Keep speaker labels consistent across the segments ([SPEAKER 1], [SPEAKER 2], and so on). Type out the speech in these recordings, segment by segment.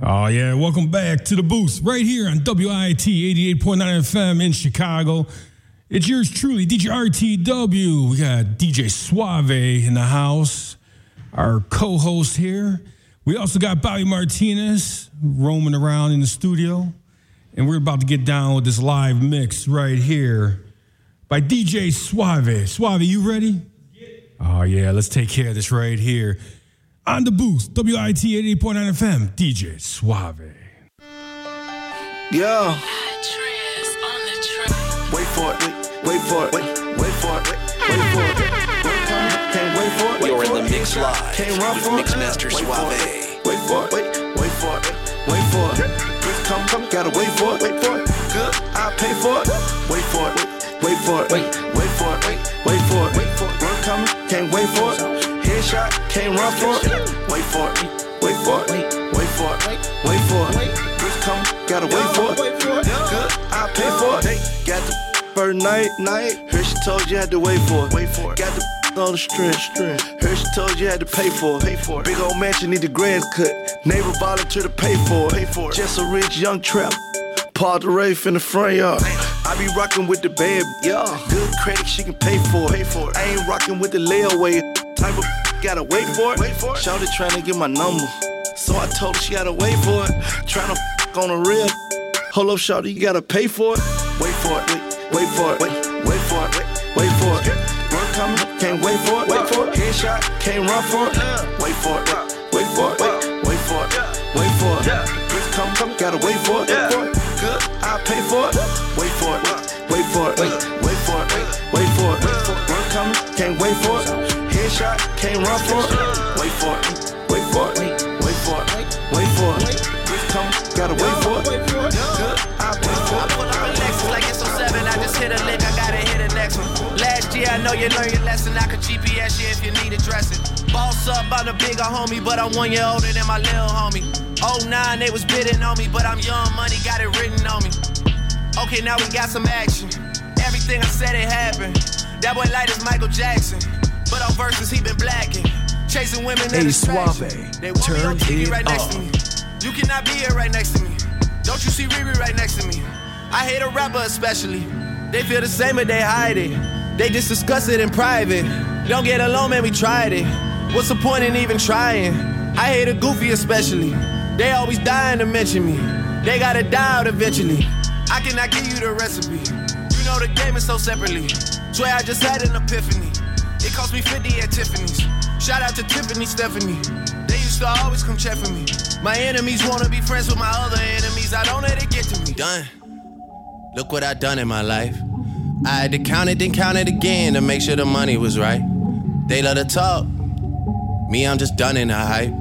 [SPEAKER 1] Oh, yeah. Welcome back to the booth right here on WIT 88.9 FM in Chicago. It's yours truly, DJ RTW. We got DJ Suave in the house, our co host here. We also got Bobby Martinez roaming around in the studio. And we're about to get down with this live mix right here by DJ Suave. Suave, you ready? Oh, yeah. Let's take care of this right here. On the booth, WIT 88.9 FM, DJ Suave.
[SPEAKER 2] Yeah. Wait for it, wait, wait for it, wait, wait for it, wait, wait for it. Can't wait for it.
[SPEAKER 3] You're in the mix live
[SPEAKER 2] Can't run
[SPEAKER 3] with
[SPEAKER 2] for.
[SPEAKER 3] Mixmaster Suave.
[SPEAKER 2] Wait for it, wait, wait for it, wait for it. Just come, come, gotta wait for it, wait for it. Good, I pay for it. Wait for it, wait for it, wait, wait for it, wait, wait for it, wait for it. Work coming, can't wait for it. Headshot, can't run for it. Wait for it, wait for it, wait for it, wait for it. Just come, gotta wait for it. Good, I pay for it. Got the first night, night. Heard she told you had to wait for it, wait for it. Got the on the string, string. Heard she told you had to pay for it, pay for it. Big old mansion need the grand cut. Neighbor volunteer to pay for it, pay for it. Just a rich young trap. Paul the Rafe in the front yard. I be rocking with the babe, yeah. Good credit, she can pay for it. Pay for it. I ain't rocking with the layaway. Type of gotta wait for it. Wait for it. Trying to get my number. So I told her she gotta wait for it. Trying to on the real. Hold up, Shawty, you gotta pay for it. Wait for it, wait, wait for it, wait, wait for it, wait, wait for it. Work coming, can't wait for it, wait for it. Headshot, can't run for it. Wait for it, wait, wait for it, wait, for it, wait for it. Bitch, come, come, gotta wait for it, wait for it. Good, I pay for it. Wait for it, wait for it, wait, wait for it, wait for it. Work coming, can't wait for it. Headshot, can't run for it. Wait for it, wait for it, wait for it, wait for it. Bitch, come, gotta wait for it. Good, I pay for
[SPEAKER 4] I
[SPEAKER 2] it.
[SPEAKER 4] up like it's 07. I just hit a lick, I gotta hit the next one. Last year, I know you learned your lesson. I could GPS you if you need addressing. Boss up, I'm the bigger homie, but I'm one year older than my little homie. 09, they was bidding on me, but I'm young money, got it written on me. Okay, now we got some action. Everything I said it happened. That boy light as Michael Jackson, but on verses he been blacking. Chasing women in distraction.
[SPEAKER 5] Suave,
[SPEAKER 4] They want me on TV right next to me. You cannot be here right next to me. Don't you see Riri right next to me? I hate a rapper especially. They feel the same, but they hide it. They just discuss it in private. Don't get along, man, we tried it. What's the point in even trying? I hate a goofy especially. They always dying to mention me. They gotta die out eventually. I cannot give you the recipe. You know the game is so separately. Swear I just had an epiphany. It cost me 50 at Tiffany's. Shout out to Tiffany Stephanie. They used to always come check for me. My enemies wanna be friends with my other enemies. I don't let it get to me. Done. Look what I done in my life. I had to count it, then count it again to make sure the money was right. They love to talk. Me, I'm just done in the hype.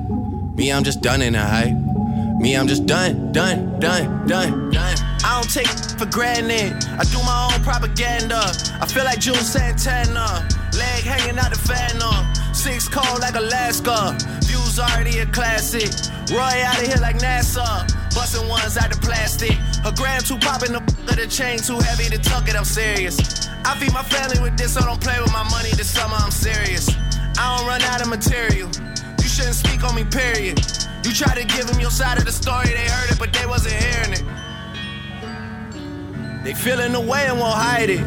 [SPEAKER 4] Me, I'm just done in the hype. Me, I'm just done, done, done, done, done. I don't take for granted. I do my own propaganda. I feel like Juelz Santana. Leg hanging out the fan on. Six cold like Alaska. Views already a classic. Roy out of here like NASA. Busting ones out the plastic. Her gram too poppin' the of the chain too heavy to tuck it. I'm serious. I feed my family with this, so don't play with my money this summer. I'm serious. I don't run out of material. You shouldn't speak on me, period. You try to give them your side of the story, they heard it, but they wasn't hearing it. They feeling the way and won't hide it.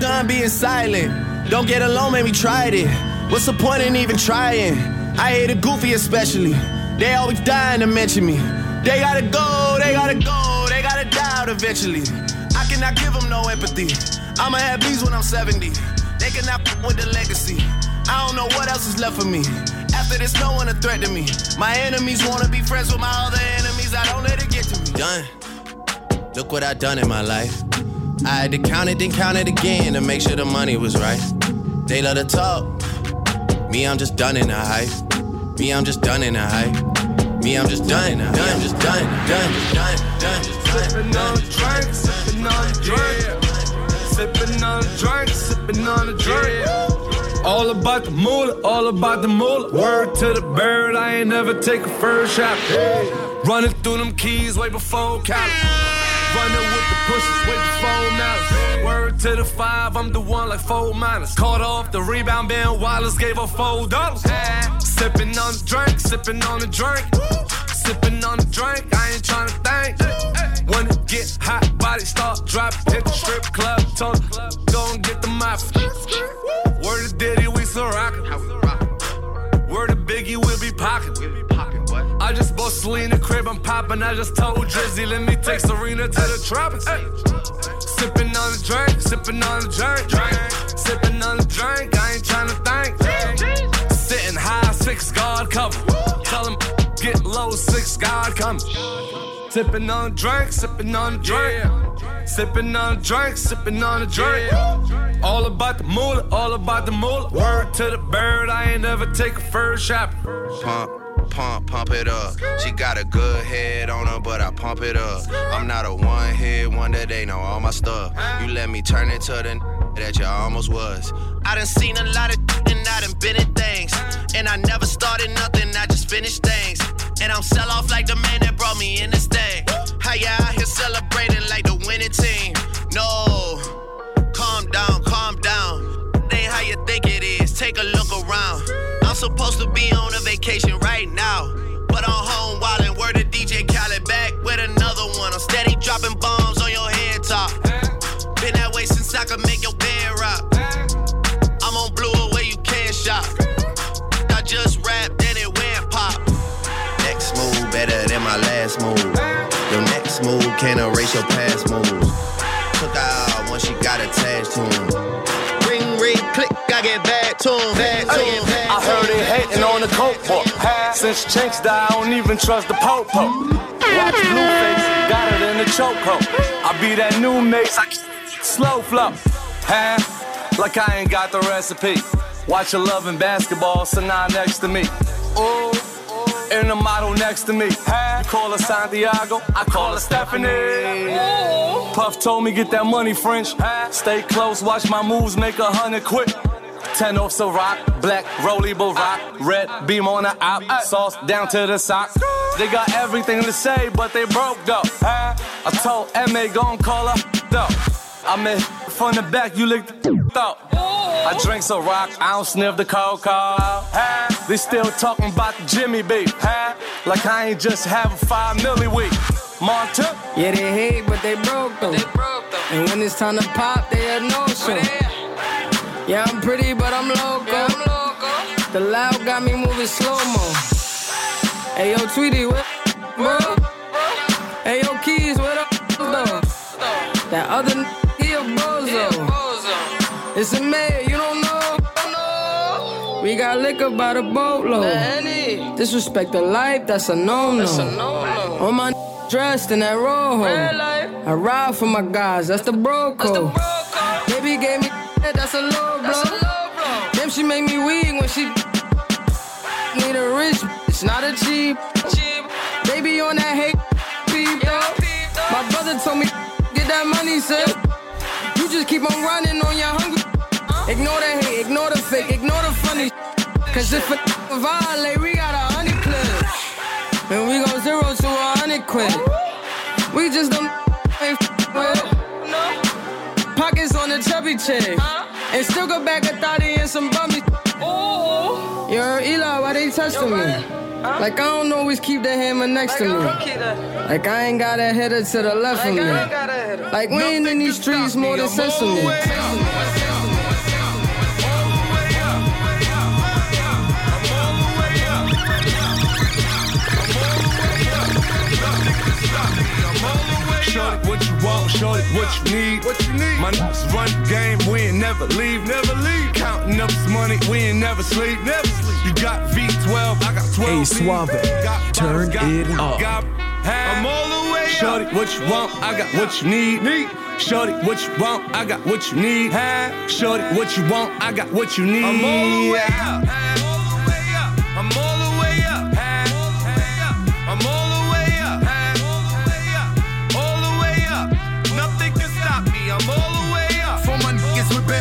[SPEAKER 4] Done being silent. Don't get alone, man, we tried it. What's the point in even trying? I hate a goofy especially. They always dying to mention me. They gotta go, they gotta go, they gotta die out eventually. I cannot give them no empathy. I'ma have bees when I'm 70. They cannot f- with the legacy. I don't know what else is left for me. After this, no one a threat to me. My enemies wanna be friends with my other enemies. I don't let it get to me. Done. Look what I done in my life. I had to count it, then count it again to make sure the money was right. They love to talk. Me, I'm just done in the hype. Me, I'm just done in the hype. Me, I'm just done. done. Me, I'm just done, done, done, done, just done.
[SPEAKER 6] Sipping on a drink, sipping on a drink. Sipping on a drink, sipping on a drink. All about the moolah, all about the moolah. Word to the bird, I ain't never take a first shot. Running through them keys way before Cali. Running with the pushes way before malice. Word to the five, I'm the one like four minus. Caught off the rebound, Ben Wallace gave her four dollars. Sipping on the drink, sipping on the drink. Sipping on the
[SPEAKER 7] drink, I ain't trying to think. Get hot, body start dropping. Hit the strip club, told go and get the mop. Word to Diddy, we still rockin'. Word to Biggie, we'll be pocket. I just bought Selena crib, I'm poppin'. I just told Drizzy, let me take Serena to the tropics. Sippin' on the drink, sippin' on the drink, drink. Sippin' on the drink, I ain't tryna think. Sitting high, six guard cover. Tell him get low, six guard coming. Sippin' on the drink, sippin' on the drink. Sippin' on the drink, sippin' on the drink. All about the moolah, all about the moolah. Word to the bird, I ain't never take a first shot.
[SPEAKER 8] Pump pump, pump it up. She got a good head on her, but I pump it up. I'm not a one hit wonder, they know all my stuff. You let me turn it to the that you almost was.
[SPEAKER 3] I done seen a lot of and I done been in things. And I never started nothing, I just finished things. And I'm sell off like the man that brought me in this thing. How you out here celebrating like the winning team? No, calm down, calm down. Ain't how you think it is. Take a look around. I'm supposed to be on a vacation right now. But I'm home wildin', word to DJ Khaled back with another one. I'm steady dropping bombs on your head top. Been that way since I could make your
[SPEAKER 8] move better than my last move. Your next move can't erase your past moves. Took her out once she got attached to him.
[SPEAKER 3] Ring, ring, click, I get back to him. Back to him.
[SPEAKER 7] I heard they hating on the coke book. Since Chinx died, I don't even trust the popo. Watch Blueface, got it in the chokehold. I be that new mix, I slow flow. Huh? Like I ain't got the recipe. Watch your loving basketball, so now next to me. Ooh, and the model next to me. Hey, You call her Santiago, I call her Stephanie. Puff told me get that money, French. Stay close, watch my moves, make a hundred quick. Ten off so rock, black, rollable rock, red beam on the op, sauce down to the socks. They got everything to say, but they broke though. I told MA gon' call her though. I'm in from the back, you lick the though. I drink so rock, I don't sniff the coca. They still talking about the Jimmy B. Like I ain't just have a five milli week. Monta,
[SPEAKER 5] Yeah, they hate, but they broke though. And when it's time to pop, they a no show. Yeah, I'm pretty, but I'm local. The loud got me moving slow mo. Hey yo, Tweety, what bro? Hey yo, Keys, what up though? That other n- he a bozo. It's a We got liquor by the boatload. Disrespect the life, that's a no-no. All my n- dressed in that rojo. I ride for my guys, that's the bro code. Baby gave me that's a low blow. Damn, she make me weak when she need a rich, it's not a cheap. Baby on that hate people. My brother told me get that money, sir. You just keep on running on your hungry. Ignore the hate, ignore the fake, ignore the funny. Cause if a violate, we got a hundred clips. And we go zero to a hundred quid. We just don't ain't with. Pockets on the chubby chick. And still go back a thotty and some bummy. Oh Yo, Eli, why they testing me? Like I don't always keep the hammer next to me. Like I ain't got a header to the left of me. Like we ain't in these streets more than sesame.
[SPEAKER 7] Shorty, what you want, shorty, what you need. What you need? My niggas run the game, we ain't never leave, never leave. Counting up this money, we ain't never sleep, never sleep. You got V12, I got 12.
[SPEAKER 9] Hey, Suave,
[SPEAKER 7] Got
[SPEAKER 9] turn
[SPEAKER 7] got-
[SPEAKER 9] it up.
[SPEAKER 7] got- I'm all the way Shorty, what you want, I got what you need. Shorty, what you want, I got what you need. Shorty, what you want, I got what you need. I'm all the way up.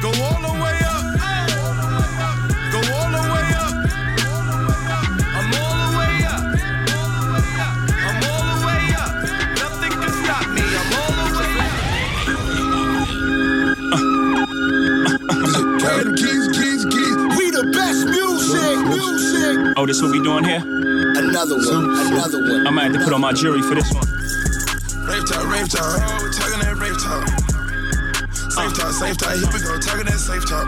[SPEAKER 10] Go all the way up. Go all the way up. All the way up. I'm all the way up. All the way up. I'm all the way up. Nothing can stop me. I'm all the way up.
[SPEAKER 11] Carry the keys, keys, keys. We the best music, music.
[SPEAKER 12] Oh, this what we doing here?
[SPEAKER 11] Another one, another one.
[SPEAKER 12] I might have to put on my jury for this one.
[SPEAKER 11] Rave talk, rave talk. Oh, we talking that rave talk. Safe talk, safe talk. Here we go, talking that safe talk.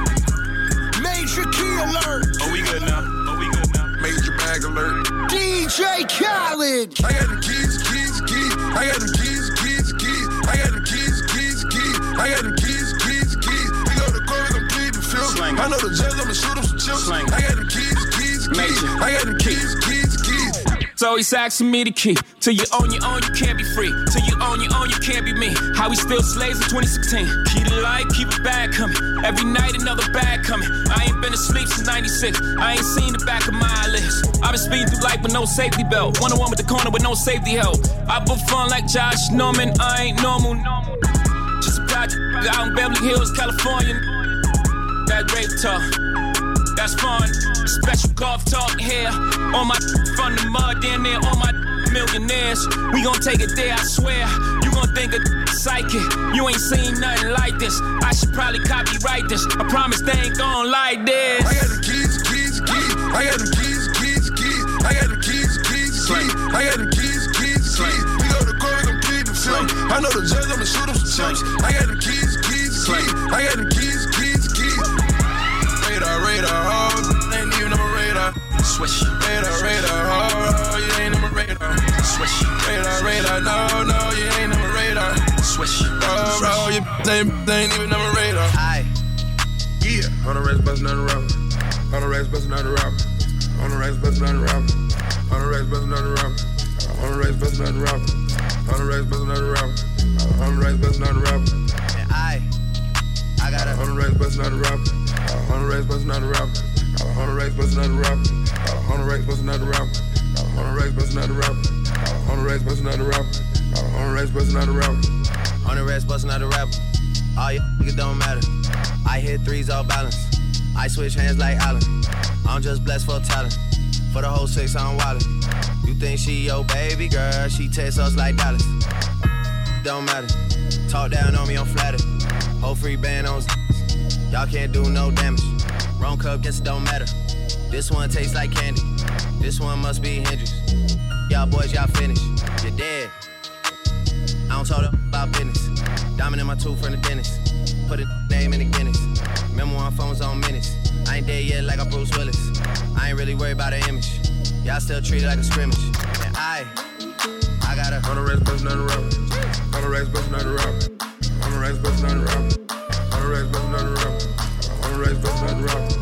[SPEAKER 11] Major key alert.
[SPEAKER 12] Oh, we good now. Oh, we good now.
[SPEAKER 11] Major bag alert.
[SPEAKER 10] DJ Khaled.
[SPEAKER 11] I got the keys, keys, keys. I got the keys, keys, keys. I got the keys, keys, keys. I got the keys, keys, keys. We go to court, we gon' plead the fifth.
[SPEAKER 12] Slang.
[SPEAKER 11] I know the judge, I'ma shoot him some chips.
[SPEAKER 12] Slang.
[SPEAKER 11] I got the keys, keys, keys.
[SPEAKER 12] Major.
[SPEAKER 11] I got the keys, keys, keys.
[SPEAKER 12] So he's asking me the key. Till you own your own, you can't be free. Till you own your own, you can't be me. How we still slaves in 2016. Keep it light, keep it bag coming. Every night another bag coming. I ain't been asleep since 96. I ain't seen the back of my eyelids. I've been speeding through life with no safety belt. One on one with the corner with no safety help. I put fun like Josh Norman. I ain't normal. Just a project out in Beverly Hills, California. That rape talk. That's fun. Special golf talk here. On my from the mud, down there, on my millionaires. We gon' take it there, I swear. You gon' think of psychic. You ain't seen nothing like this. I should probably copyright this. I promise they ain't gon' like this.
[SPEAKER 11] I got the keys, keys, keys. I got the keys, keys, keys. I got the keys, keys, keys. I got the keys, keys, keys. We go to court, gon' plead the fifth. I know the judge, I'ma shoot him some chips. I got the keys, keys, keys. I got the keys, keys, keys. Radar, radar, oh, ain't even on my radar.
[SPEAKER 12] Swish,
[SPEAKER 11] Radar, radar, oh, on my radar.
[SPEAKER 12] swish,
[SPEAKER 11] Radar, radar, no, no, you ain't on my radar.
[SPEAKER 12] swish.
[SPEAKER 11] Oh, bro, you ain't, they ain't even on my radar.
[SPEAKER 3] Aye.
[SPEAKER 11] Yeah. On the racks, bustin' on the route. On the racks, bustin' on the route. On the racks, bustin' on the route. On the racks, bustin' on the route. On the racks, bustin' on the route. On the racks, bustin' on the route. On the racks, bustin' on the route.
[SPEAKER 3] And I, I gotta.
[SPEAKER 11] On the racks, bustin' on the route. On the racks, bustin' on the route. On the racks, bustin' on the route. On the racks, bustin' on the route. On the racks, bustin' on the route. On the racks, bustin' on the route. On the racks, bustin' on the route.
[SPEAKER 3] On the rest, busting out the rapper. All you niggas don't matter. I hit threes all balance. I switch hands like Allen. I'm just blessed for talent. For the whole six, I'm wildin'. You think she your baby girl? She tests us like Dallas. Don't matter. Talk down on me, I'm flattered. Whole free band on. Y'all can't do no damage. Wrong cup, guess it don't matter. This one tastes like candy. This one must be Hendrix. Y'all boys, y'all finished. You're dead. I don't talk about business. Diamond in my tooth from the dentist. Put a name in the Guinness. Remember when phones on minutes. I ain't dead yet like a Bruce Willis. I ain't really worried about the image. Y'all still treat it like a scrimmage. And I, I.
[SPEAKER 11] On racks, bustin' on the route. On the racks, bustin' on the route. On the racks, bustin' on the route. On the racks, bustin' on the. On bustin' on the route.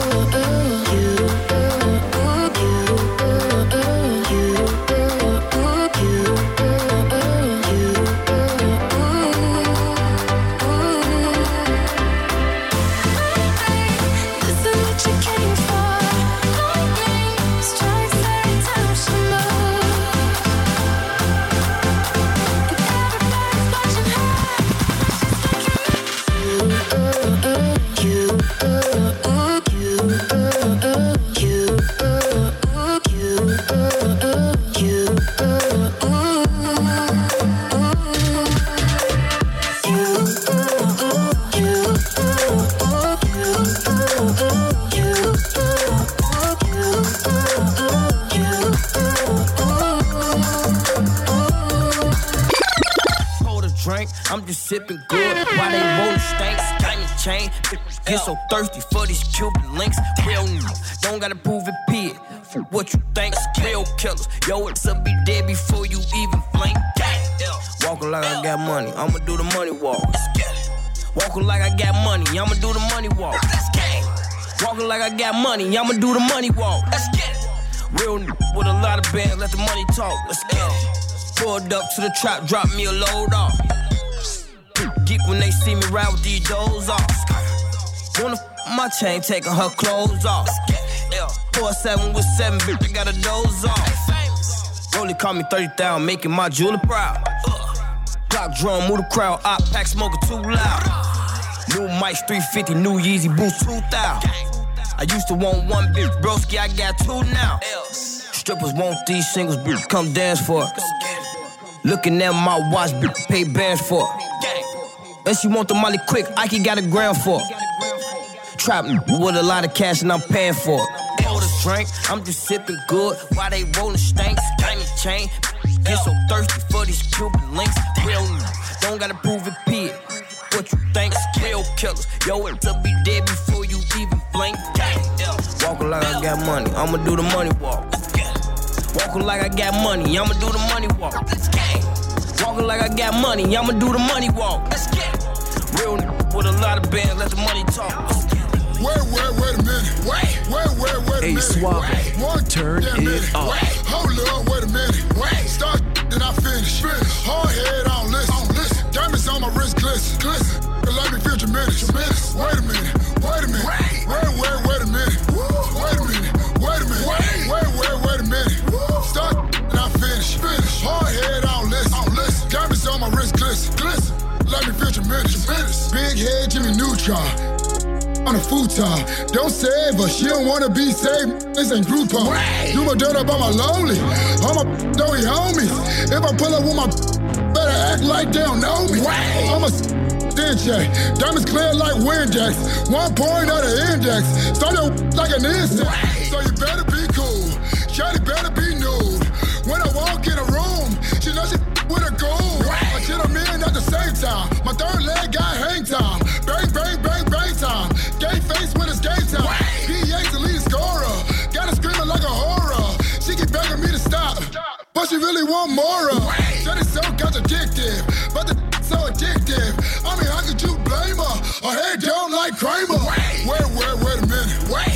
[SPEAKER 13] Just sipping good while they roll stanks. Diamond chain, get so thirsty for these Cuban links. Real niggas don't gotta prove it, pig. For what you think, real killers. Yo, it's up, be dead before you even blink. Walking like I got money, I'ma do the money walk. Walking like I got money, I'ma do the money walk. Walking like I got money, I'ma do the money walk. Real n- with a lot of bands, let the money talk. Let's get it. Pulled up to the trap, drop me a load off. Geek when they see me ride with these doors off. Wanna f- my chain, taking her clothes off. Yeah, four seven with seven, bitch, I got a doze off. Rolly call me 30,000, making my jeweler proud. Clock drum, move the crowd, op pack smoking too loud. New mics 350, new Yeezy boots 2000. I used to want one bitch, broski, I got two now. Strippers want these singles, bitch, come dance for it. Looking at my watch, bitch, pay bands for it. And she want the money quick, Ike got a gram for it. Trap me with a lot of cash and I'm paying for it. The drink, I'm just sipping good while they rolling stanks. Diamond chain, get so thirsty for these Cuban links. Real niggas, don't gotta prove it, P. What you think? Real killers, yo, it'll be dead before you even blink. Walking like I got money, I'ma do the money walk. Walking like I got money, I'ma do the money walk. Walking like I got money, I'ma do the money walk. Real nigga with a lot of bands, let the money talk.
[SPEAKER 14] Wait, wait, wait a minute. Wait, wait, wait, wait a
[SPEAKER 15] Hey,
[SPEAKER 14] minute.
[SPEAKER 15] Suave,
[SPEAKER 14] Wait, one
[SPEAKER 15] turn
[SPEAKER 14] damn
[SPEAKER 15] it up.
[SPEAKER 14] Wait, hold up, wait a minute. Wait, start then I finish. finish. Hard head on listen. On listen. Diamonds on my wrist glisten. Glisten. It let me feel tremendous. Tremendous. Wait a minute. Wait a minute. Wait, wait, wait, wait a minute. Wait a minute. Wait a minute. Wait, wait, wait, wait a minute. Start and I finish. Finish. Hard head on listen. On listen. Diamonds on my wrist glisten. Glisten. Let me feel tremendous. Tremendous. Big head Jimmy Neutron on a futon. Don't save her, she don't wanna be saved. This ain't Groupon. Do my dirt up on my lonely. All my don't be homies. If I pull up with my better act like they don't know me. I'm a check. Diamonds clear like Windex. One point of the index. Start your like an insect. So you better be time. My third leg got hang time. Bang, bang, bang, bang time. Gay face when it's game time. PA's the lead scorer. Got her screaming like a horror. She keep begging me to stop. But she really want more of. Said it's so contradictive. But the so addictive. I mean, how could you blame her? Her head down like Kramer. Wait, wait, wait, wait a minute. Wait,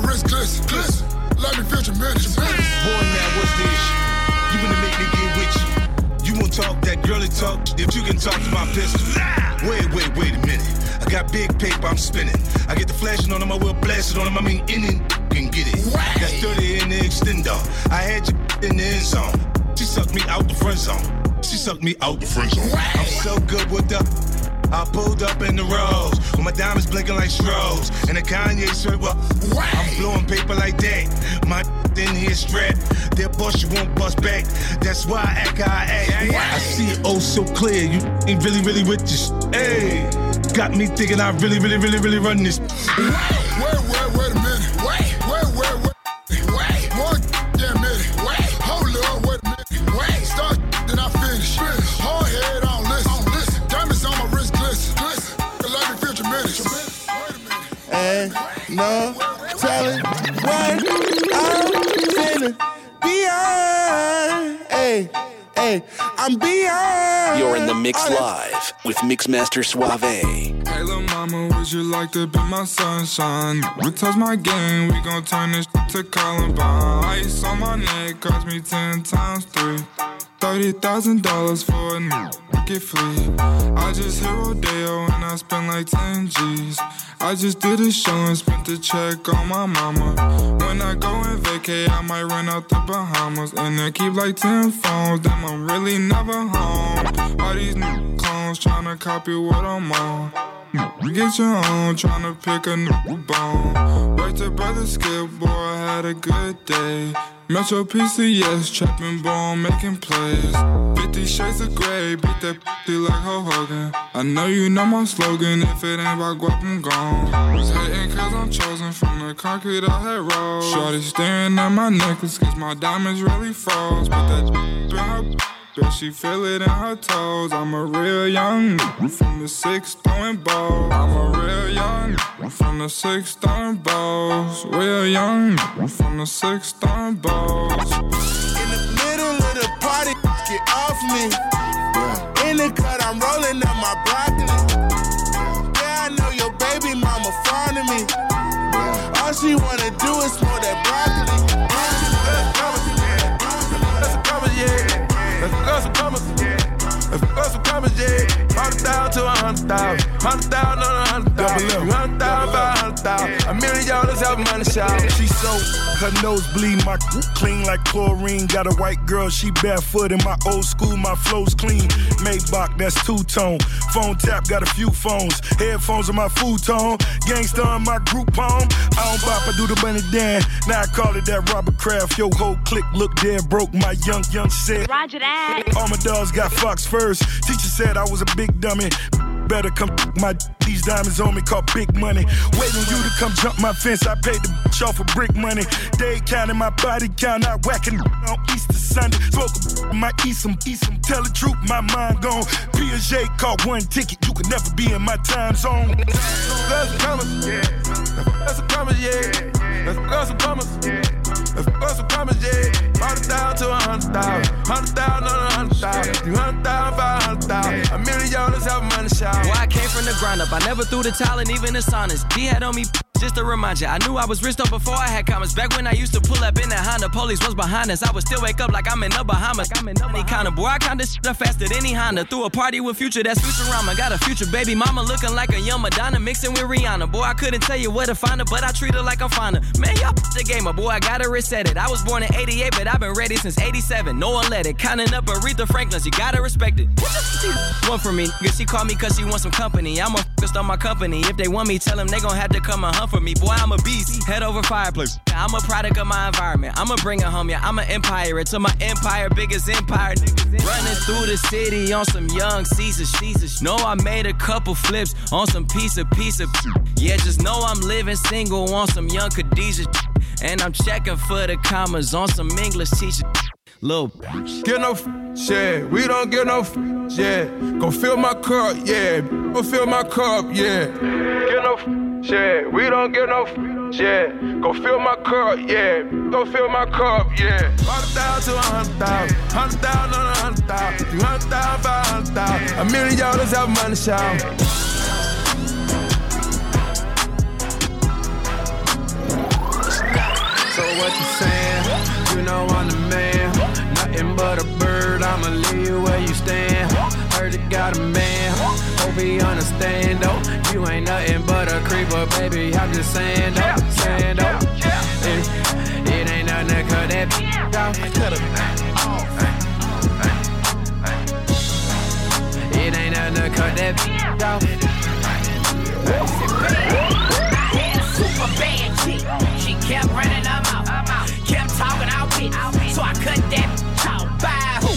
[SPEAKER 14] my wrist glisten. Glisten. Let me feel tremendous.
[SPEAKER 16] Boy, now what's the issue? You wanna make me get with you? You won't talk that girly talk if you can talk to my pistol. Wait, wait, wait a minute. I got big paper I'm spinning. I get the flashing on them, I will blast it on them. I mean, any can get it. That's 30 in the extender. I had you in the end zone. She sucked me out the front zone. She sucked me out the front zone. I'm so good with the. I pulled up in the rose with my diamonds blinking like strobes and a Kanye shirt. Well, I'm blowing paper like that. My in here strapped. That bust you won't bust back. That's why I act how I act. I see it oh so clear. You ain't really, really with this. Hey, got me thinking I really, really, really, really run this.
[SPEAKER 14] Wait,
[SPEAKER 17] And no telling what I'm finna beyond. Hey, hey, I'm beyond.
[SPEAKER 15] You're in the mix live with Mixmaster Suave.
[SPEAKER 18] Hey, little mama, would you like to be my sunshine? We touch my game, we gon' turn this to Columbine. Ice on my neck cost me ten times three. Thirty thousand dollars for a new get free. I just hit Rodeo and I spent like ten G's. I just did a show and spent the check on my mama. When I go and vacay, I might run out the Bahamas and I keep like ten phones. Then I'm really never home. All these new clones tryna copy what I'm on. Get your own, tryna pick a new bone. Right to brother Skip, boy, I had a good day. Metro PCS, trapping ball, making plays. 50 shades of gray, beat that p like Hulk Hogan. I know you know my slogan, if it ain't about guap, I'm gone. Was hating cause I'm chosen from the concrete I had rolled. Shorty staring at my necklace cause my diamonds really froze. But that in her Does she feel it in her toes? I'm a real young nigga from the six throwing balls. I'm a real young nigga from the six throwing balls. Real young nigga from the six throwing balls.
[SPEAKER 19] In the middle of the party, get off me. In the cut, I'm rolling up my broccoli. Yeah, I know your baby mama fond of me. All she wanna do is
[SPEAKER 11] go some commas, yeah. Hundred thousand to a hundred thousand. Hundred thousand on a hundred thousand. Hundred thousand, five hundred thousand. A million dollars help money shout.
[SPEAKER 16] She so her nose bleed, my clean like chlorine. Got a white girl, she barefoot in my old school, my flow's clean. Maybach, that's two tone. Phone tap, got a few phones. Headphones on my futon. Gangsta on my group home. I don't bop, I do the money dan. Now I call it that Robert Kraft. Yo, whole click look dead broke. My young, young said.
[SPEAKER 20] Roger that.
[SPEAKER 16] All my dogs got Fox first. Teacher said I was a big dummy. Better come my these diamonds on me call big money. Waiting you to come jump my fence. I paid the bitch off for brick money. Day counting my body count, I whacking on Easter Sunday. Smoke a might eat some, eat some. Tell the truth, my mind gone. Piaget caught one ticket. You could never be in my time zone.
[SPEAKER 11] Let's some commas, yeah. Let's some commas, yeah. Go some commas. Let's go some commas, yeah. Hundred thousand to a hundred thousand. Hundred thousand on a hundred thousand. Two hundred thousand, five hundred thousand. A million dollars help money shout.
[SPEAKER 3] Boy, I came from the ground up. I never threw the towel and even the saunas. D had on me just to remind ya. I knew I was rich though before I had commas. Back when I used to pull up in that Honda, police was behind us. I would still wake up like I'm in the Bahamas. I'm in the Any kind of boy, I kinda shit faster than any Honda. Threw a party with future, that's Futurama. Got a future baby mama looking like a young Madonna mixing with Rihanna. Boy, I couldn't tell you where to find her, but I treat her like I'm finer. Man, y'all the gamer, boy, I gotta reset it. I was born in 88, but I've been ready since 87. No one let it. Counting up Aretha Franklin's, you gotta respect it. One for me, nigga, she called me cause she wants some company. I'm a focused on my company. If they want me, tell them they gon' have to come and hunt for me. Boy, I'm a beast. Head over fireplace. I'm a product of my environment. I'ma bring it home, yeah. I'm an empire. It's my empire, biggest empire. Running through the city on some young Caesars. Caesars. Know I made a couple flips on some piece of piece of. Yeah, just know I'm living single on some young Khadijah. And I'm checking for the commas on some English teacher. Lil.
[SPEAKER 11] Get no f- shit. We don't get no f- shit. Go fill my cup, yeah. Go fill my cup, yeah. Get no f- shit. We don't get no f- shit. Go fill my cup, yeah. Go fill my cup, yeah. Hundred thousand to a hundred thousand. Hundred thousand on a hundred thousand. Two hundred thousand, five hundred thousand. A million dollars have money shout.
[SPEAKER 21] What you saying? You know I'm the man. Nothing but a bird. I'ma leave you where you stand. Heard you got a man. Hope he understand though. You ain't nothing but a creeper, baby. I'm just saying though. Saying though. It, it ain't nothing to cut that off. Cut it. It ain't nothing to cut that off.
[SPEAKER 22] Super bad chick. She kept running her cut that talk by who?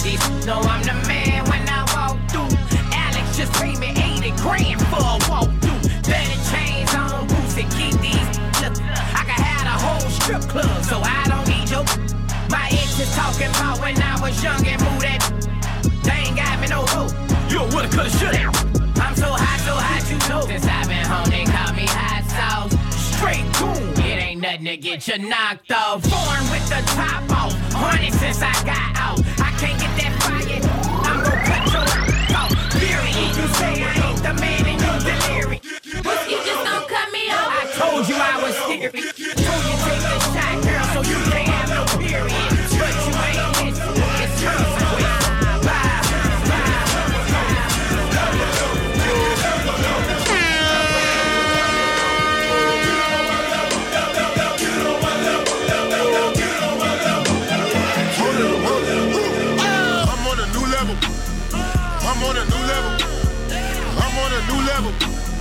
[SPEAKER 22] These know I'm the man when I walk through. Alex just paid me 80 grand for a walk through. Better chains on boots and keep these. Look, I can have a whole strip club, so I don't need your. My ex is talking about when I was young and moved that. They ain't got me no hope. You a woulda, coulda, shoulda. I'm so hot, so hot, you know. Since I've been home, they call me hot sauce. Straight goon. Nothing to get you knocked off. Born with the top off. Honey since I got out. I can't get that fire. I'm gon' cut your off. Period. You say I ain't the man and you delirious. You just don't cut me off. I told you I was serious.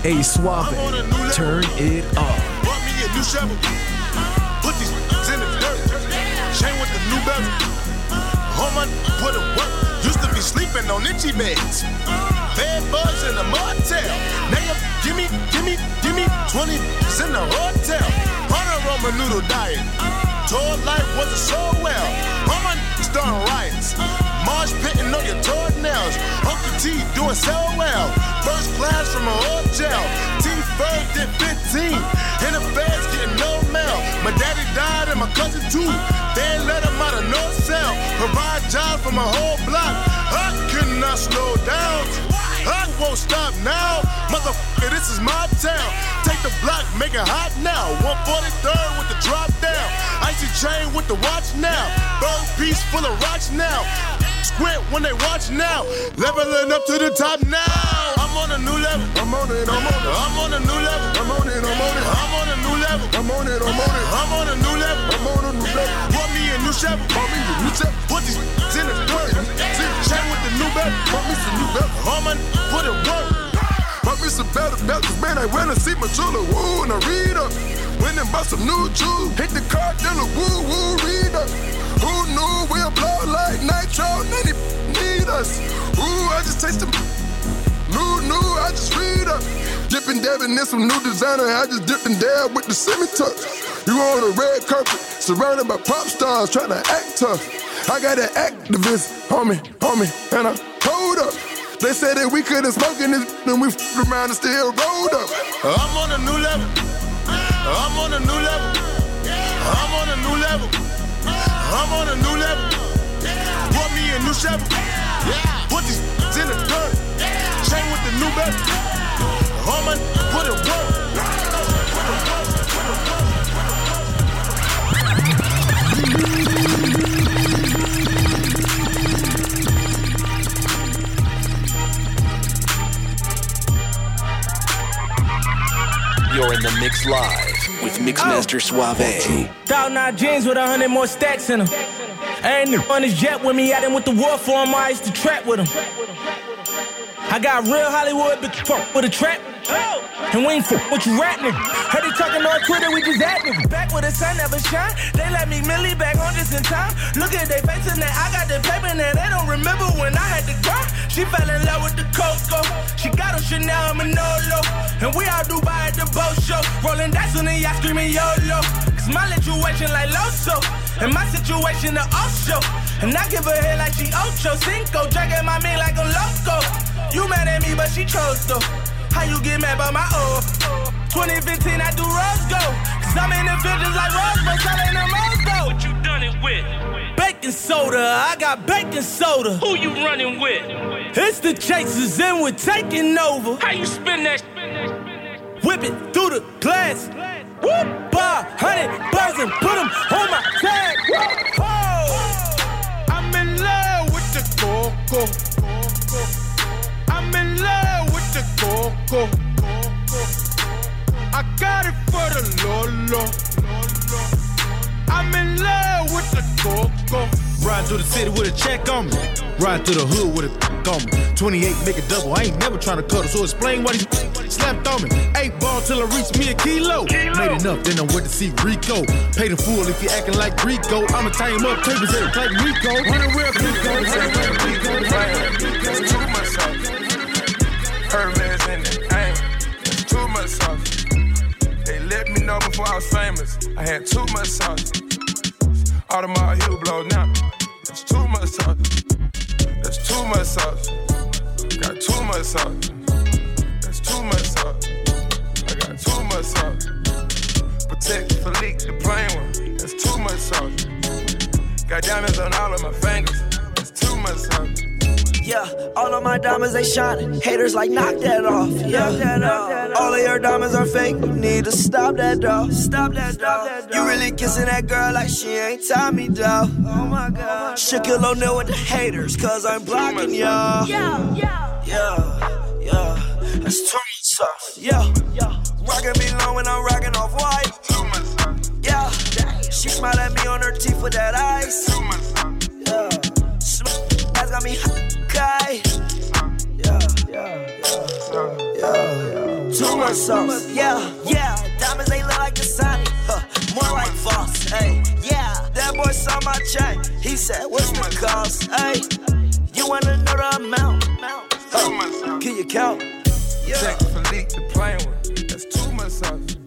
[SPEAKER 10] Hey, Suave, turn it up.
[SPEAKER 17] Bought me a new shovel. Put these in the dirt. Chain with the new bezel. My put it work. Used to be sleeping on itchy beds. Bad bugs in a motel. Now you give me, give me, give me 20 in the hotel. On a Roman noodle diet. Told life wasn't so well. All my starting riots. Mosh pitting on your toenails. Uncle T doing so well. First class from a jail. T first did 15. In the feds getting no mail. My daddy died and my cousin too. They let him out of no cell. Provide jobs for my whole block. I could not slow down. I won't stop now. Motherfucker, this is my town. Take the block, make it hot now. 143rd with the drop down. Icy chain with the watch now. Bird piece full of rocks now. Squint when they watch now. Leveling up to the top now. I'm on a new level. I'm on it, I'm on it. I'm on a new level. I'm on it, I'm on it. I'm on a new level. I'm on it, I'm on it. I'm on a new level. I'm on a new level. Bought me a new Chevy. Bought me a new Chevy. Put these in the dirt. Chain with the new belt. Bought me some new belt. All my put it work.
[SPEAKER 11] Me some better belts, man. I went and see my jeweler. Woo, and I read up. Went and bought some new jewels. Hit the car dealer. Woo, woo, read up. Who knew we'll blow like nitro? None need us. Ooh, I just taste them. New, new, I just read up. Dipping, dabbing in some new designer. I just dipped and dab with the semi tuck. You on a red carpet, surrounded by pop stars trying to act tough. I got an activist, homie, homie, and I. They said that we couldn't smoke in this, and we f***ed around and still rolled up.
[SPEAKER 17] I'm on a new level. I'm on a new level. I'm on a new level. I'm on a new level. Bought me a new Chevy. Put these in the dirt. Chain with the new belt. All my put it work.
[SPEAKER 15] You're in the mix live with Mixmaster oh. Suave.
[SPEAKER 4] Dog nine jeans with a hundred more stacks in them. Ain't on this jet with me, I done with the war for him, I used to trap with him. I got real Hollywood, but fuck with a trap. And we ain't fuck with you rap nigga. Heard they talking on Twitter, we just at nigga. Back where the sun never shine, they let me Millie back on just in time. Look at they faces now, I got the paper now, they don't remember when I had to cry. She fell in love with the Coco. She got her Chanel Manolo. And we all Dubai at the boat show. Rolling dice on the yacht screaming YOLO. Cause my situation like Loso. And my situation the Osho. And I give her head like she Ocho. Cinco. Dragging my meat like a loco. You mad at me, but she chose though. How you get mad by my uh, uh, O? 2015, I do rose go. Cause I'm in the field just like Rose, but selling them rose though. What you done it with? Baking soda, I got baking soda. Who you running with? It's the chasers and we're taking over. How you spin that? Whip it through the glass. Whoop, bar, hundred bars and put them on my tag. Oh,
[SPEAKER 17] I'm in love with the coco. I'm in love with the coco. I got it for the Lolo. I'm in love with the coco.
[SPEAKER 10] Ride through the city with a check on me. Ride through the hood with a on me. 28 make a double. I ain't never trying to cut it, so explain why he slapped on me. Eight ball till I reach me a kilo. Made enough, then I went to see Rico. Pay the fool if you acting like Rico. I'ma tie him up, papers every like Rico. Running real Rico. Running real
[SPEAKER 11] That's too much sauce. Hermes in it, ain't That's too much sauce. They let me know before I was famous. I had too much sauce. Audemars Hublot now. That's too much sauce. That's too much sauce. Got too much sauce. That's too much sauce. I got too much sauce. Patek Philippe, the plain one. That's too much sauce. Got diamonds on all of my fingers. That's too much sauce.
[SPEAKER 2] Yeah, all of my diamonds they shining. Haters like knock that off. Yeah, all of your diamonds are fake. You need to stop that though. Stop that dog. You really kissing that girl like she ain't Tommy though. Oh my god. Oh Shaquille O'Neal with the haters, cause I'm blocking y'all. Yeah, yeah, yeah, yeah. That's too much sauce. Yeah, yeah. Rockin' me low when I'm rockin' off white. Yeah, she smile at me on her teeth with that ice. Yeah, that's got me high. Yeah, yeah, yeah, yeah. Too much sauce. Yeah, yeah. Diamonds they look like the Sonic. Huh. More like Voss. Hey, yeah. That boy saw my chain. He said, What's the cost? Hey, you wanna know the amount? Huh. Can you count?
[SPEAKER 11] Patek Philippe, the plain one. That's too much sauce.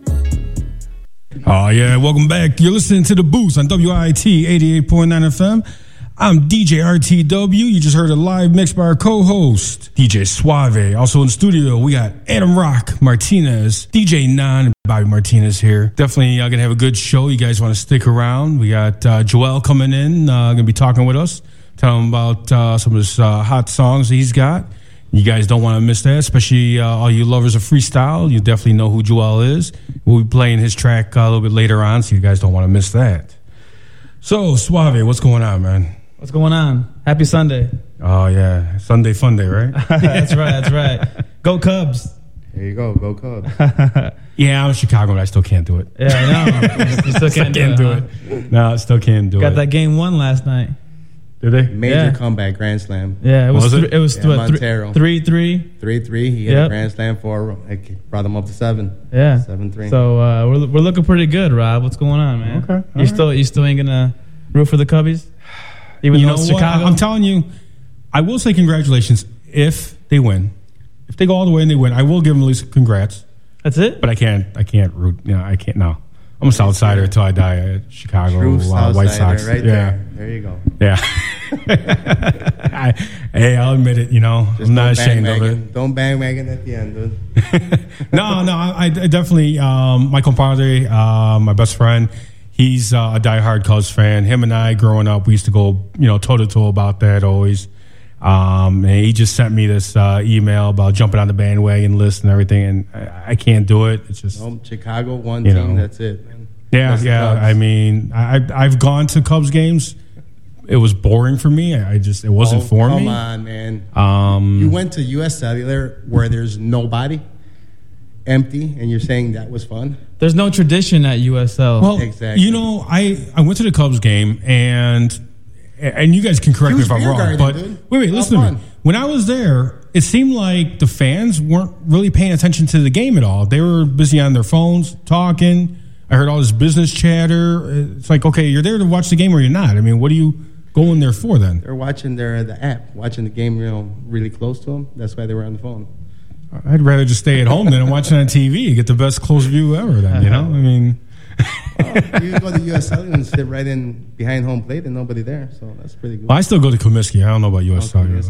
[SPEAKER 1] Oh, yeah. Welcome back. You're listening to The Booth on WIT 88.9 FM. I'm DJ RTW. You just heard a live mix by our co-host, DJ Suave. Also in the studio, we got Adam Rock Martinez, DJ Nan, and Bobby Martinez here. Definitely y'all gonna have a good show. You guys want to stick around? We got uh, Joel coming in, uh, gonna be talking with us, telling him about uh, some of his uh, hot songs he's got. You guys don't want to miss that, especially uh, all you lovers of freestyle. You definitely know who Joel is. We'll be playing his track uh, a little bit later on, so you guys don't want to miss that. So, Suave, what's going on, man?
[SPEAKER 23] What's going on? Happy Sunday.
[SPEAKER 1] Oh yeah, Sunday fun day, right?
[SPEAKER 23] that's right. That's right. Go Cubs.
[SPEAKER 24] There you go. Go Cubs.
[SPEAKER 1] yeah, I'm in Chicago, but I still can't do it.
[SPEAKER 23] Yeah, I know. You still can't, do, it, huh?
[SPEAKER 1] No, I still can't do
[SPEAKER 23] Got
[SPEAKER 1] it.
[SPEAKER 23] Got that game one last night.
[SPEAKER 1] Did they?
[SPEAKER 24] Major
[SPEAKER 23] Yeah.
[SPEAKER 24] comeback grand slam.
[SPEAKER 23] Yeah, it was.
[SPEAKER 1] Was it?
[SPEAKER 23] thr- it was
[SPEAKER 24] Yeah,
[SPEAKER 23] what, thr-
[SPEAKER 24] Montero.
[SPEAKER 23] three three.
[SPEAKER 24] Three three. He hit
[SPEAKER 23] Yep.
[SPEAKER 24] a grand slam for. It brought him up to seven.
[SPEAKER 23] Yeah.
[SPEAKER 24] Seven three.
[SPEAKER 23] So uh, we're we're looking pretty good, Rob. What's going on, man?
[SPEAKER 1] Okay,
[SPEAKER 23] You
[SPEAKER 1] all
[SPEAKER 23] still you still ain't gonna root for the Cubbies? Even
[SPEAKER 1] you
[SPEAKER 23] though
[SPEAKER 1] know
[SPEAKER 23] it's
[SPEAKER 1] what? I'm telling you, I will say congratulations if they win. If they go all the way and they win, I will give them at least congrats.
[SPEAKER 23] That's it.
[SPEAKER 1] But I can't. I can't root. You know, I can't. No, I'm a South Sider until I die. At Chicago
[SPEAKER 24] True
[SPEAKER 1] uh, White
[SPEAKER 24] Southsider
[SPEAKER 1] Sox.
[SPEAKER 24] right
[SPEAKER 1] yeah.
[SPEAKER 24] there. There you go.
[SPEAKER 1] Yeah. I, hey, I'll admit it. You know,
[SPEAKER 24] Just
[SPEAKER 1] I'm not
[SPEAKER 24] don't
[SPEAKER 1] ashamed of it.
[SPEAKER 24] Don't bang bandwagon at the end, dude.
[SPEAKER 1] no, no, I, I definitely um, my compadre, uh, my best friend. He's uh, a diehard Cubs fan. Him and I, growing up, we used to go, you know, toe to toe about that always. Um, and he just sent me this uh, email about jumping on the bandwagon list and everything, and I, I can't do it. It's just
[SPEAKER 24] Chicago one team.
[SPEAKER 1] know.
[SPEAKER 24] That's it. Man.
[SPEAKER 1] yeah,
[SPEAKER 24] That's
[SPEAKER 1] yeah. I mean, I, I've gone to Cubs games. It was boring for me. I I just it wasn't
[SPEAKER 24] Oh,
[SPEAKER 1] for
[SPEAKER 24] come
[SPEAKER 1] me.
[SPEAKER 24] Come on, man.
[SPEAKER 1] Um,
[SPEAKER 24] You went to U.S. Cellular where there's nobody, empty, and you're saying that was fun.
[SPEAKER 23] There's no tradition at USL.
[SPEAKER 1] Well,
[SPEAKER 24] Exactly.
[SPEAKER 1] you know, I, I went to the Cubs game and and you guys can correct me if I'm wrong,
[SPEAKER 24] garden,
[SPEAKER 1] but
[SPEAKER 24] dude.
[SPEAKER 1] wait, wait, listen to me. When I was there, it seemed like the fans weren't really paying attention to the game at all. They were busy on their phones talking. I heard all this business chatter. It's like, okay, you're there to watch the game or you're not. I mean, what are you going there for then?
[SPEAKER 24] They're watching their the app, watching the game, you know, really close to them. That's why they were on the phone.
[SPEAKER 1] I'd rather just stay at home than watch it on TV. Get the best close view ever. Then you know, I mean,
[SPEAKER 24] you go to U.S. Cellular and sit right in behind home plate, and nobody there. So that's pretty good.
[SPEAKER 1] well, I still go to Comiskey. I don't know about US Cellular.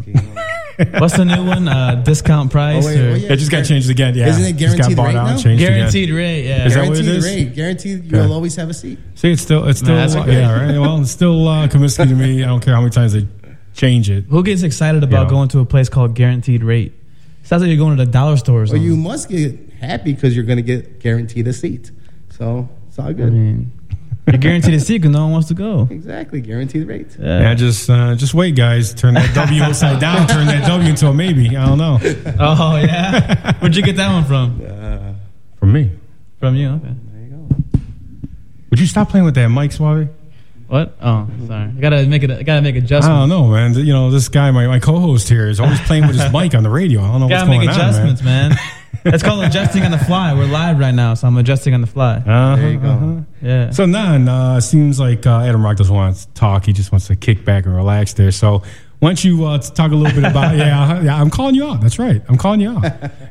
[SPEAKER 23] What's the new one? Uh, discount price?
[SPEAKER 24] Oh, wait,
[SPEAKER 23] or-
[SPEAKER 24] oh, yeah.
[SPEAKER 1] It just got changed again. Yeah,
[SPEAKER 24] Isn't it
[SPEAKER 1] Just got
[SPEAKER 24] guaranteed
[SPEAKER 1] bought
[SPEAKER 24] rate
[SPEAKER 1] out,
[SPEAKER 24] now?
[SPEAKER 1] changed again.
[SPEAKER 23] Guaranteed rate. Yeah.
[SPEAKER 1] Is that what
[SPEAKER 24] Guaranteed
[SPEAKER 1] it is?
[SPEAKER 24] rate, guaranteed. You'll always have a seat.
[SPEAKER 1] See, it's still, it's
[SPEAKER 23] No,
[SPEAKER 1] still,
[SPEAKER 23] that's
[SPEAKER 1] uh, yeah, right. Well, it's still uh, Comiskey to me. I don't care how many times they change it.
[SPEAKER 23] Who gets excited about
[SPEAKER 1] Yeah.
[SPEAKER 23] going to a place called Guaranteed Rate? Sounds like you're going to the dollar store or
[SPEAKER 24] Well, you must get happy because you're going to get guaranteed a seat. So it's all good.
[SPEAKER 23] I mean, you're guaranteed a seat because no one wants to go.
[SPEAKER 24] Exactly, guaranteed rate.
[SPEAKER 1] Yeah, just, uh, just wait, guys. Turn that W upside down. Turn that W into a maybe. I don't know.
[SPEAKER 23] Oh yeah. Where'd you get that one from?
[SPEAKER 1] From me.
[SPEAKER 23] From you. Okay. There you go.
[SPEAKER 1] Would you stop playing with that mic, Suave?
[SPEAKER 23] What? Oh, sorry. I gotta make it. I gotta make adjustments.
[SPEAKER 1] I don't know, man. You know, this guy, my, my co-host here, is always playing with his mic on the radio. I don't know what's
[SPEAKER 23] Gotta
[SPEAKER 1] going
[SPEAKER 23] make
[SPEAKER 1] on,
[SPEAKER 23] adjustments, man. It's called adjusting on the fly. We're live right now, so I'm adjusting on the fly.
[SPEAKER 1] Uh-huh,
[SPEAKER 24] There you go.
[SPEAKER 1] uh-huh.
[SPEAKER 23] Yeah.
[SPEAKER 1] So Nan, uh, seems like uh, Adam Rock doesn't want to talk. He just wants to kick back and relax there. So why don't you uh, talk a little bit about? yeah, yeah, I'm calling you out. That's right. I'm calling you out.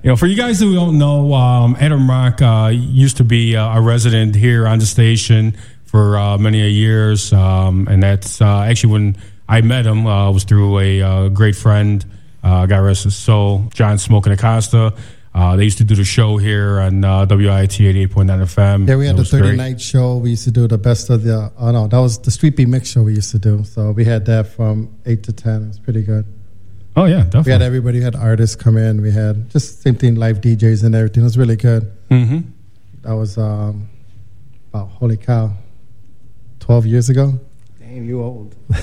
[SPEAKER 1] you know, for you guys who don't know, um, Adam Rock uh, used to be uh, a resident here on the station for uh, many a years, um, and that's uh, actually when I met him uh, was through a uh, great friend, uh, God rest his soul, John Smoking Acosta. Uh, they used to do the show here on uh, WIIT 88.9 FM.
[SPEAKER 25] Yeah, we had the
[SPEAKER 1] was great.
[SPEAKER 25] 30 night show. We used to do the best of the. Oh no, that was the Street Beat Mix show we used to do. So we had that from eight to ten. It was pretty good.
[SPEAKER 1] Oh yeah, definitely.
[SPEAKER 25] We had everybody. We had artists come in. We had just same thing, live DJs and everything. It was really good.
[SPEAKER 1] Mm-hmm.
[SPEAKER 25] That was um, about holy cow, twelve years ago.
[SPEAKER 24] Damn, you old.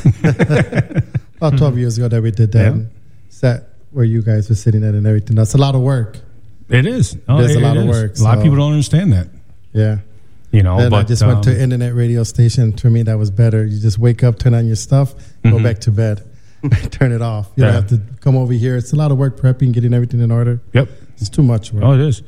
[SPEAKER 25] About twelve years ago that we did that
[SPEAKER 1] Yeah.
[SPEAKER 25] set where you guys were sitting at and everything. That's a lot of work.
[SPEAKER 1] It is. Oh,
[SPEAKER 25] There's a lot of
[SPEAKER 1] is.
[SPEAKER 25] work,
[SPEAKER 1] A lot of people don't understand that.
[SPEAKER 25] Yeah.
[SPEAKER 1] You know,
[SPEAKER 25] then
[SPEAKER 1] but
[SPEAKER 25] I just went
[SPEAKER 1] um,
[SPEAKER 25] to internet radio station. To me, that was better. You just wake up, turn on your stuff, go
[SPEAKER 1] Mhm.
[SPEAKER 25] back to bed, turn it off. You
[SPEAKER 1] Yeah.
[SPEAKER 25] don't have to come over here. It's a lot of work prepping, getting everything in order.
[SPEAKER 1] Yep.
[SPEAKER 25] It's too much work.
[SPEAKER 1] Oh, it is.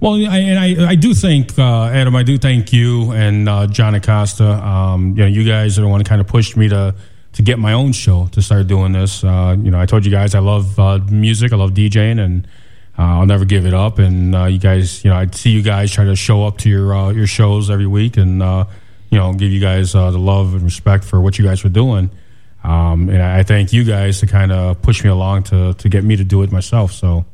[SPEAKER 1] Well, I, and I, I do think uh, Adam, I do thank you and uh, John Acosta. Um, you know, you guys are the one kind of pushed me to to get my own show to start doing this. Uh, you know, I told you guys I love uh, music, I love DJing, and uh, I'll never give it up. And uh, you guys, you know, I see you guys try to show up to your your shows every week, and you know, give you guys the love and respect for what you guys were doing. Um, and I thank you guys to kind of push me along to to get me to do it myself. So,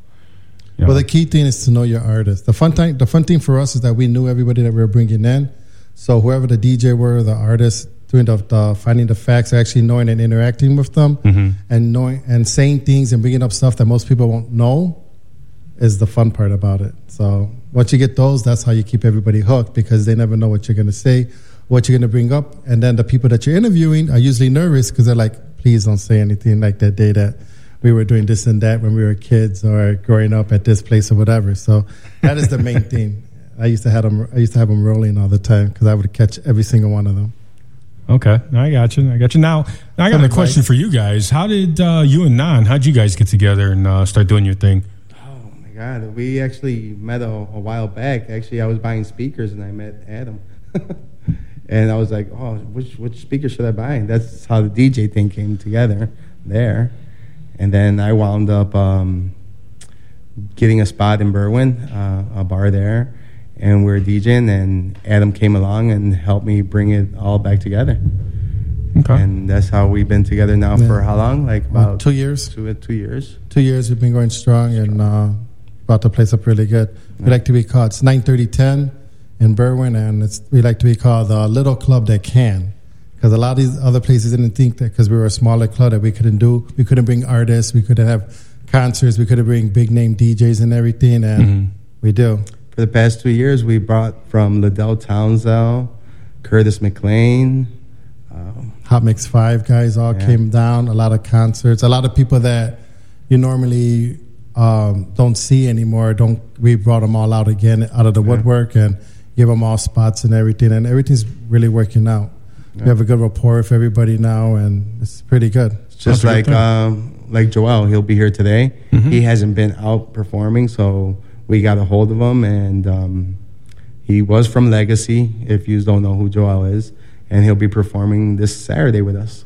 [SPEAKER 1] know.
[SPEAKER 25] Well, the key thing is to know your artist. The fun thing, the fun thing for us is that we knew everybody that we were bringing in. So whoever the DJ were, the artist, doing the, the finding the facts, actually knowing and interacting with them,
[SPEAKER 1] Mhm.
[SPEAKER 25] and knowing and saying things and bringing up stuff that most people won't know, is the fun part about it. So once you get those, that's how you keep everybody hooked because they never know what you're going to say, what you're going to bring up, and then the people that you're interviewing are usually nervous because they're like, "Please don't say anything like that day that." We were doing this and that when we were kids, or growing up at this place, or whatever. So that is the main thing. I used to have them. I used to have them rolling all the time because I would catch every single one of them.
[SPEAKER 1] Okay, I got you. I got you. Now, now I got
[SPEAKER 25] Some
[SPEAKER 1] a question
[SPEAKER 25] advice.
[SPEAKER 1] for you guys. How did uh, you and Nan? How'd you guys get together and uh, start doing your thing?
[SPEAKER 24] Oh my God, we actually met a, a while back. Actually, I was buying speakers and I met Adam. and I was like, oh, which, which speaker should I buy? And that's how the DJ thing came together there. And then I wound up um, getting a spot in Berwyn, uh, a bar there. And we were DJing, and Adam came along and helped me bring it all back together.
[SPEAKER 1] Okay.
[SPEAKER 24] And that's how we've been together now
[SPEAKER 25] Yeah.
[SPEAKER 24] for how long? Like
[SPEAKER 25] About two years.
[SPEAKER 24] Two, two years.
[SPEAKER 25] Two years we've been going strong and uh, about to place up really good. We like to be called it's nine thirty ten in Berwyn, and it's we like to be called the little club that can. Because a lot of these other places didn't think that because we were a smaller club that we couldn't do, we couldn't bring artists, we couldn't have concerts, we couldn't bring big name DJs and everything, and we do.
[SPEAKER 24] For the past two years, we brought from Lidell Townsell, Curtis McLean. Um,
[SPEAKER 25] Hot Mix Five guys all
[SPEAKER 24] Yeah.
[SPEAKER 25] came down. A lot of concerts. A lot of people that you normally um, don't see anymore. Don't we brought them all out again out of the woodwork and give them all spots and everything. And everything's really working out. We have a good rapport with everybody now, and it's pretty good.
[SPEAKER 24] It's just like um, like Joel, he'll be here today. He hasn't been out performing, so we got a hold of him, and um, he was from Legacy. If you don't know who Joel is, and he'll be performing this Saturday with us.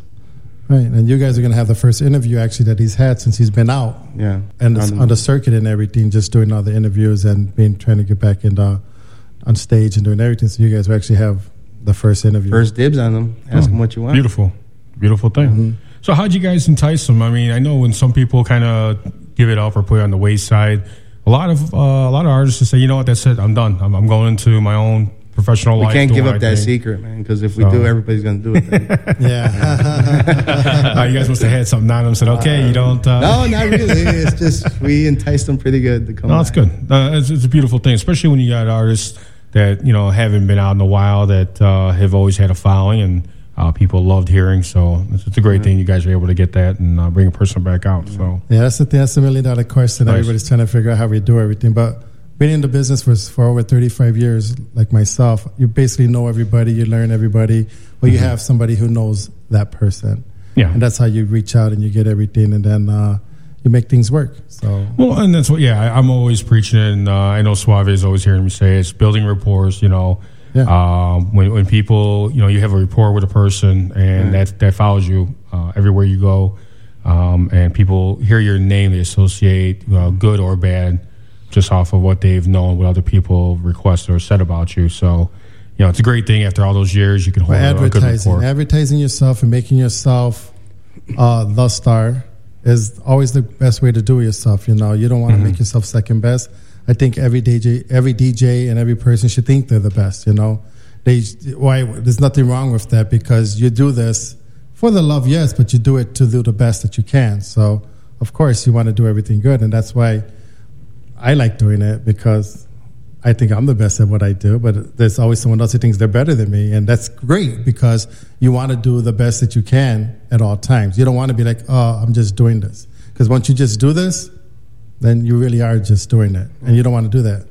[SPEAKER 25] Right, and you guys are going to have the first interview actually that he's had since he's been out.
[SPEAKER 24] Yeah,
[SPEAKER 25] and it's
[SPEAKER 24] Um,
[SPEAKER 25] on the circuit and everything, just doing all the interviews and being trying to get back in the, on stage and doing everything. So you guys will actually have the first interview.
[SPEAKER 24] First dibs on them. Ask them what you want.
[SPEAKER 1] Beautiful, beautiful thing.
[SPEAKER 25] Mm-hmm.
[SPEAKER 1] So, how'd you guys entice them? I mean, I know when some people kind of give it up or put it on the wayside, a lot of uh, a lot of artists just say, you know what, that's it, I'm done. I'm, I'm going into my own professional
[SPEAKER 24] We
[SPEAKER 1] life.
[SPEAKER 24] can't give
[SPEAKER 1] my
[SPEAKER 24] up that
[SPEAKER 1] thing."
[SPEAKER 24] secret, man. Because if we
[SPEAKER 1] So-
[SPEAKER 24] do, everybody's gonna do it.
[SPEAKER 25] Yeah.
[SPEAKER 1] Uh, you guys must have had something on them. Said, okay, you don't. Uh,
[SPEAKER 24] no, not really. It's just we enticed them pretty good to come.
[SPEAKER 1] No, it's good. Uh, it's, it's a beautiful thing, especially when you got artists that you know haven't been out in a while that uh, have always had a following and uh, people loved hearing. So it's, it's a great thing you guys are able to get that and uh, bring a person back out. So
[SPEAKER 25] Yeah, that's the thing. That's the million dollar question.
[SPEAKER 1] Nice.
[SPEAKER 25] Everybody's trying to figure out how we do everything. But being in the business for, for over 35 years, like myself, you basically know everybody, you learn everybody, but you
[SPEAKER 1] Mhm.
[SPEAKER 25] have somebody who knows that person.
[SPEAKER 1] Yeah.
[SPEAKER 25] And that's how you reach out and you get everything, and then uh, you make things work. So,
[SPEAKER 1] well, and that's what. Yeah, I'm always preaching, it, and uh, I know Suave is always hearing me say it's building rapport. You know. Um, when, when people, you know, you have a rapport with a person and that, that follows you uh, everywhere you go, um, and people hear your name, they associate uh, good or bad just off of what they've known, what other people requested or said about you. So, you know, it's a great thing after all those years you can hold
[SPEAKER 25] Well,
[SPEAKER 1] a, a good
[SPEAKER 25] advertising, advertising yourself and making yourself uh, the star is always the best way to do it yourself. You know, you don't want to
[SPEAKER 1] Mhm.
[SPEAKER 25] make yourself second best. I think every DJ, every DJ, and every person should think they're the best. You know, they why there's nothing wrong with that because you do this for the love, yes, but you do it to do the best that you can. So, of course, you want to do everything good, and that's why I like doing it because I think I'm the best at what I do, but there's always someone else who thinks they're better than me. And that's great because you want to do the best that you can at all times. You don't want to be like, oh, I'm just doing this. Because once you just do this, then you really are just doing it. And you don't want to do that.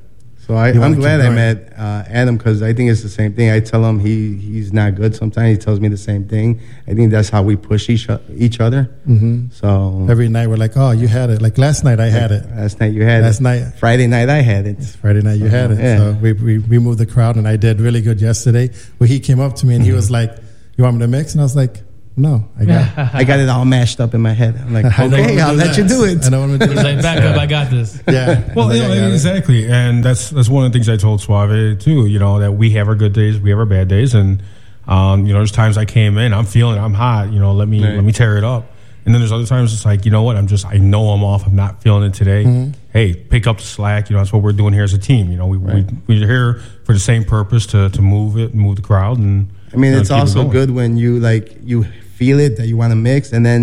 [SPEAKER 24] So I, I'm glad I met uh, Adam because I think it's the same thing. I tell him he he's not good. Sometimes he tells me the same thing. I think that's how we push each each other.
[SPEAKER 25] Mhm.
[SPEAKER 24] So
[SPEAKER 25] Every night we're like, oh, you had it. Like last night I had it.
[SPEAKER 24] last night you had
[SPEAKER 25] Last
[SPEAKER 24] it.
[SPEAKER 25] night.
[SPEAKER 24] Friday night I had it.
[SPEAKER 25] Friday night you had it.
[SPEAKER 24] Yeah.
[SPEAKER 25] So we, we, we moved the crowd and I did really good yesterday. But he came up to me and he was like, you want me to mix? And I was like, no, I got
[SPEAKER 24] I got it all mashed up in my head. I'm like,
[SPEAKER 25] I know
[SPEAKER 24] okay, I'll
[SPEAKER 25] to
[SPEAKER 24] let you do it.
[SPEAKER 25] I know what to do
[SPEAKER 23] He's like,
[SPEAKER 25] next.
[SPEAKER 23] back up, I got this.
[SPEAKER 25] Yeah.
[SPEAKER 1] Well,
[SPEAKER 25] Like,
[SPEAKER 1] you know,
[SPEAKER 25] it.
[SPEAKER 1] exactly, and that's that's one of the things I told Suave too. You know that we have our good days, we have our bad days, and Um, you know, there's times I came in, I'm feeling, I'm hot. You know, let me
[SPEAKER 24] Right.
[SPEAKER 1] let me tear it up. And then there's other times it's like, you know what? I'm just, I know I'm off. I'm not feeling it today.
[SPEAKER 24] Mhm.
[SPEAKER 1] Hey, pick up the slack. You know, that's what we're doing here as a team. You know, we,
[SPEAKER 24] Right.
[SPEAKER 1] we we're here for the same purpose to to move it, move the crowd, and
[SPEAKER 24] I mean,
[SPEAKER 1] you know,
[SPEAKER 24] it's
[SPEAKER 1] keep it
[SPEAKER 24] also good when you like you feel it that you want to mix, and then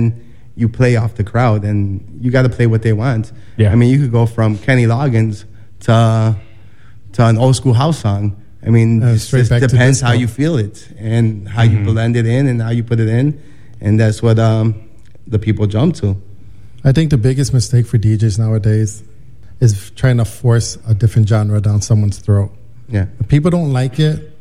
[SPEAKER 24] you play off the crowd, and you got to play what they want.
[SPEAKER 1] Yeah.
[SPEAKER 24] I mean, you could go from Kenny Loggins to to an old school house song. I mean,
[SPEAKER 25] Uh,
[SPEAKER 24] it just depends how you feel it and how
[SPEAKER 1] Mm-hmm.
[SPEAKER 24] you blend it in and how you put it in, and that's what um, the people jump to.
[SPEAKER 25] I think the biggest mistake for DJs nowadays is trying to force a different genre down someone's throat.
[SPEAKER 24] Yeah.
[SPEAKER 25] If people don't like it,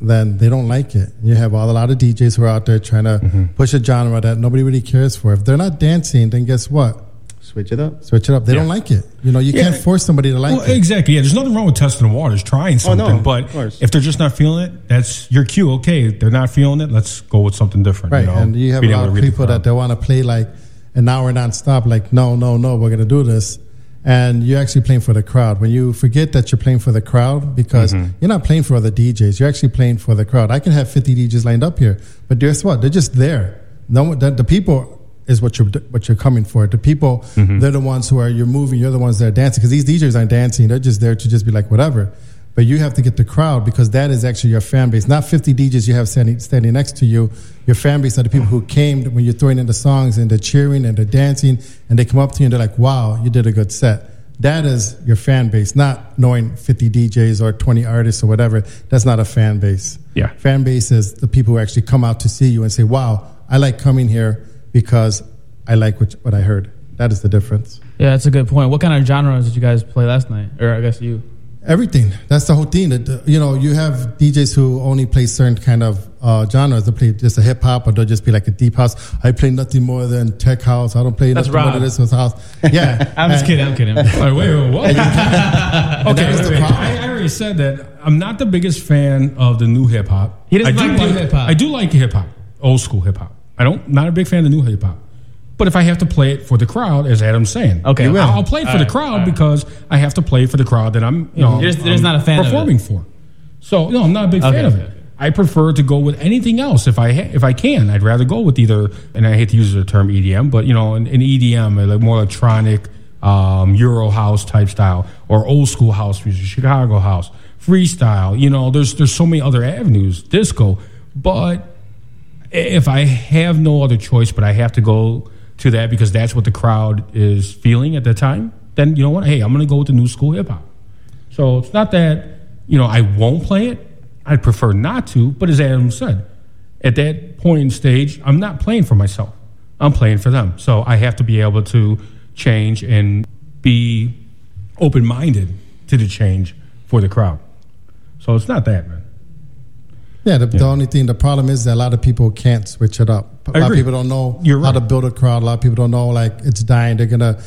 [SPEAKER 25] then they don't like it. You have all, a lot of DJs who are out there trying to
[SPEAKER 1] Mm-hmm.
[SPEAKER 25] push a genre that nobody really cares for. If they're not dancing, then guess what?
[SPEAKER 24] Switch it up.
[SPEAKER 25] Switch it up. They
[SPEAKER 1] Yeah.
[SPEAKER 25] don't like it. You know, you
[SPEAKER 1] Yeah.
[SPEAKER 25] can't force somebody to like
[SPEAKER 1] well,
[SPEAKER 25] it.
[SPEAKER 1] exactly. Yeah, there's nothing wrong with testing the waters, trying something.
[SPEAKER 24] Oh, no,
[SPEAKER 1] but if they're just not feeling it, that's your cue. Okay, they're not feeling it. Let's go with something different.
[SPEAKER 25] Right,
[SPEAKER 1] You know,
[SPEAKER 25] and you have
[SPEAKER 1] being
[SPEAKER 25] a lot of people that they want to play like an hour nonstop. Like, no, no, no, we're going to do this, and you're actually playing for the crowd. When you forget that you're playing for the crowd, because
[SPEAKER 1] Mm-hmm.
[SPEAKER 25] you're not playing for other DJs, you're actually playing for the crowd. I can have 50 DJs lined up here, but guess what? They're just there. No, the, the people is what you're what you're coming for. The people,
[SPEAKER 1] Mm-hmm.
[SPEAKER 25] they're the ones who are you're moving. You're the ones that are dancing because these DJs aren't dancing. They're just there to just be like whatever. But you have to get the crowd because that is actually your fan base. Not 50 DJs you have standing, standing next to you. Your fan base are the people who came when you're throwing in the songs and they're cheering and they're dancing and they come up to you and they're like, wow, you did a good set. That is your fan base, not knowing 50 DJs or 20 artists or whatever. That's not a fan base.
[SPEAKER 1] Yeah.
[SPEAKER 25] Fan base is the people who actually come out to see you and say, wow, I like coming here because I like what, what I heard. That is the difference.
[SPEAKER 23] Yeah, that's a good point. What kind of genres did you guys play last night? Or I guess you.
[SPEAKER 25] Everything. That's the whole thing. That uh, you know, you have DJs who only play certain kind of uh, genres. They play just a hip hop, or they'll just be like a deep house. I play nothing more than tech house. I don't play
[SPEAKER 23] That's
[SPEAKER 25] nothing more than this was house. Yeah,
[SPEAKER 23] I'm just
[SPEAKER 25] And-
[SPEAKER 23] kidding. I'm kidding.
[SPEAKER 1] Wait, wait, wait, what? Okay, wait, wait. I, I already said that I'm not the biggest fan of the new hip hop.
[SPEAKER 23] He doesn't
[SPEAKER 1] I do
[SPEAKER 23] like new hip-hop.
[SPEAKER 1] I do like hip hop, old school hip hop. I don't. Not a big fan of the new hip hop. But if I have to play it for the crowd, as Adam's saying,
[SPEAKER 23] Okay. You will.
[SPEAKER 1] I'll, I'll play it for
[SPEAKER 23] All
[SPEAKER 1] the crowd
[SPEAKER 23] all right.
[SPEAKER 1] because I have to play for the crowd that I'm, you know,
[SPEAKER 23] You're just- you're just
[SPEAKER 1] I'm
[SPEAKER 23] not a fan of
[SPEAKER 1] performing for. So no, I'm not a big
[SPEAKER 23] Okay,
[SPEAKER 1] fan of
[SPEAKER 23] okay,
[SPEAKER 1] it. I prefer to go with anything else if I ha- if I can. I'd rather go with either, and I hate to use the term EDM, but you know, an, an EDM, a like more electronic, um, Euro house type style, or old school house music, Chicago house, freestyle. You know, there's there's so many other avenues, disco. But if I have no other choice, but I have to go to that because that's what the crowd is feeling at the time, then you know what? Hey, I'm going to go with the new school hip hop. So it's not that you know I won't play it. I'd prefer not to, but as Adam said, at that point in stage, I'm not playing for myself. I'm playing for them. So I have to be able to change and be open minded to the change for the crowd. So it's not that, man.
[SPEAKER 25] Yeah, the, the only thing, the problem is that a lot of people can't switch it up. A
[SPEAKER 1] I
[SPEAKER 25] lot
[SPEAKER 1] agree.
[SPEAKER 25] of people don't know
[SPEAKER 1] You're
[SPEAKER 25] how
[SPEAKER 1] right.
[SPEAKER 25] to build a crowd. A lot of people don't know like it's dying. They're gonna,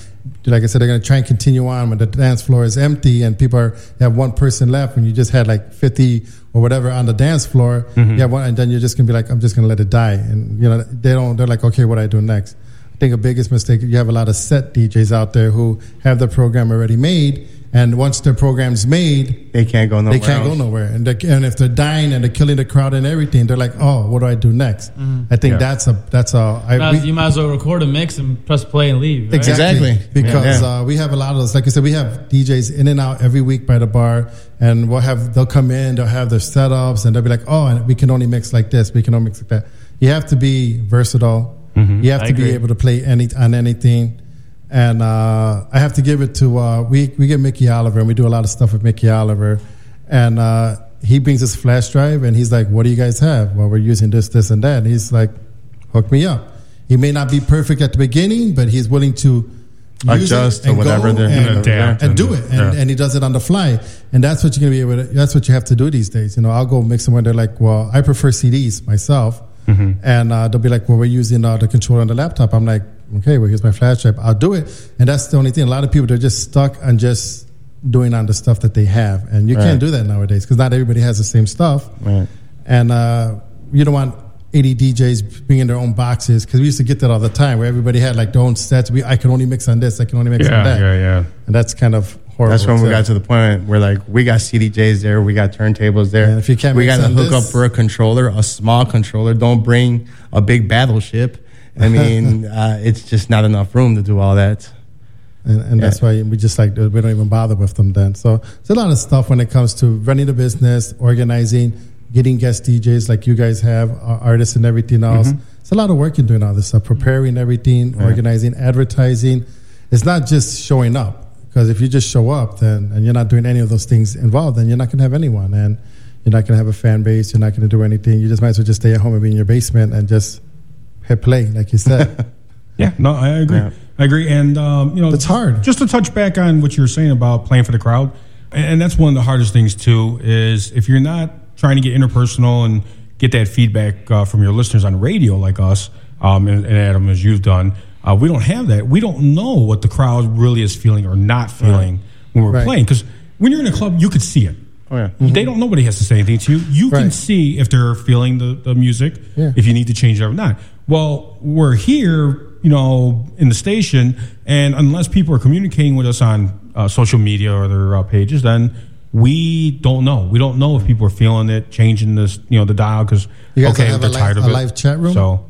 [SPEAKER 25] like I said, they're gonna try and continue on when the dance floor is empty and people are have one person left. When you just had like fifty or whatever on the dance floor,
[SPEAKER 1] Mhm.
[SPEAKER 25] you have one, and then you're just gonna be like, I'm just gonna let it die. And you know, they don't. They're like, okay, what do I do next? I think the biggest mistake you have a lot of set DJs out there who have the program already made, and once their program's made,
[SPEAKER 24] They can't go nowhere.
[SPEAKER 25] they can't go nowhere. And, they, and if they're dying and they're killing the crowd and everything, they're like, oh, what do I do next?
[SPEAKER 23] Mhm.
[SPEAKER 25] I think
[SPEAKER 1] Yeah.
[SPEAKER 25] that's a that's a I, we-
[SPEAKER 23] you might as well record a mix and press play and leave. right?
[SPEAKER 25] exactly,
[SPEAKER 24] Exactly.
[SPEAKER 25] because
[SPEAKER 24] Yeah.
[SPEAKER 25] Uh, we have a lot of those. Like I said, we have DJs in and out every week by the bar, and we'll have they'll come in, they'll have their setups, and they'll be like, oh, and we can only mix like this, we can only mix like that. You have to be versatile. You have
[SPEAKER 23] I
[SPEAKER 25] to be able to play any on anything. And uh, I have to give it to uh, we we get Mickey Oliver, and we do a lot of stuff with Mickey Oliver, and uh, he brings his flash drive, and he's like, "What do you guys have?" Well, we're using this, this, and that. And he's like, "Hook me up." He may not be perfect at the beginning, but he's willing to use
[SPEAKER 24] Adjust
[SPEAKER 25] it
[SPEAKER 24] to
[SPEAKER 25] and
[SPEAKER 24] whatever they're
[SPEAKER 25] and, and do it, and,
[SPEAKER 1] yeah.
[SPEAKER 25] and he does it on the fly, and that's what you're gonna be able to. That's what you have to do these days. You know, I'll go mix them where they're like, "Well, I prefer CDs myself."
[SPEAKER 1] Mm-hmm.
[SPEAKER 25] And uh, they'll be like, well, we're using uh, the controller on the laptop. I'm like, okay, well, here's my flash drive. I'll do it. And that's the only thing. A lot of people, they're just stuck on just doing on the stuff that they have. And you
[SPEAKER 24] Right.
[SPEAKER 25] can't do that nowadays because not everybody has the same stuff.
[SPEAKER 24] Right.
[SPEAKER 25] And uh, you don't want 80 DJs being in their own boxes because we used to get that all the time where everybody had like their own sets. We, I can only mix on this, I can only mix
[SPEAKER 1] Yeah,
[SPEAKER 25] on that.
[SPEAKER 1] yeah, yeah.
[SPEAKER 25] And that's kind of horrible.
[SPEAKER 24] That's when we got to the point where like we got CDJs there, we got turntables there.
[SPEAKER 25] And if you can't
[SPEAKER 24] we got to hook
[SPEAKER 25] this-
[SPEAKER 24] up for a controller, a small controller. Don't bring a big battleship. I mean, uh, it's just not enough room to do all that.
[SPEAKER 25] and, and that's why we just like we don't even bother with them then. So it's a lot of stuff when it comes to running the business, organizing, getting guest DJs like you guys have, artists and everything else.
[SPEAKER 24] Mhm.
[SPEAKER 25] It's a lot of work in doing all this stuff, preparing everything,
[SPEAKER 24] Yeah.
[SPEAKER 25] organizing, advertising. It's not just showing up because if you just show up then and you're not doing any of those things involved, then you're not going to have anyone and you're not going to have a fan base. You're not going to do anything. You just might as well just stay at home and be in your basement and just hit play, like you said.
[SPEAKER 1] Yeah, no, I agree.
[SPEAKER 25] Yeah.
[SPEAKER 1] I agree. And, um, you know,
[SPEAKER 25] It's hard.
[SPEAKER 1] Just to touch back on what you were saying about playing for the crowd, and, that's one of the hardest things, too, is if you're not trying to get interpersonal and get that feedback uh, from your listeners on radio like us, um, and, and Adam, as you've done, uh, we don't have that. We don't know what the crowd really is feeling or not feeling when we're
[SPEAKER 25] Right.
[SPEAKER 1] playing. Because when you're in a club, you could see it.
[SPEAKER 24] Oh yeah.
[SPEAKER 1] They don't. Nobody has to say anything to you. You can see if they're feeling the, the music,
[SPEAKER 25] Yeah.
[SPEAKER 1] if you need to change it or not. Well, we're here, you know, in the station, and unless people are communicating with us on uh, social media or their uh, pages, then we don't know. We don't know if people are feeling it, changing this, you know, the dial because okay,
[SPEAKER 25] have
[SPEAKER 1] they're tired of
[SPEAKER 25] a
[SPEAKER 1] it.
[SPEAKER 25] live chat room?
[SPEAKER 1] So.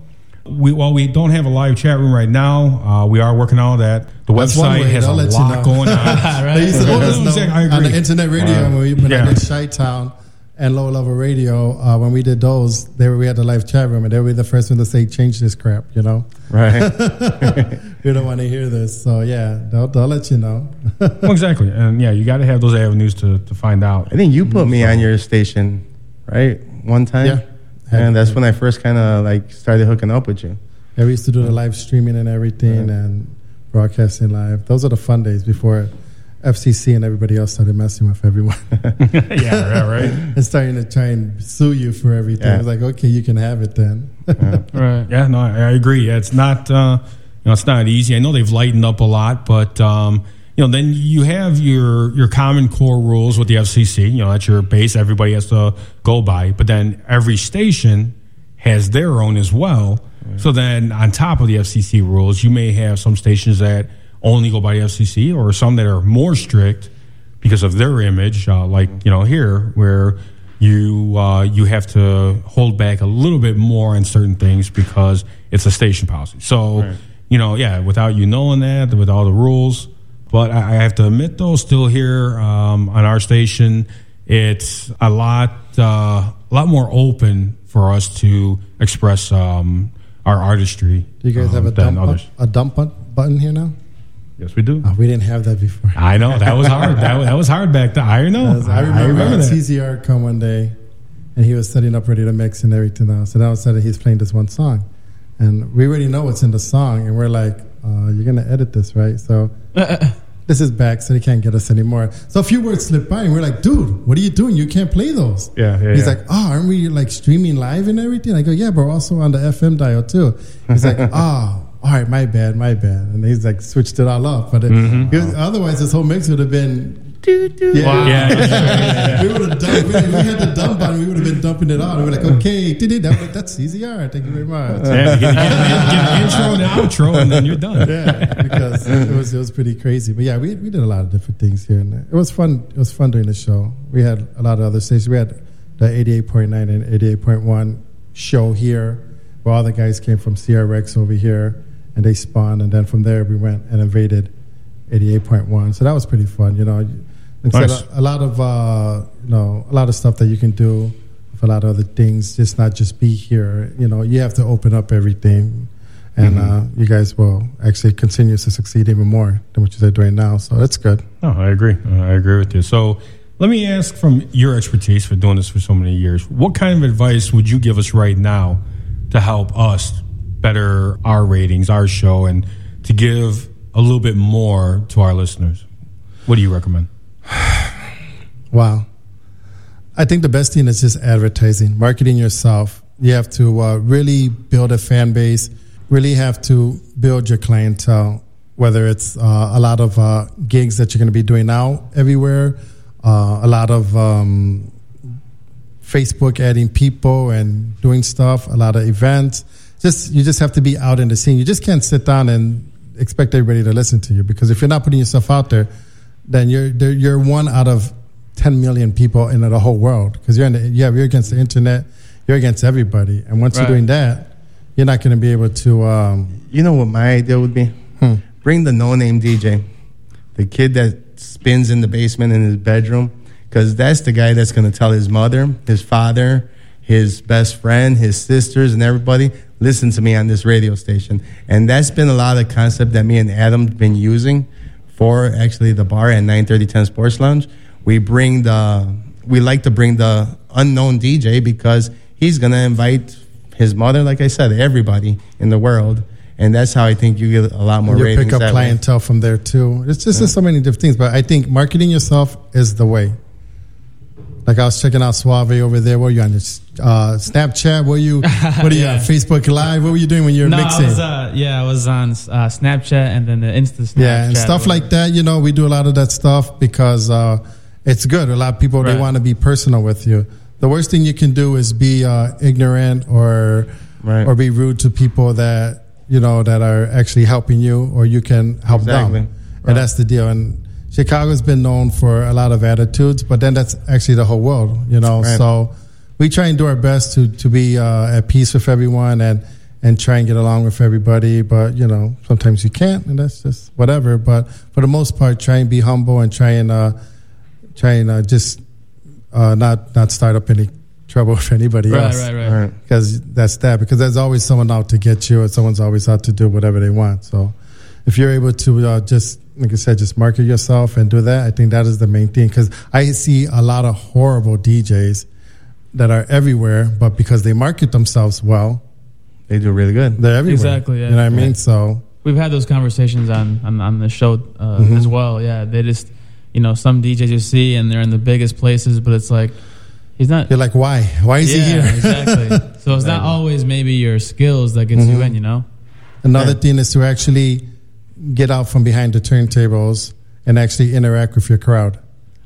[SPEAKER 1] We, while we don't have a live chat room right now, uh, we are working on that. The
[SPEAKER 25] That's
[SPEAKER 1] website
[SPEAKER 25] way,
[SPEAKER 1] has a
[SPEAKER 25] let you
[SPEAKER 1] lot
[SPEAKER 25] know.
[SPEAKER 1] going on.
[SPEAKER 25] They used to let us know
[SPEAKER 1] Exactly, I
[SPEAKER 25] on the internet radio
[SPEAKER 1] Uh,
[SPEAKER 25] when we when
[SPEAKER 1] yeah.
[SPEAKER 25] I did Chi Town and Low Level Radio. Uh, when we did those, they were, we had the live chat room, and they were the first one to say, "Change this crap," you know.
[SPEAKER 24] Right.
[SPEAKER 25] we don't want to hear this, so yeah, they'll, they'll let you know.
[SPEAKER 1] well, exactly, and yeah, you got to have those avenues to, to find out.
[SPEAKER 24] I think you put me on your station, right? One time.
[SPEAKER 25] Yeah.
[SPEAKER 24] And that's when I first kind of like started hooking up with you.
[SPEAKER 25] Yeah, we used to do the live streaming and everything, and broadcasting live. Those are the fun days before FCC and everybody else started messing with everyone.
[SPEAKER 1] yeah, yeah, right.
[SPEAKER 25] and starting to try and sue you for everything.
[SPEAKER 1] Yeah.
[SPEAKER 25] It's like, okay, you can have it then.
[SPEAKER 1] Right. Yeah, no, I, I agree. Yeah, it's not, uh, you know, it's not easy. I know they've lightened up a lot, but um, you know, then you have your your common core rules with the FCC. You know, that's your base. Everybody has to go by. But then every station has their own as well. So then, on top of the FCC rules, you may have some stations that only go by the FCC, or some that are more strict because of their image, uh, like you know here, where you uh, you have to hold back a little bit more on certain things because it's a station policy. So you know, yeah, without you knowing that, with all the rules. But I, I have to admit, though, still here um, on our station, it's a lot uh, a lot more open for us to express um, our artistry.
[SPEAKER 25] Do you guys
[SPEAKER 1] um,
[SPEAKER 25] have a dump,
[SPEAKER 1] others.
[SPEAKER 25] a dump button here now?
[SPEAKER 1] Yes, we do.
[SPEAKER 25] Oh, we didn't have that before.
[SPEAKER 1] I know that was hard. that, was- that was hard back then. I know.
[SPEAKER 25] I remember,
[SPEAKER 1] that.
[SPEAKER 25] CZR come one day, and he was setting up ready to mix and everything else. And all of a sudden, he's playing this one song, and we already know what's in the song, and we're like, uh, "You're gonna edit this, right?" So. This is back, so they can't get us anymore. So a few words slipped by, and we're like, "Dude, what are you doing? You can't play those."
[SPEAKER 1] Yeah, yeah.
[SPEAKER 25] He's
[SPEAKER 1] yeah.
[SPEAKER 25] like, "Oh, aren't we like streaming live and everything?" I go, "Yeah, but we're also on the FM dial too." He's like, "Oh, all right, my bad, my bad," and he's like switched it all up. But it,
[SPEAKER 1] Mhm.
[SPEAKER 25] he was- otherwise, this whole mix would have been.
[SPEAKER 1] Wow. Yeah, yeah, yeah.
[SPEAKER 25] we would have dumped. We, we had the dump button. We would have been dumping it out. And we're like, okay, did it? That, that's CZR. Thank you very much.
[SPEAKER 1] Yeah, get, get, get an intro and outro, and then you're done.
[SPEAKER 25] Yeah, because it was it was pretty crazy. But yeah, we, we did a lot of different things here and there. It was fun. It was fun doing the show. We had a lot of other stations. We had the eighty eight point nine and eighty eight point one show here, where all the guys came from CRX over here, and they spawned. And then from there, we went and invaded eighty eight point one. So that was pretty fun. You know,
[SPEAKER 1] Nice.
[SPEAKER 25] a lot of uh, you know a lot of stuff that you can do with a lot of other things. Just not just be here. You know, you have to open up everything and
[SPEAKER 1] Mhm.
[SPEAKER 25] uh, you guys will actually continue to succeed even more than what you're doing now. So that's good.
[SPEAKER 1] No, I agree. Uh, I agree with you. So let me ask from your expertise for doing this for so many years, what kind of advice would you give us right now to help us better our ratings, our show, and to give a little bit more to our listeners? What do you recommend?
[SPEAKER 25] Wow. I think the best thing is just advertising, marketing yourself. You have to uh, really build a fan base, really have to build your clientele, whether it's uh, a lot of uh, gigs that you're going to be doing now everywhere, uh, a lot of um, Facebook adding people and doing stuff, a lot of events. Just you just have to be out in the scene. You just can't sit down and expect everybody to listen to you because if you're not putting yourself out there, then you're you're one out of 10 million people in the whole world because you're in the, yeah you're against the internet you're against everybody and once
[SPEAKER 24] Right.
[SPEAKER 25] you're doing that you're not going to be able to um,
[SPEAKER 24] You know what my idea would be?
[SPEAKER 25] Hmm.
[SPEAKER 24] Bring the no name DJ, the kid that spins in the basement in his bedroom, because that's the guy that's going to tell his mother, his father, his best friend, his sisters, and everybody, listen to me on this radio station. And that's been a lot of concept that me and Adam been using for actually the bar at 93010 Sports Lounge. We bring the, we like to bring the unknown DJ because he's going to invite his mother, like I said, everybody in the world. And that's how I think you get a lot more
[SPEAKER 25] you pick up
[SPEAKER 24] that way.
[SPEAKER 25] clientele from there too it's just there's so many different things but i think marketing yourself is the way like i was checking out suave over there were you on this uh, snapchat? Were you what are you
[SPEAKER 23] Yeah.
[SPEAKER 25] facebook live? What were you doing when you were
[SPEAKER 23] no,
[SPEAKER 25] mixing?
[SPEAKER 23] I was, uh, yeah, I was on uh, Snapchat and then the Insta Snapchat.
[SPEAKER 25] yeah and stuff like that you know we do a lot of that stuff because uh, it's good. A lot of people they want to be personal with you. The worst thing you can do is be uh, ignorant or or be rude to people that you know that are actually helping you or you can help
[SPEAKER 24] Exactly.
[SPEAKER 25] them and that's the deal. And chicago's been known for a lot of attitudes but then that's actually the whole world you know
[SPEAKER 24] Right.
[SPEAKER 25] so we try and do our best to to be uh, at peace with everyone and and try and get along with everybody but you know sometimes you can't and that's just whatever but for the most part try and be humble and try and uh try and uh, just uh not not start up any trouble with anybody
[SPEAKER 23] Right,
[SPEAKER 25] else
[SPEAKER 23] right, right. Right.
[SPEAKER 25] because that's that because there's always someone out to get you and someone's always out to do whatever they want so if you're able to uh, just like i said just market yourself and do that i think that is the main thing because i see a lot of horrible djs that are everywhere but because they market themselves well
[SPEAKER 24] they do really good
[SPEAKER 25] they're everywhere
[SPEAKER 23] Exactly, yeah.
[SPEAKER 25] you know what i mean
[SPEAKER 23] Yeah.
[SPEAKER 25] so
[SPEAKER 23] We've had those conversations on on, on the show uh,
[SPEAKER 25] Mhm.
[SPEAKER 23] as well. Yeah, they just you know some DJs you see and they're in the biggest places, but it's like he's not.
[SPEAKER 25] you're like why why is
[SPEAKER 23] yeah,
[SPEAKER 25] he here
[SPEAKER 23] exactly. So it's not always maybe your skills that gets you
[SPEAKER 25] Mhm.
[SPEAKER 23] in. You know.
[SPEAKER 25] Another thing is to actually get out from behind the turntables and actually interact with your crowd.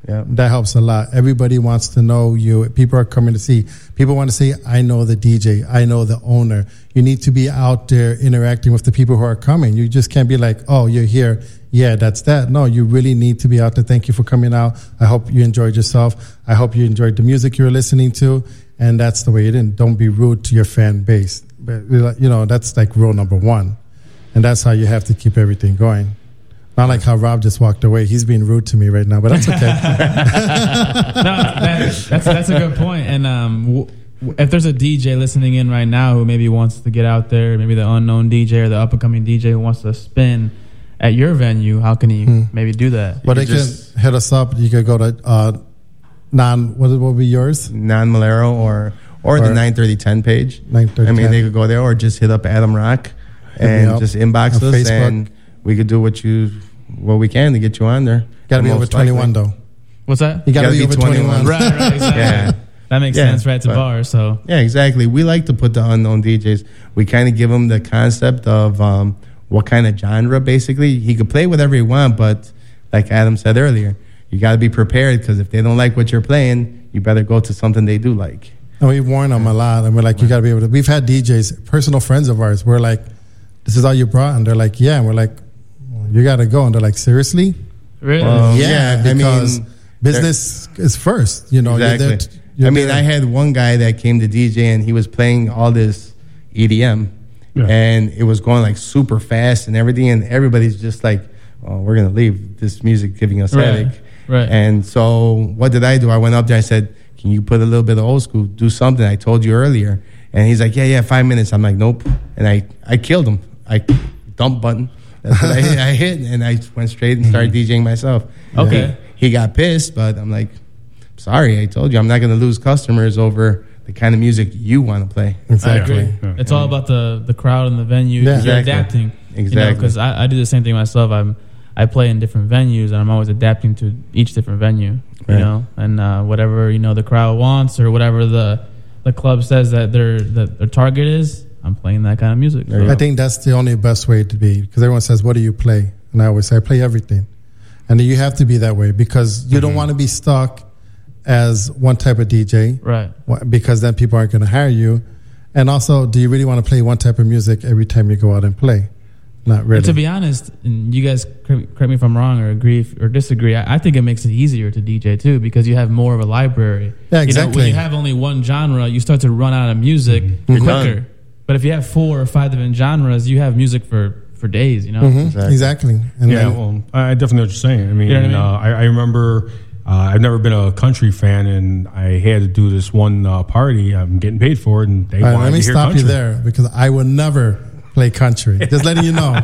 [SPEAKER 24] Yeah.
[SPEAKER 25] That helps a lot. Everybody wants to know you. People are coming to see. People want to say, I know the DJ. I know the owner. You need to be out there interacting with the people who are coming. You just can't be like, oh, you're here. Yeah, that's that. No, you really need to be out there. Thank you for coming out. I hope you enjoyed yourself. I hope you enjoyed the music you were listening to. And that's the way it is. Don't be rude to your fan base. But, you know, that's like rule number one. And that's how you have to keep everything going. Not like how Rob just walked away. He's being rude to me right now, but that's okay.
[SPEAKER 23] no, that, that's that's a good point. And um, w- w- if there's a DJ listening in right now who maybe wants to get out there, maybe the unknown DJ or the up and coming DJ who wants to spin at your venue, how can he maybe do that?
[SPEAKER 25] But they can hit us up. You could go to uh, Nan. What will be yours?
[SPEAKER 24] Nan Malero or or, the 93010 page.
[SPEAKER 25] 93010.
[SPEAKER 24] I mean, they could go there or just hit up Adam Rock
[SPEAKER 25] Hit
[SPEAKER 24] and just inbox
[SPEAKER 25] on
[SPEAKER 24] us,
[SPEAKER 25] Facebook.
[SPEAKER 24] and we could do what you what we can to get you on there.
[SPEAKER 25] Got to be over 21 though.
[SPEAKER 23] What's that?
[SPEAKER 25] You got to be, over 21.
[SPEAKER 23] Right, right, exactly.
[SPEAKER 24] Yeah.
[SPEAKER 23] That makes
[SPEAKER 24] Yeah,
[SPEAKER 23] sense, right? To
[SPEAKER 24] but-
[SPEAKER 23] bar. So
[SPEAKER 24] Yeah, exactly. We like to put the unknown DJs. We kind of give them the concept of um, what kind of genre. Basically, he could play whatever he want, but like Adam said earlier, you got to be prepared because if they don't like what you're playing, you better go to something they do like.
[SPEAKER 25] And we warn them a lot. And we're like, you got to be able to. We've had DJs, personal friends of ours. We're like, this is all you brought, and they're like, yeah. And we're like, well, you got to go, and they're like, seriously?
[SPEAKER 23] Really?
[SPEAKER 24] Well,
[SPEAKER 25] yeah,
[SPEAKER 24] yeah, I
[SPEAKER 25] because
[SPEAKER 24] mean,
[SPEAKER 25] business is first. You know, you're
[SPEAKER 24] exactly.
[SPEAKER 25] there t- you're
[SPEAKER 24] I mean,
[SPEAKER 25] there-
[SPEAKER 24] I had one guy that came to DJ and he was playing all this EDM, and it was going like super fast and everything, and everybody's just like, "Oh, we're gonna leave this music giving us
[SPEAKER 23] Right,
[SPEAKER 24] headache."
[SPEAKER 23] right.
[SPEAKER 24] And so, what did I do? I went up there. I said, "Can you put a little bit of old school? Do something." I told you earlier, and he's like, "Yeah, yeah, five minutes." I'm like, "Nope," and I I killed him. I dump button. That's what I hit. I hit, and I went straight and started DJing myself.
[SPEAKER 23] Okay.
[SPEAKER 24] He, he got pissed, but I'm like, sorry, I told you I'm not going to lose customers over the kind of music you want to play.
[SPEAKER 23] Exactly. agree. It's all about the the crowd and the venue.
[SPEAKER 24] Yeah.
[SPEAKER 23] You're adapting.
[SPEAKER 24] Exactly.
[SPEAKER 23] Because I, I do the same thing myself. I'm I play in different venues and I'm always adapting to each different venue. You know, and uh, whatever you know the crowd wants or whatever the the club says that their that their target is, I'm playing that kind of music. So-
[SPEAKER 25] I think that's the only best way to be because everyone says, "What do you play?" And I always say, "I play everything," and you have to be that way because you don't want to be stuck as one type of DJ,
[SPEAKER 23] Right.
[SPEAKER 25] Because then people aren't going to hire you, and also, do you really want to play one type of music every time you go out and play? Not really.
[SPEAKER 23] And to be honest, and you guys correct correct me if I'm wrong or agree or disagree. I, I think it makes it easier to DJ too because you have more of a library.
[SPEAKER 25] Yeah,
[SPEAKER 23] You know,
[SPEAKER 25] exactly.
[SPEAKER 23] when you have only one genre, you start to run out of music
[SPEAKER 25] Mhm.
[SPEAKER 23] quicker.
[SPEAKER 25] Done.
[SPEAKER 23] But if you have four or five different genres, you have music for for days. You know.
[SPEAKER 25] Mhm. Exactly. And
[SPEAKER 1] yeah,
[SPEAKER 25] then-
[SPEAKER 1] well, I definitely know what you're saying. I mean,
[SPEAKER 23] You know I mean?
[SPEAKER 1] Uh, I, I remember uh, I've never been a country fan, and I had to do this one uh, party. I'm getting paid for it, and they
[SPEAKER 25] All right,
[SPEAKER 1] wanted
[SPEAKER 25] let me
[SPEAKER 1] to hear
[SPEAKER 25] stop
[SPEAKER 1] country.
[SPEAKER 25] you there because I would never play country. Just letting you know,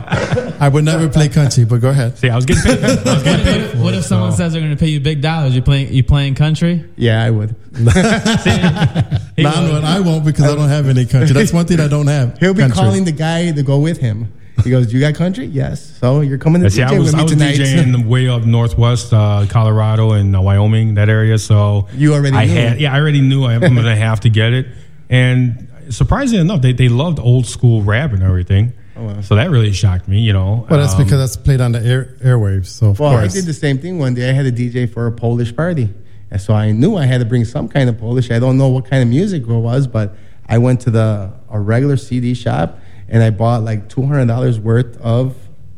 [SPEAKER 25] I would never play country. But go ahead.
[SPEAKER 1] See, I was getting paid. I was
[SPEAKER 23] What if, what if someone says they're going to pay you big dollars? You playing you playing country?
[SPEAKER 24] Yeah, I would.
[SPEAKER 25] No, no, I won't because I don't have any country. That's one thing I don't have.
[SPEAKER 24] He'll be
[SPEAKER 25] country.
[SPEAKER 24] calling the guy to go with him. He goes, "You got country? Yes. So you're coming to
[SPEAKER 1] Yeah, see,
[SPEAKER 24] DJ
[SPEAKER 1] I was,
[SPEAKER 24] with me
[SPEAKER 1] I was
[SPEAKER 24] tonight."
[SPEAKER 1] DJing way up northwest, uh, Colorado and uh, Wyoming, that area. So
[SPEAKER 24] You already
[SPEAKER 1] I
[SPEAKER 24] knew.
[SPEAKER 1] had, yeah, I already knew I, am going to have to get it. And surprisingly enough, they, they loved old school rap and everything.
[SPEAKER 24] Oh, wow.
[SPEAKER 1] So that really shocked me, you know.
[SPEAKER 25] Well, that's
[SPEAKER 1] Um,
[SPEAKER 25] because that's played on the air, airwaves. So of
[SPEAKER 24] well,
[SPEAKER 25] course,
[SPEAKER 24] I did the same thing one day. I had a DJ for a Polish party, and so I knew I had to bring some kind of Polish. I don't know what kind of music it was, but I went to the a regular CD shop and I bought like two hundred dollars worth of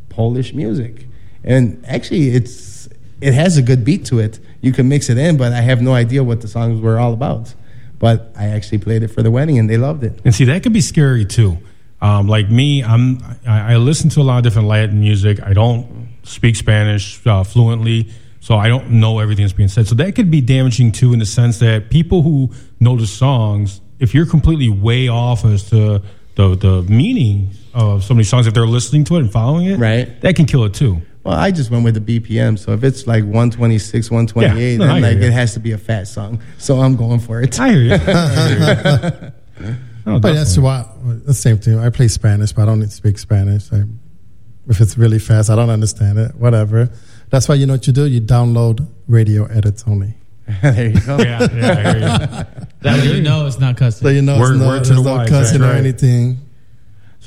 [SPEAKER 24] Polish music. And actually, it's it has a good beat to it. You can mix it in, but I have no idea what the songs were all about. But I actually played it for the wedding, and they loved it.
[SPEAKER 1] And see, that could be scary too. Um, like me, I'm I, I listen to a lot of different Latin music. I don't speak Spanish uh, fluently, so I don't know everything that's being said. So that could be damaging too, in the sense that people who know the songs, if you're completely way off as to the the meaning of so many songs, if they're listening to it and following it,
[SPEAKER 24] right,
[SPEAKER 1] that can kill it too.
[SPEAKER 24] Well, I just went with the BPM. So if it's like 126, 128,
[SPEAKER 1] Yeah, no,
[SPEAKER 24] then like
[SPEAKER 1] you.
[SPEAKER 24] it has to be a fat song. So I'm going for it.
[SPEAKER 1] I hear you. I hear you. No,
[SPEAKER 25] but that's why the same thing. I play Spanish, but I don't speak Spanish. I, if it's really fast, I don't understand it. Whatever. That's why you know what you do. You download radio edits only.
[SPEAKER 24] there you go.
[SPEAKER 1] Yeah, yeah, I hear you.
[SPEAKER 23] That way you know it's not cussing.
[SPEAKER 25] So you know
[SPEAKER 1] Word-
[SPEAKER 25] it's not,
[SPEAKER 1] word to
[SPEAKER 25] there's
[SPEAKER 1] the
[SPEAKER 25] no
[SPEAKER 1] wise,
[SPEAKER 25] cussing
[SPEAKER 1] right?
[SPEAKER 25] or anything.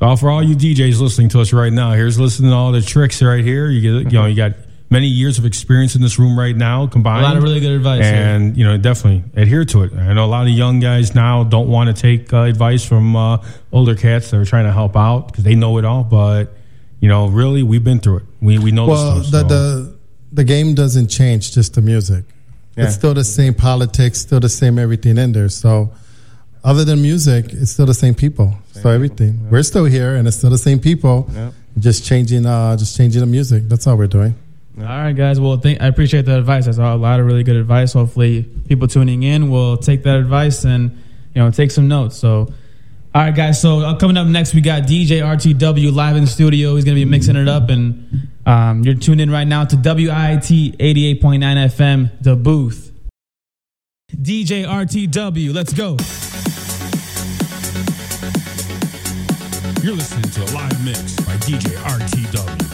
[SPEAKER 1] So for all you DJs listening to us right now, here's listening to all the tricks right here. You get, you know, you got many years of experience in this room right now combined.
[SPEAKER 23] A lot of really good advice here.
[SPEAKER 1] and you know, definitely adhere to it. I know a lot of young guys now don't want to take uh, advice from uh, older cats that are trying to help out because they know it all. But you know, really, we've been through it. We we know
[SPEAKER 25] Well,
[SPEAKER 1] the
[SPEAKER 25] the,
[SPEAKER 1] so-
[SPEAKER 25] the the game doesn't change, just the music.
[SPEAKER 1] Yeah.
[SPEAKER 25] It's still the same politics, still the same everything in there. So, other than music, it's still the same people. so everything, we're still here, and it's still the same people.
[SPEAKER 24] Yep.
[SPEAKER 25] Just changing, uh, just changing the music. That's all we're doing.
[SPEAKER 23] All right, guys. Well, think, I appreciate the advice. That's a lot of really good advice. Hopefully, people tuning in will take that advice and you know take some notes. So, all right, guys. So uh, coming up next, we got DJ RTW live in the studio. He's gonna be mixing it up, and um, you're tuned in right now to WIIT 88.9 FM, the booth. DJ RTW, let's go.
[SPEAKER 1] You're listening to a live mix by DJ RTW.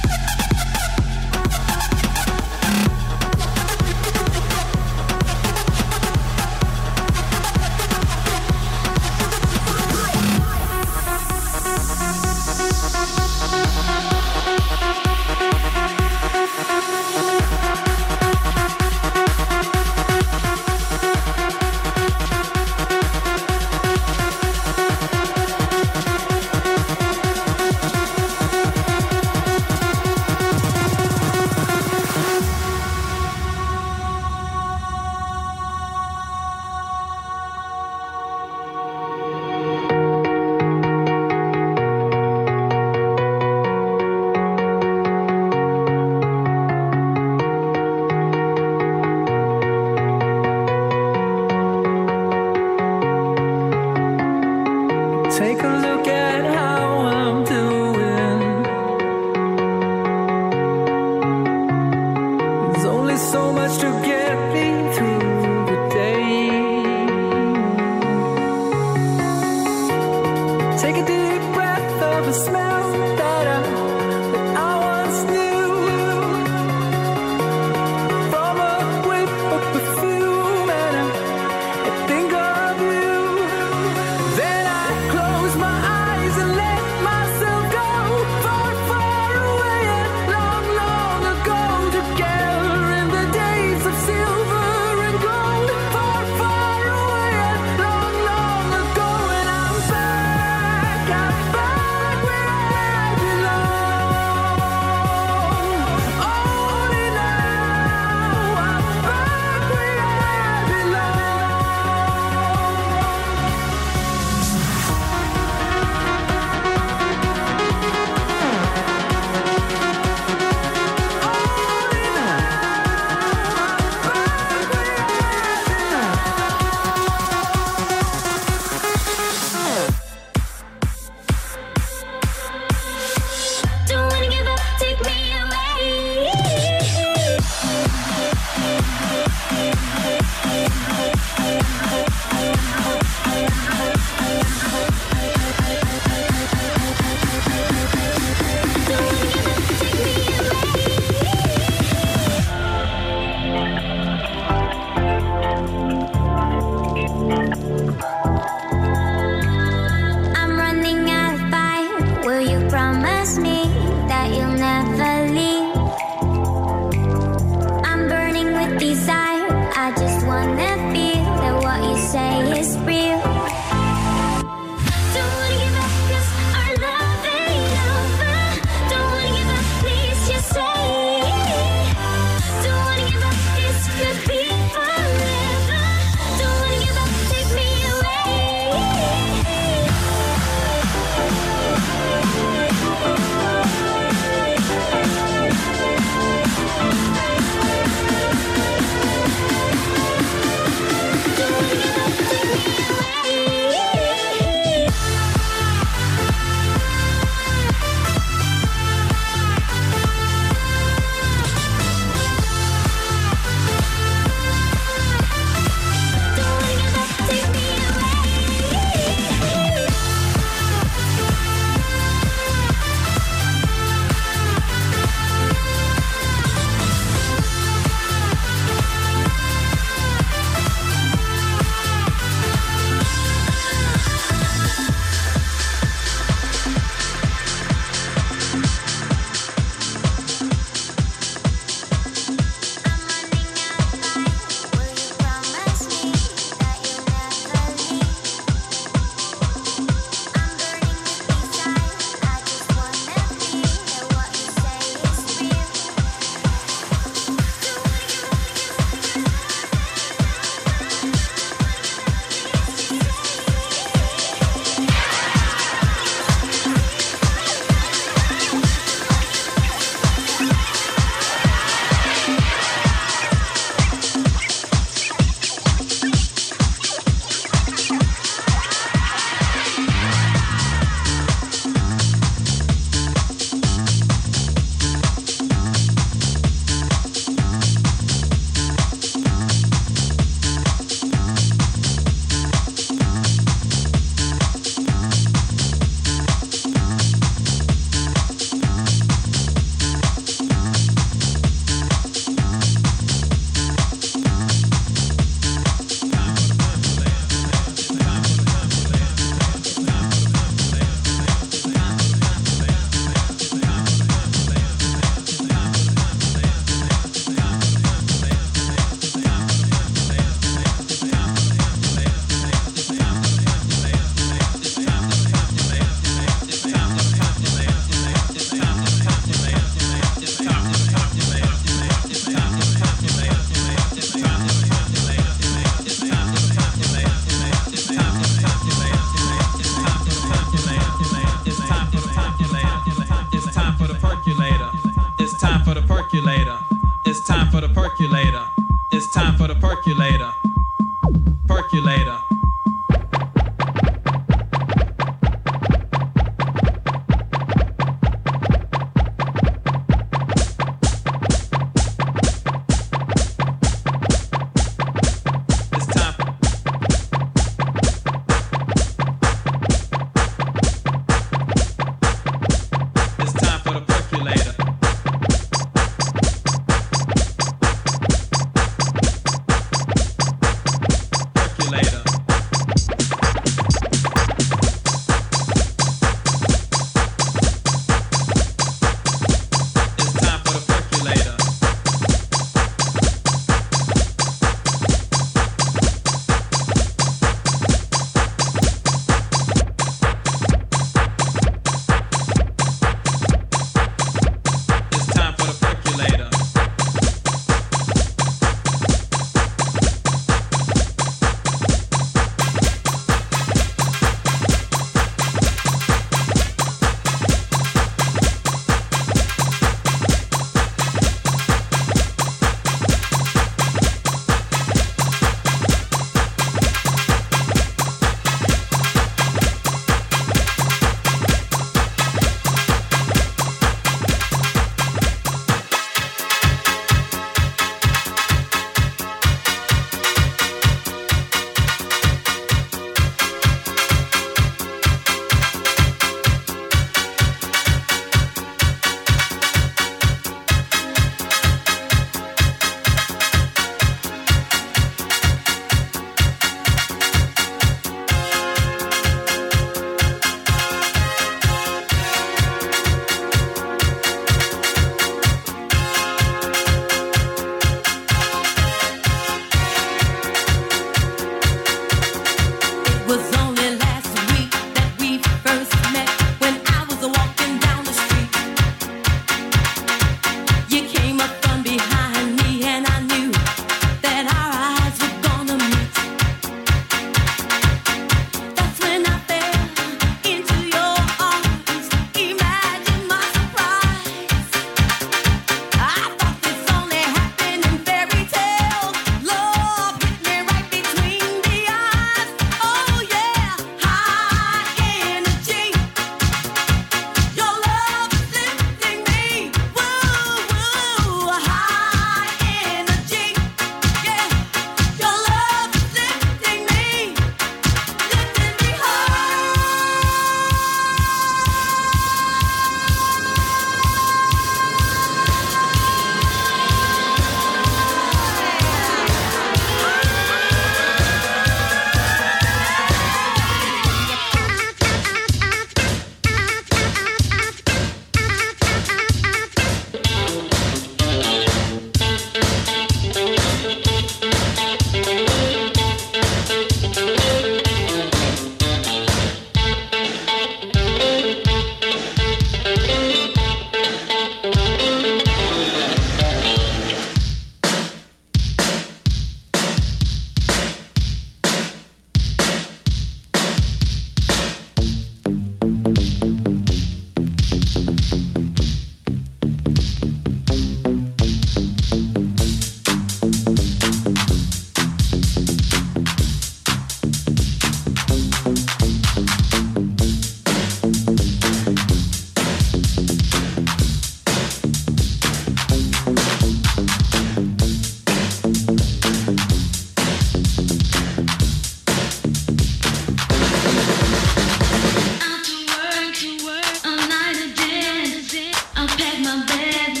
[SPEAKER 26] my
[SPEAKER 20] bed.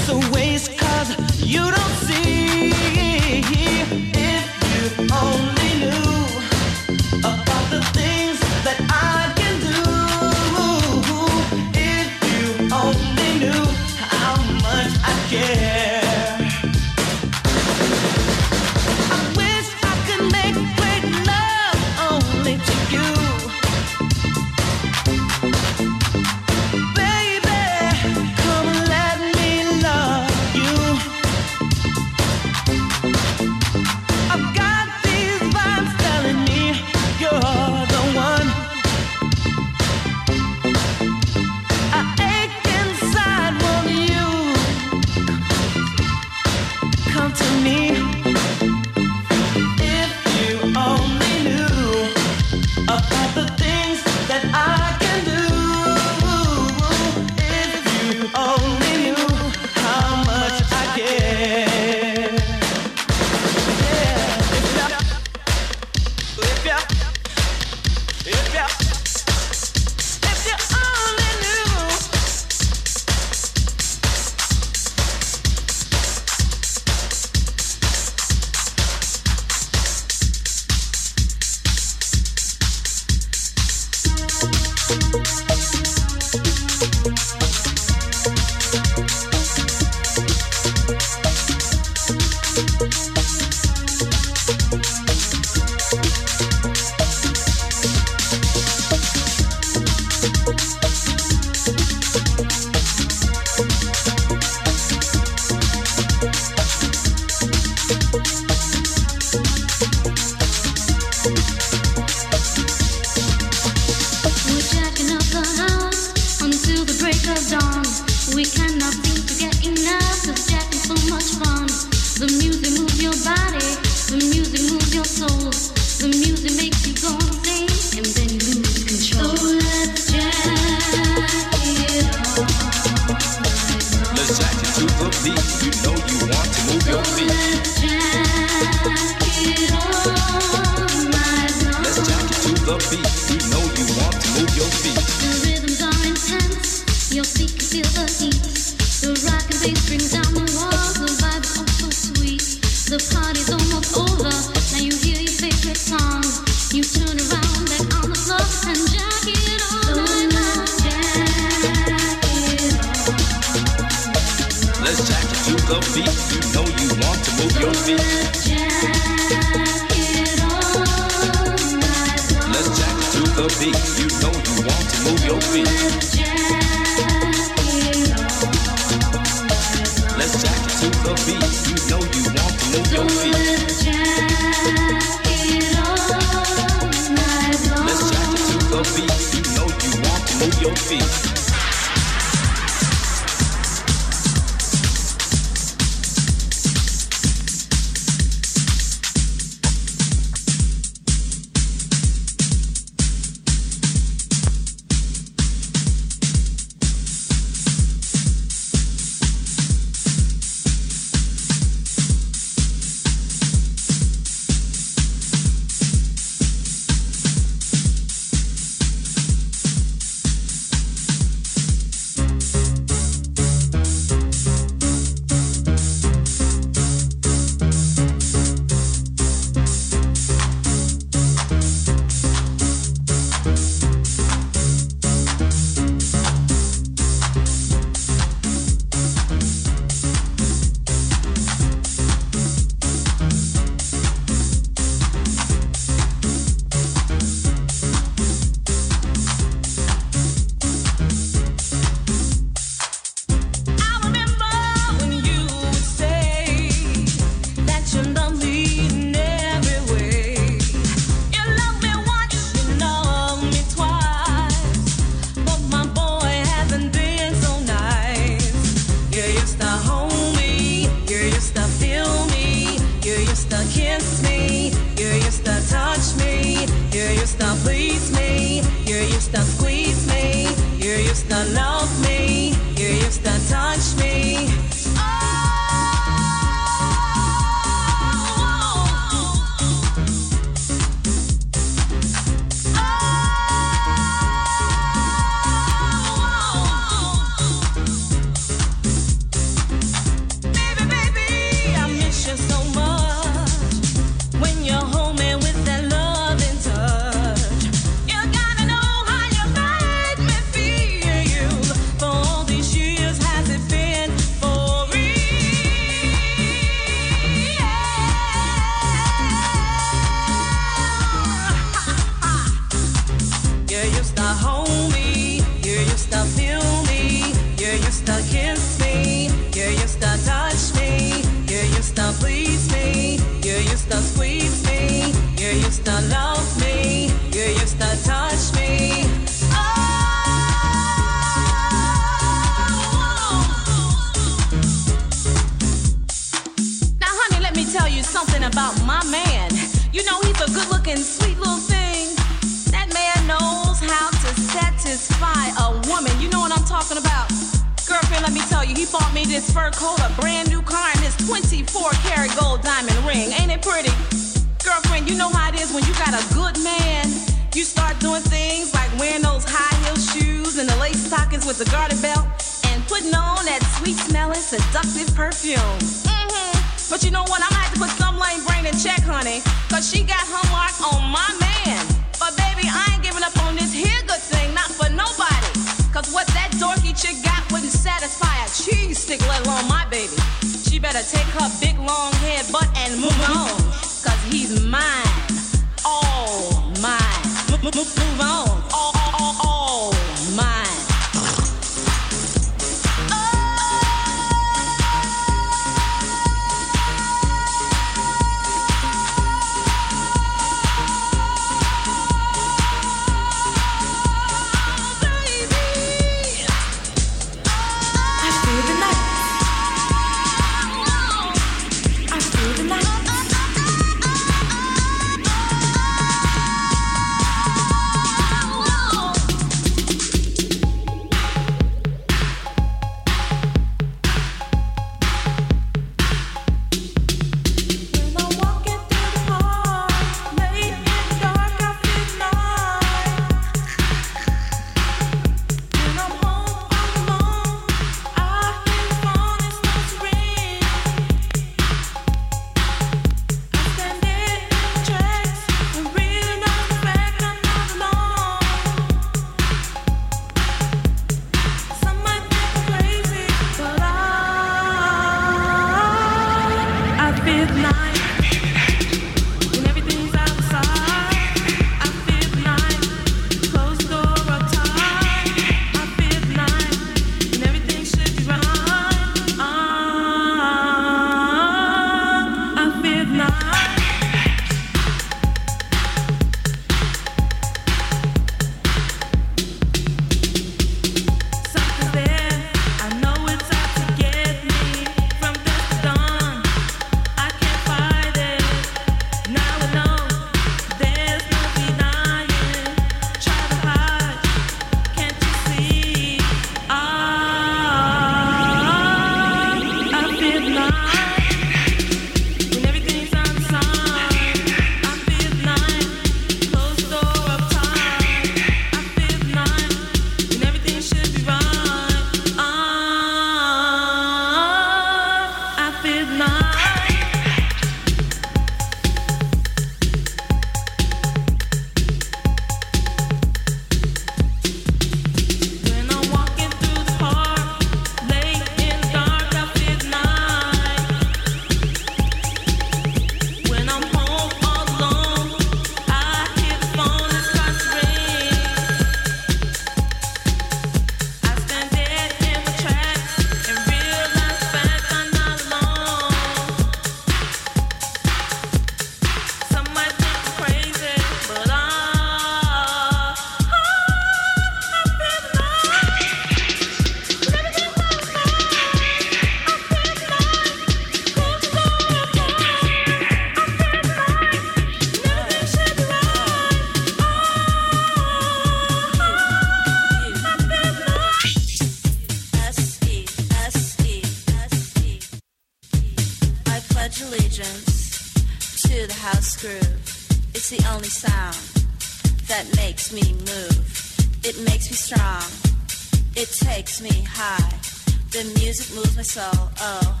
[SPEAKER 20] so, oh.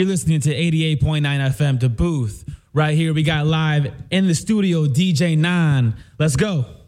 [SPEAKER 26] You're
[SPEAKER 23] listening to 88.9 FM, The Booth. Right here, we got live in the studio, DJ Nan. Let's go.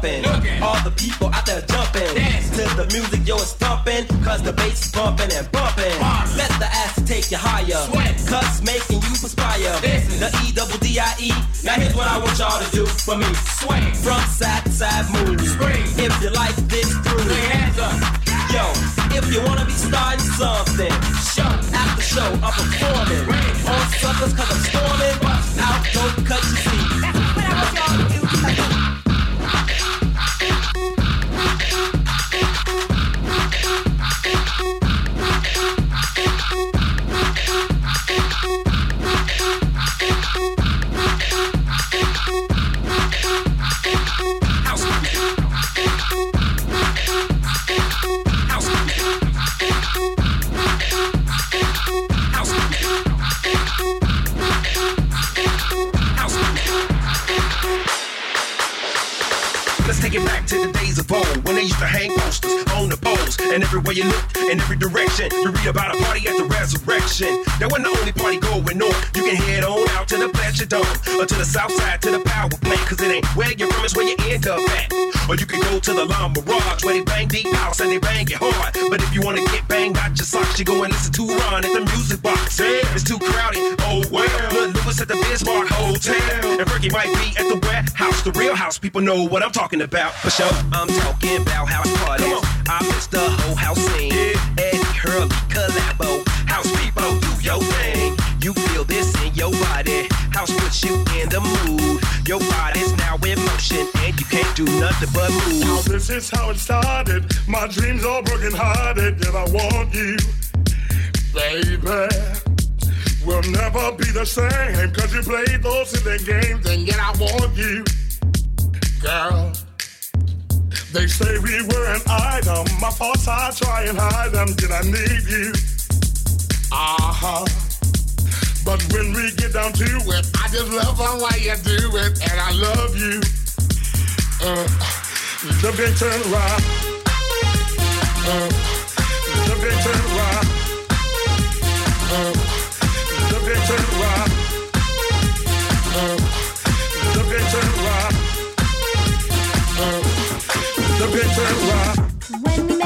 [SPEAKER 27] Pumping. All the people out there jumping. To the music, yo, it's thumping. Cause the bass is bumping and bumping. Let the ass take you higher. Cuts making you perspire. The E double D I E. Now here's what I want y'all to do for me. Swing. From side to side move. If you like this groove. hands up. Yo, if you wanna be starting something, show after show, I'm performing. On suckers cause I'm storming. Out, don't cut your seat.
[SPEAKER 28] When And everywhere you look, in every direction, you read about a party at the resurrection. That wasn't the only party going on. You can head on out to the Pleasure Dome or to the south side to the power plant. Cause it ain't where you're from, it's where you end up at. Or you can go to the Lawn Mirage where they bang deep house and they bang it hard. But if you wanna get banged out your socks, you go and listen to Ron at the music box. Yeah, it's too crowded. Oh well. Look, Lewis at the Bismarck Hotel. And Ricky might be at the warehouse. The real house people know what I'm talking about. For sure.
[SPEAKER 27] I'm talking about house parties. I miss the whole house scene. Eddie Hurley collabo. House people do your thing. You feel this in your body. House puts you in the mood. Your body's now in motion and you can't do nothing but move.
[SPEAKER 29] Now this is how it started. My dreams are broken hearted, yet I want you, baby. We'll never be the same, cause you played those silly games, and yet I want you, girl. They say we were an item. My thoughts I try and hide them. Did I need you? Uh-huh. But when we get down to it, I just love the way you do it, and I love you. Uh, the big turn around. Uh, the big turn around. Uh, the big turn around. Uh, the big turn around. Uh, the around.
[SPEAKER 20] When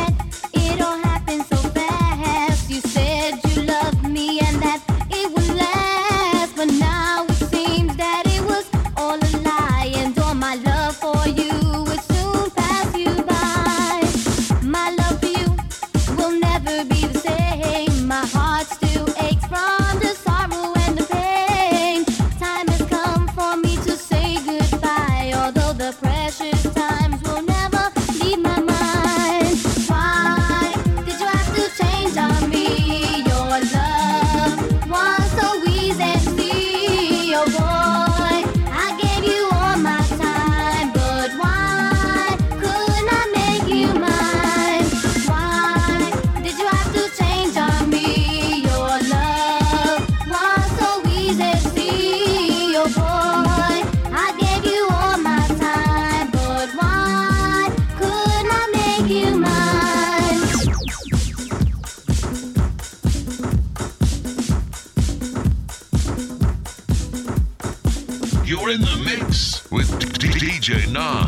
[SPEAKER 30] 9.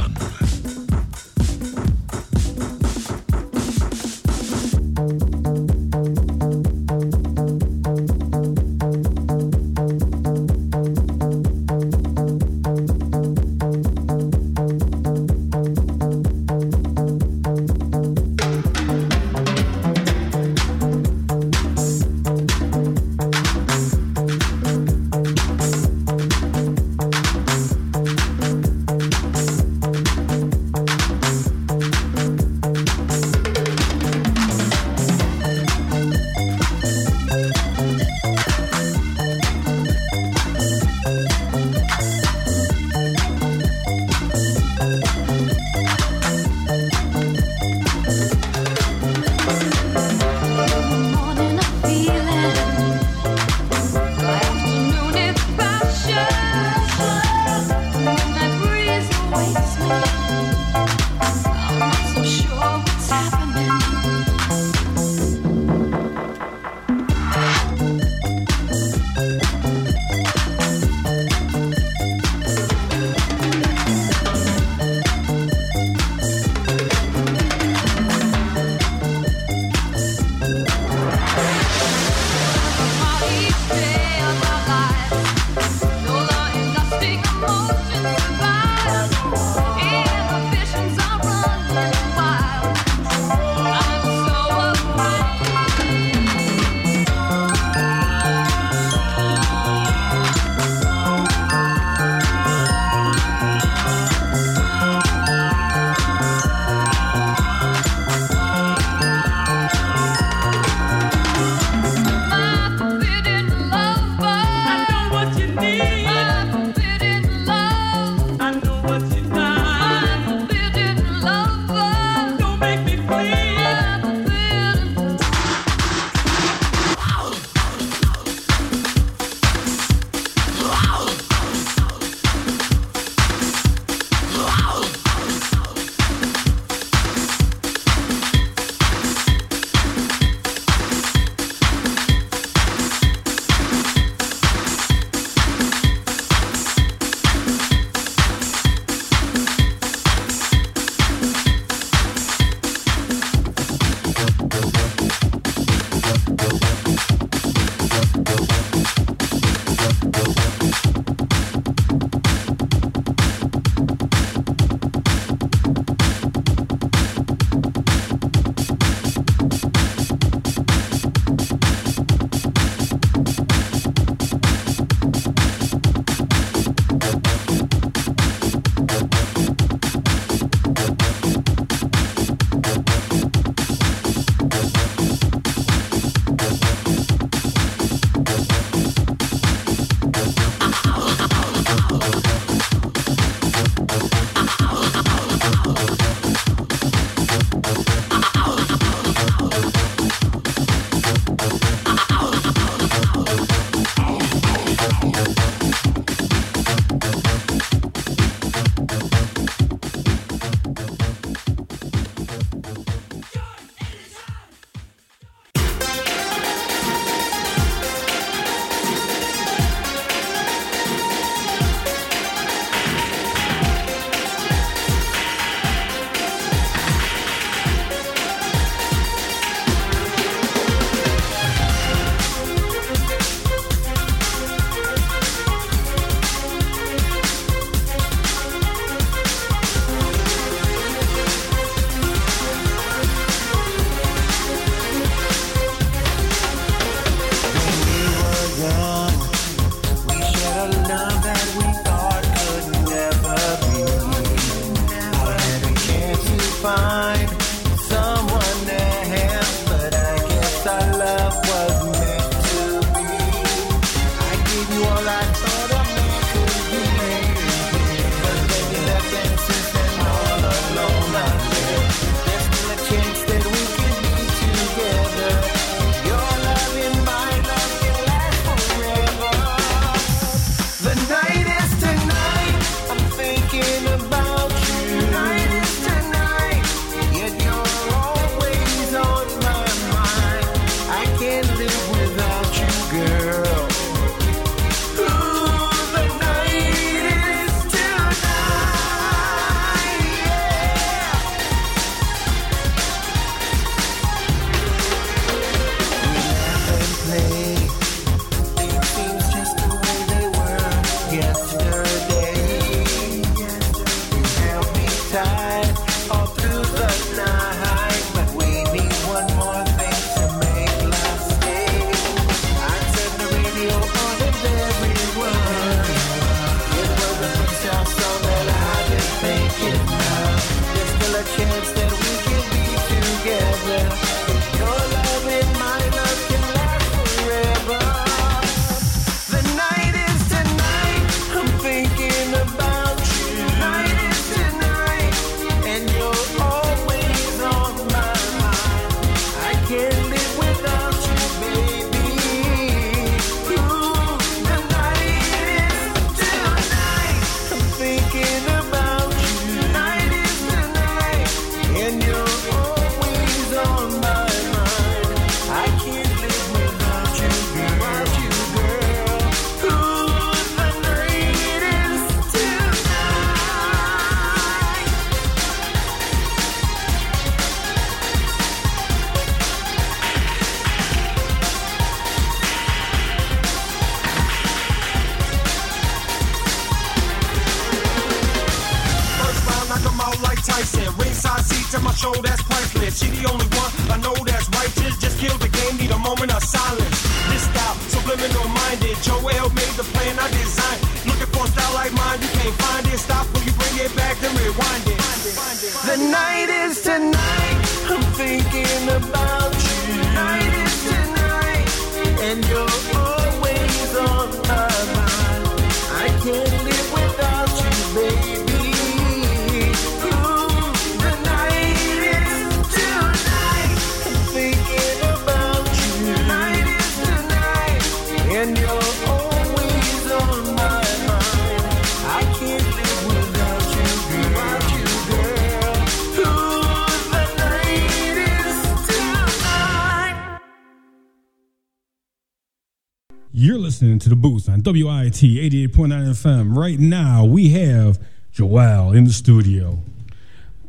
[SPEAKER 30] WIIT 88.9 FM. Right now, we have Joel in the studio.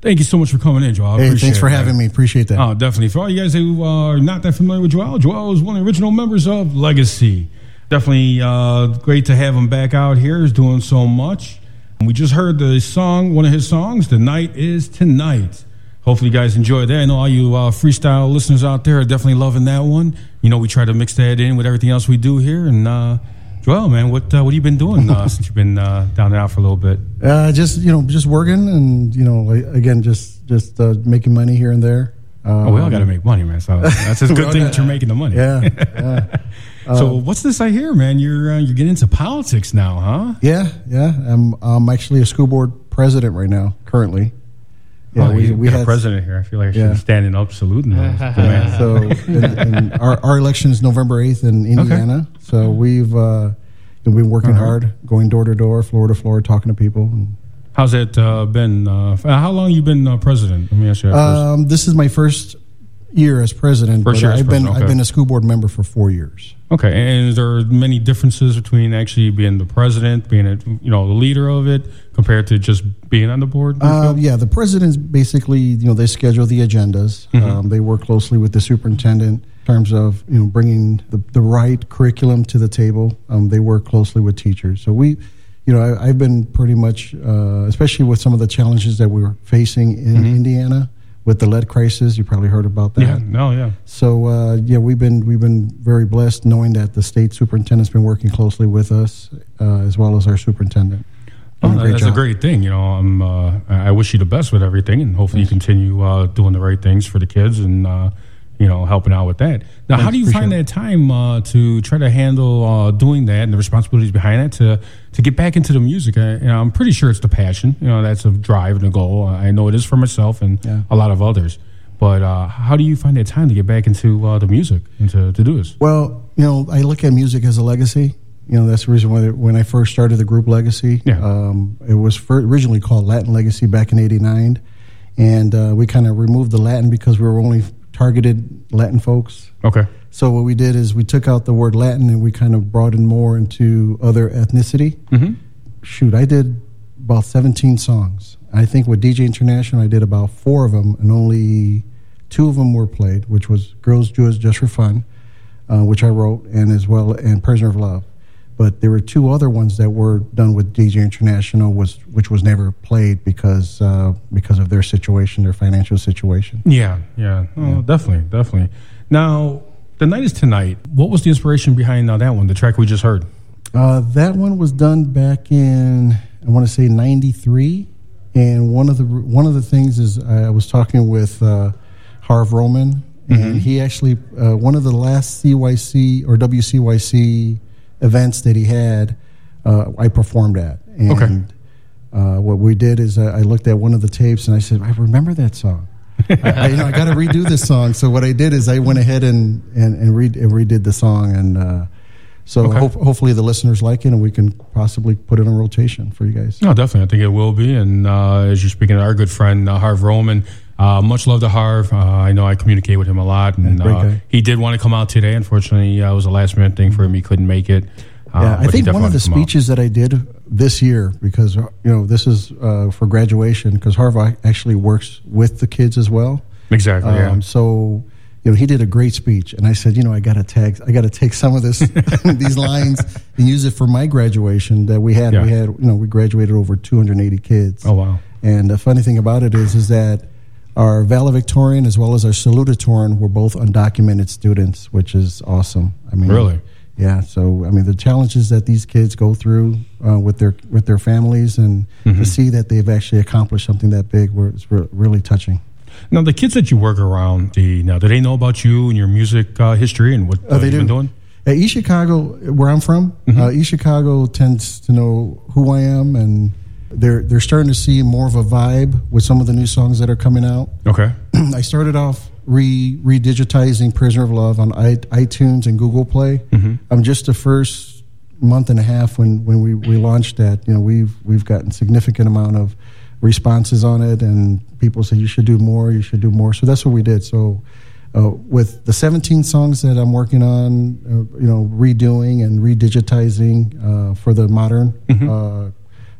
[SPEAKER 1] Thank you so much for coming in, Joel. I
[SPEAKER 31] Hey, thanks for
[SPEAKER 1] it,
[SPEAKER 31] having
[SPEAKER 1] man.
[SPEAKER 31] me. Appreciate that.
[SPEAKER 1] Oh, definitely. For all you guys who are not that familiar with Joel, Joel is one of the original members of Legacy. Definitely uh, great to have him back out here. He's doing so much. We just heard the song, one of his songs, "The Night Is Tonight." Hopefully, you guys enjoyed that. I know all you uh, freestyle listeners out there are definitely loving that one. You know, we try to mix that in with everything else we do here. And uh, Joel, man, what uh, what have you been doing uh, since you've been uh, down and out for a little bit?
[SPEAKER 31] Uh, just you know, just working and you know, again, just just uh, making money here and there. Um,
[SPEAKER 1] Oh, we all got to make money, man. So that's a good thing that you're making the money.
[SPEAKER 31] Yeah, yeah.
[SPEAKER 1] so
[SPEAKER 31] Uh,
[SPEAKER 1] what's this I hear, man? You're uh, you're getting into politics now, huh?
[SPEAKER 31] Yeah, yeah. I'm I'm actually a school board president right now, currently.
[SPEAKER 1] Yeah, we, we got a president here. I feel like I should
[SPEAKER 31] Yeah.
[SPEAKER 1] be standing up, saluting the.
[SPEAKER 31] So, and, and our, our election is November 8th in Indiana. So we've uh, been working
[SPEAKER 1] right.
[SPEAKER 31] hard, going door to door, floor to floor, talking to people.
[SPEAKER 1] How's it uh, been? Uh, how long you been uh, president? Let me ask you that
[SPEAKER 31] um, this is my first year as president.
[SPEAKER 1] First
[SPEAKER 31] but
[SPEAKER 1] year as
[SPEAKER 31] I've been
[SPEAKER 1] president,
[SPEAKER 31] I've been a school board member for four years.
[SPEAKER 1] Okay, and is there many differences between actually being the president, being a, you know the leader of it, compared to just being on the board?
[SPEAKER 31] Uh, yeah, the presidents basically, you know, they schedule the agendas.
[SPEAKER 1] Mhm.
[SPEAKER 31] Um, they work closely with the superintendent in terms of, you know, bringing the, the right curriculum to the table. Um, they work closely with teachers. So we, you know, I, I've been pretty much, uh, especially with some of the challenges that we're facing in Indiana with the lead crisis. You probably heard about that.
[SPEAKER 1] yeah, no, yeah.
[SPEAKER 31] So uh, yeah, we've been we've been very blessed knowing that the state superintendent's been working closely with us uh, as well as our superintendent.
[SPEAKER 1] Oh,
[SPEAKER 31] a
[SPEAKER 1] that's a great thing. You know, I'm, uh, I I wish you the best with everything, and hopefully you continue uh, doing the right things for the kids and uh, you know helping out with that. Now, how do you find that time uh, to try to handle uh, doing that and the responsibilities behind that to to get back into the music? I, you know, I'm pretty sure it's the passion. You know, that's a drive and a goal. I know it is for myself and a lot of others. But uh, how do you find that time to get back into uh, the music and to, to do this?
[SPEAKER 31] Well, you know, I look at music as a legacy. You know, that's the reason why when I first started the group Legacy, um, it was originally called Latin Legacy back in '89, and uh, we kind of removed the Latin because we were only targeted Latin folks.
[SPEAKER 1] Okay.
[SPEAKER 31] So what we did is we took out the word Latin and we kind of brought in more into other ethnicity.
[SPEAKER 1] Mm-hmm.
[SPEAKER 31] Shoot, I did about 17 songs. I think with DJ International, I did about four of them, and only two of them were played, which was "Girls Do It Just for Fun," uh, which I wrote, and as well and "Prisoner of Love." But there were two other ones that were done with DJ International, was which was never played because uh, because of their situation, their financial situation.
[SPEAKER 1] Yeah, yeah, oh, definitely, definitely. Now, the night is tonight. What was the inspiration behind uh, that one? The track we just heard.
[SPEAKER 31] Uh, that one was done back in I want to say '93, and one of the one of the things is I was talking with uh, Harv Roman, and he actually uh, one of the last CYC or WCYC events that he had, uh, I performed at, and
[SPEAKER 1] Okay.
[SPEAKER 31] uh, what we did is I, I looked at one of the tapes and I said, I remember that song. I, I, you know, I got to redo this song. So what I did is I went ahead and and, and, re- and redid the song, and uh, so
[SPEAKER 1] Okay.
[SPEAKER 31] hope, hopefully the listeners like it, and we can possibly put it on rotation for you guys.
[SPEAKER 1] No, definitely. I think it will be. And uh, as you're speaking to our good friend, uh, Harv Roman, uh, much love to Harv. Uh, I know I communicate with him a lot. And uh, he did want to come out today. Unfortunately, uh, it was a last minute thing for him. He couldn't make it. Uh,
[SPEAKER 31] yeah, I think one of the
[SPEAKER 1] come out.
[SPEAKER 31] speeches that I did this year, because uh, you know this is uh, for graduation, because Harv actually works with the kids as well.
[SPEAKER 1] Exactly, yeah.
[SPEAKER 31] Um, so you know he did a great speech, and I said, you know, I got to tag, I got to take some of this these lines and use it for my graduation that we had.
[SPEAKER 1] Yeah.
[SPEAKER 31] We had, you know, we graduated over 280 kids.
[SPEAKER 1] Oh, wow.
[SPEAKER 31] And the funny thing about it is, is that our valedictorian as well as our salutatorian were both undocumented students, which is awesome. I mean,
[SPEAKER 1] Really?
[SPEAKER 31] yeah. So I mean, the challenges that these kids go through uh, with their with their families, and
[SPEAKER 1] Mhm.
[SPEAKER 31] to see that they've actually accomplished something that big, were, it's re- really touching.
[SPEAKER 1] Now, the kids that you work around, the, now, do they know about you and your music uh, history and what uh,
[SPEAKER 31] Oh, they
[SPEAKER 1] you've been
[SPEAKER 31] do.
[SPEAKER 1] doing?
[SPEAKER 31] At East Chicago, where I'm from,
[SPEAKER 1] Mm-hmm.
[SPEAKER 31] uh, East Chicago tends to know who I am, and they're they're starting to see more of a vibe with some of the new songs that are coming out.
[SPEAKER 1] Okay.
[SPEAKER 31] I started off re redigitizing "Prisoner of Love" on I, iTunes and Google Play.
[SPEAKER 1] Mhm.
[SPEAKER 31] I'm just the first month and a half when when we, we launched that. You know, we've we've gotten significant amount of responses on it, and people say you should do more, you should do more. So that's what we did. So. Uh, with the 17 songs that I'm working on, uh, you know, redoing and redigitizing uh, for the modern uh,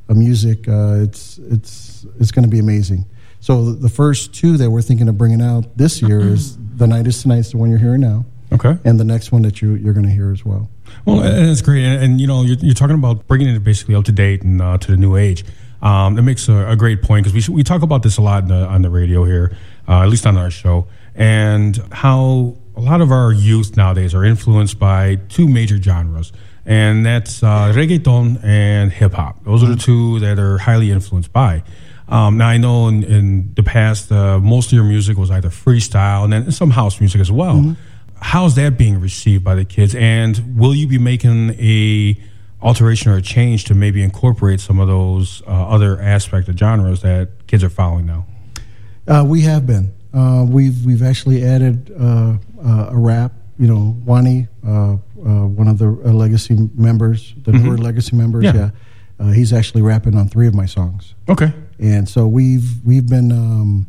[SPEAKER 31] uh, music, uh, it's it's it's going to be amazing. So the, the first two that we're thinking of bringing out this year is the night is tonight's the one you're hearing now.
[SPEAKER 1] Okay.
[SPEAKER 31] And the next one that you you're going to hear as well.
[SPEAKER 1] Well, and it's great, and, and you know, you're, you're talking about bringing it basically up to date and uh, to the new age. Um, it makes a, a great point because we we talk about this a lot in the, on the radio here, uh, at least on our show, and how a lot of our youth nowadays are influenced by two major genres, and that's uh, reggaeton and hip hop. Those are the two that are highly influenced by. Um, now I know in, in the past, uh, most of your music was either freestyle and then some house music as well. How's that being received by the kids? And will you be making a alteration or a change to maybe incorporate some of those uh, other aspect of genres that kids are following now?
[SPEAKER 31] Uh, we have been. Uh, we've we've actually added uh, uh, a rap. You know, Wani, uh, uh, one of the uh, legacy members, the
[SPEAKER 1] Mhm.
[SPEAKER 31] newer legacy members.
[SPEAKER 1] Yeah.
[SPEAKER 31] Yeah, Uh, he's actually rapping on three of my songs.
[SPEAKER 1] Okay.
[SPEAKER 31] And so we've we've been, um,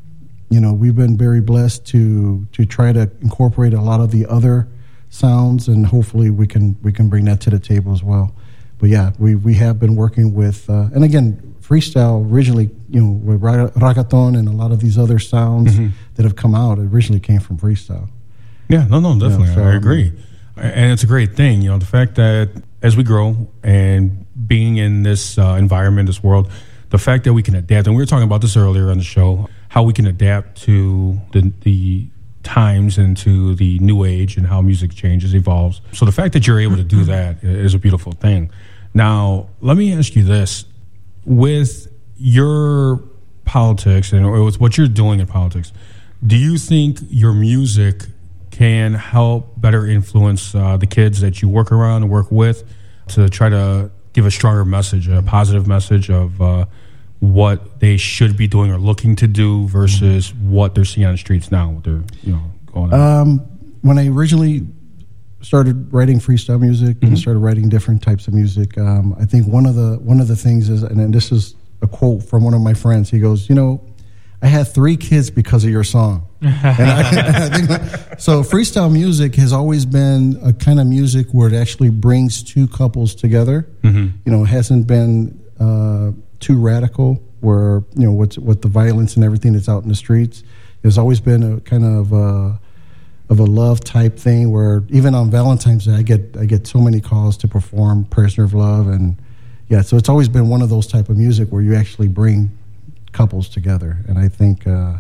[SPEAKER 31] you know, we've been very blessed to to try to incorporate a lot of the other sounds, and hopefully we can we can bring that to the table as well. But yeah, we we have been working with, uh, and again, freestyle originally, you know, with raga- reggaeton and a lot of these other sounds
[SPEAKER 1] Mhm.
[SPEAKER 31] that have come out originally came from freestyle.
[SPEAKER 1] Yeah, no, no, definitely.
[SPEAKER 31] so,
[SPEAKER 1] I agree. And it's a great thing, you know, the fact that as we grow and being in this uh, environment, this world, the fact that we can adapt, and we were talking about this earlier on the show, how we can adapt to the, the times and to the new age and how music changes, evolves. So the fact that you're able to do that is a beautiful thing. Now, let me ask you this. With your politics and with what you're doing in politics, do you think your music can help better influence uh, the kids that you work around and work with to try to give a stronger message, a positive message of uh, what they should be doing or looking to do versus what they're seeing on the streets now? What they're you know going on.
[SPEAKER 31] Um, when I originally started writing freestyle music
[SPEAKER 1] Mm-hmm.
[SPEAKER 31] and started writing different types of music, um, I think one of the one of the things is, and then this is a quote from one of my friends. He goes, "You know, I had three kids because of your song." and I, I think so. Freestyle music has always been a kind of music where it actually brings two couples together.
[SPEAKER 1] Mhm.
[SPEAKER 31] You know, it hasn't been uh, too radical, where you know what's what the violence and everything that's out in the streets. There's always been a kind of uh, of a love type thing where even on Valentine's Day I get I get so many calls to perform Prisoner of Love and yeah, so it's always been one of those type of music where you actually bring couples together, and I think. Uh,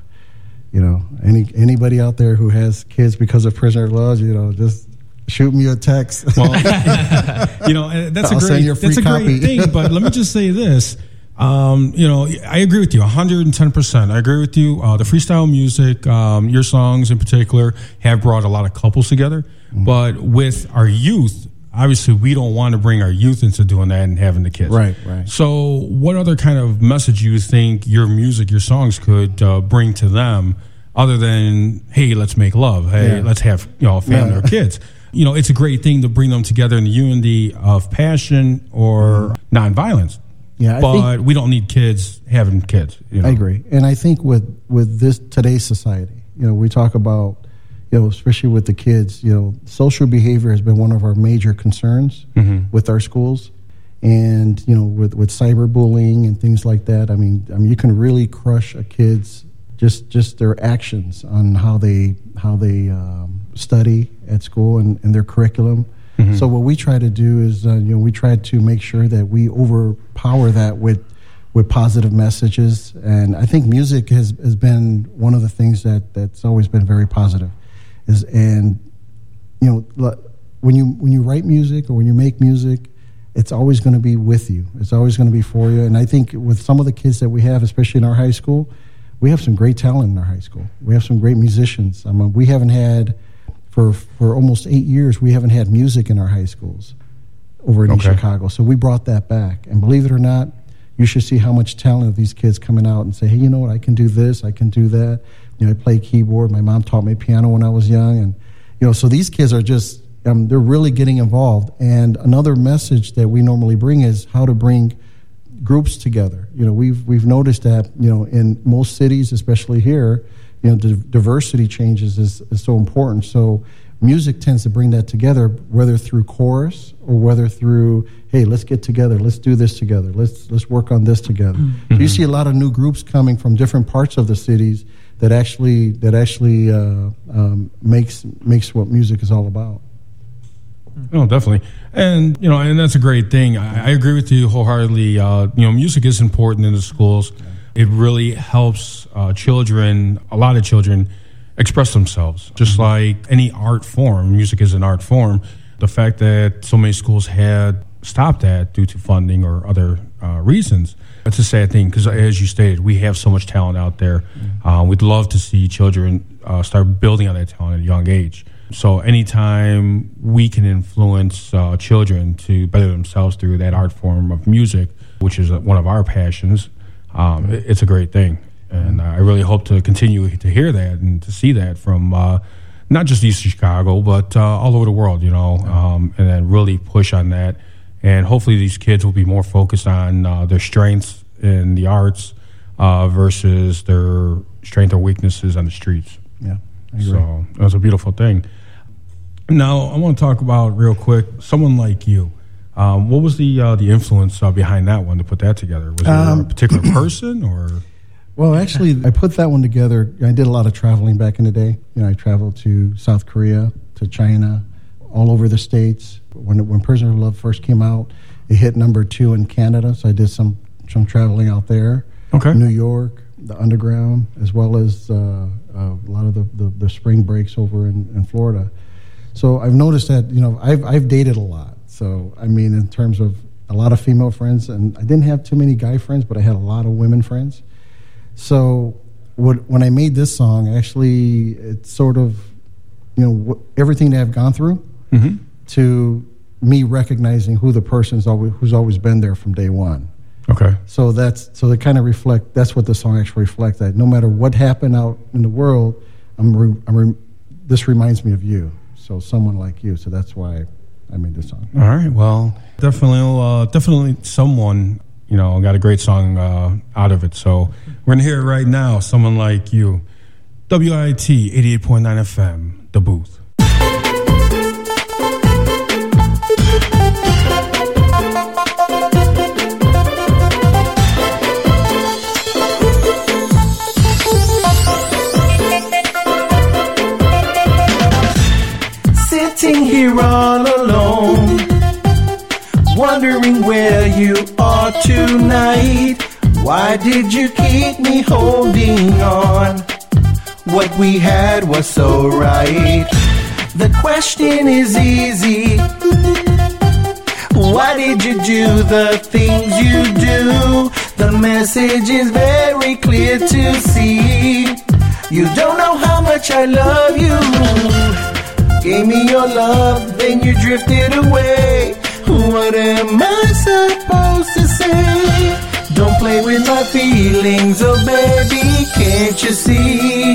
[SPEAKER 31] you know, any anybody out there who has kids because of prisoner of love, you know, just shoot me a text.
[SPEAKER 1] Well, you know, that's
[SPEAKER 31] I'll
[SPEAKER 1] a great
[SPEAKER 31] send you a free
[SPEAKER 1] that's a
[SPEAKER 31] copy.
[SPEAKER 1] great thing. But let me just say this. Um, you know, I agree with you 110%. I agree with you. Uh, the freestyle music, um, your songs in particular, have brought a lot of couples together.
[SPEAKER 31] Mm-hmm.
[SPEAKER 1] But with our youth, obviously, we don't want to bring our youth into doing that and having the kids.
[SPEAKER 31] Right, right.
[SPEAKER 1] So, what other kind of message you think your music, your songs could uh, bring to them, other than "Hey, let's make love. Hey,
[SPEAKER 31] Yeah.
[SPEAKER 1] let's have you know family
[SPEAKER 31] Yeah.
[SPEAKER 1] or kids." You know, it's a great thing to bring them together in the unity of passion or nonviolence.
[SPEAKER 31] Yeah, I
[SPEAKER 1] but
[SPEAKER 31] think-
[SPEAKER 1] we don't need kids having kids. You know?
[SPEAKER 31] I agree, and I think with with this today's society, you know, we talk about, you know, especially with the kids, you know, social behavior has been one of our major concerns
[SPEAKER 1] Mhm.
[SPEAKER 31] with our schools, and you know, with with cyberbullying and things like that. I mean, I mean, you can really crush a kid's just just their actions on how they how they um, study at school and, and their curriculum.
[SPEAKER 1] Mhm.
[SPEAKER 31] So what we try to do is, uh, you know, we try to make sure that we overpower that with with positive messages. And I think music has, has been one of the things that, that's always been very positive. Is and you know when you when you write music or when you make music, it's always going to be with you. It's always going to be for you. And I think with some of the kids that we have, especially in our high school, we have some great talent in our high school. We have some great musicians. I mean, we haven't had for for almost eight years. We haven't had music in our high schools over in
[SPEAKER 1] Okay.
[SPEAKER 31] Chicago. So we brought that back. And believe it or not, you should see how much talent of these kids coming out and say, hey, you know what, I can do this, I can do that. You know, I play keyboard. My mom taught me piano when I was young. And, you know, so these kids are just, um, they're really getting involved. And another message that we normally bring is how to bring groups together. You know, we've, we've noticed that, you know, in most cities, especially here, you know, the diversity changes is, is so important. So music tends to bring that together, whether through chorus or whether through, hey, let's get together, let's do this together, let's let's work on this together. So you see a lot of new groups coming from different parts of the cities that actually that actually uh, um, makes makes what music is all about.
[SPEAKER 1] No, definitely, and you know, and that's a great thing. I, I agree with you wholeheartedly. Uh, you know, music is important in the schools. It really helps uh, children, a lot of children, express themselves. Just like any art form, music is an art form. The fact that so many schools had stopped that due to funding or other uh, reasons, it's a sad thing because, as you stated, we have so much talent out there. Uh, we'd love to see children uh, start building on that talent at a young age. So, anytime we can influence uh, children to better themselves through that art form of music, which is uh, one of our passions, um, it's a great thing. And uh, I really hope to continue to hear that and to see that from uh, not just East Chicago, but uh, all over the world, you know, um, and then really push on that. And hopefully, these kids will be more focused on uh, their strengths in the arts uh, versus their strength or weaknesses on the streets.
[SPEAKER 31] Yeah, I agree.
[SPEAKER 1] So that's a beautiful thing. Now, I want to talk about real quick someone like you. Um, what was the uh, the influence uh, behind that one to put that together? Was there a
[SPEAKER 31] Um,
[SPEAKER 1] particular person or?
[SPEAKER 31] Well, actually, I put that one together. I did a lot of traveling back in the day. You know, I traveled to South Korea, to China, all over the states. When when Prisoner of Love first came out, it hit number two in Canada. So I did some some traveling out there.
[SPEAKER 1] Okay.
[SPEAKER 31] New York, the Underground, as well as uh, uh, a lot of the, the, the spring breaks over in, in Florida. So I've noticed that you know I've I've dated a lot. So I mean, in terms of a lot of female friends, and I didn't have too many guy friends, but I had a lot of women friends. So what, when I made this song, actually, it's sort of you know what, everything that I've gone through
[SPEAKER 1] Mhm.
[SPEAKER 31] to me recognizing who the person's always who's always been there from day one.
[SPEAKER 1] Okay.
[SPEAKER 31] So that's so they kind of reflect. That's what the song actually reflects. That no matter what happened out in the world, I'm, re, I'm re, this reminds me of you. So someone like you. So that's why I made this song.
[SPEAKER 1] All right. Well, definitely, uh, definitely, someone you know got a great song uh, out of it. So we're gonna hear it right now. Someone like you, WIIT eighty eight point nine FM, the booth.
[SPEAKER 30] Here all alone, wondering where you are tonight. Why did you keep me holding on? What we had was so right. The question is easy. Why did you do the things you do? The message is very clear to see. You don't know how much I love you. Gave me your love, then you drifted away. What am I supposed to say? Don't play with my feelings, oh baby, can't you see?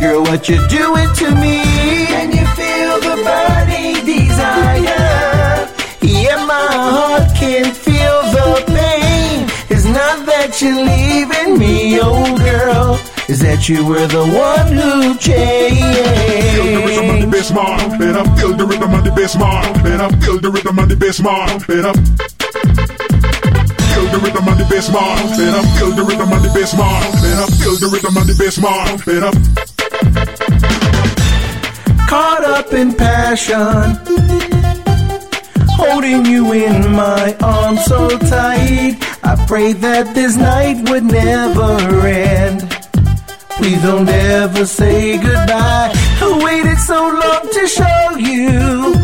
[SPEAKER 30] Girl, what you're doing to me? Can you feel the burning desire? Yeah, my heart can feel the pain. It's not that you're leaving me, oh girl. Is that you were the one who changed?
[SPEAKER 29] Feel the rhythm of the bass man, better feel the rhythm of the bass man, better feel the rhythm of the bass man, better feel the rhythm of the bass man, better feel the rhythm of the bass man, better feel the rhythm of the bass man, better.
[SPEAKER 30] caught up in passion. Holding you in my arms so tight. I prayed that this night would never end. Please don't ever say goodbye. I waited so long to show you.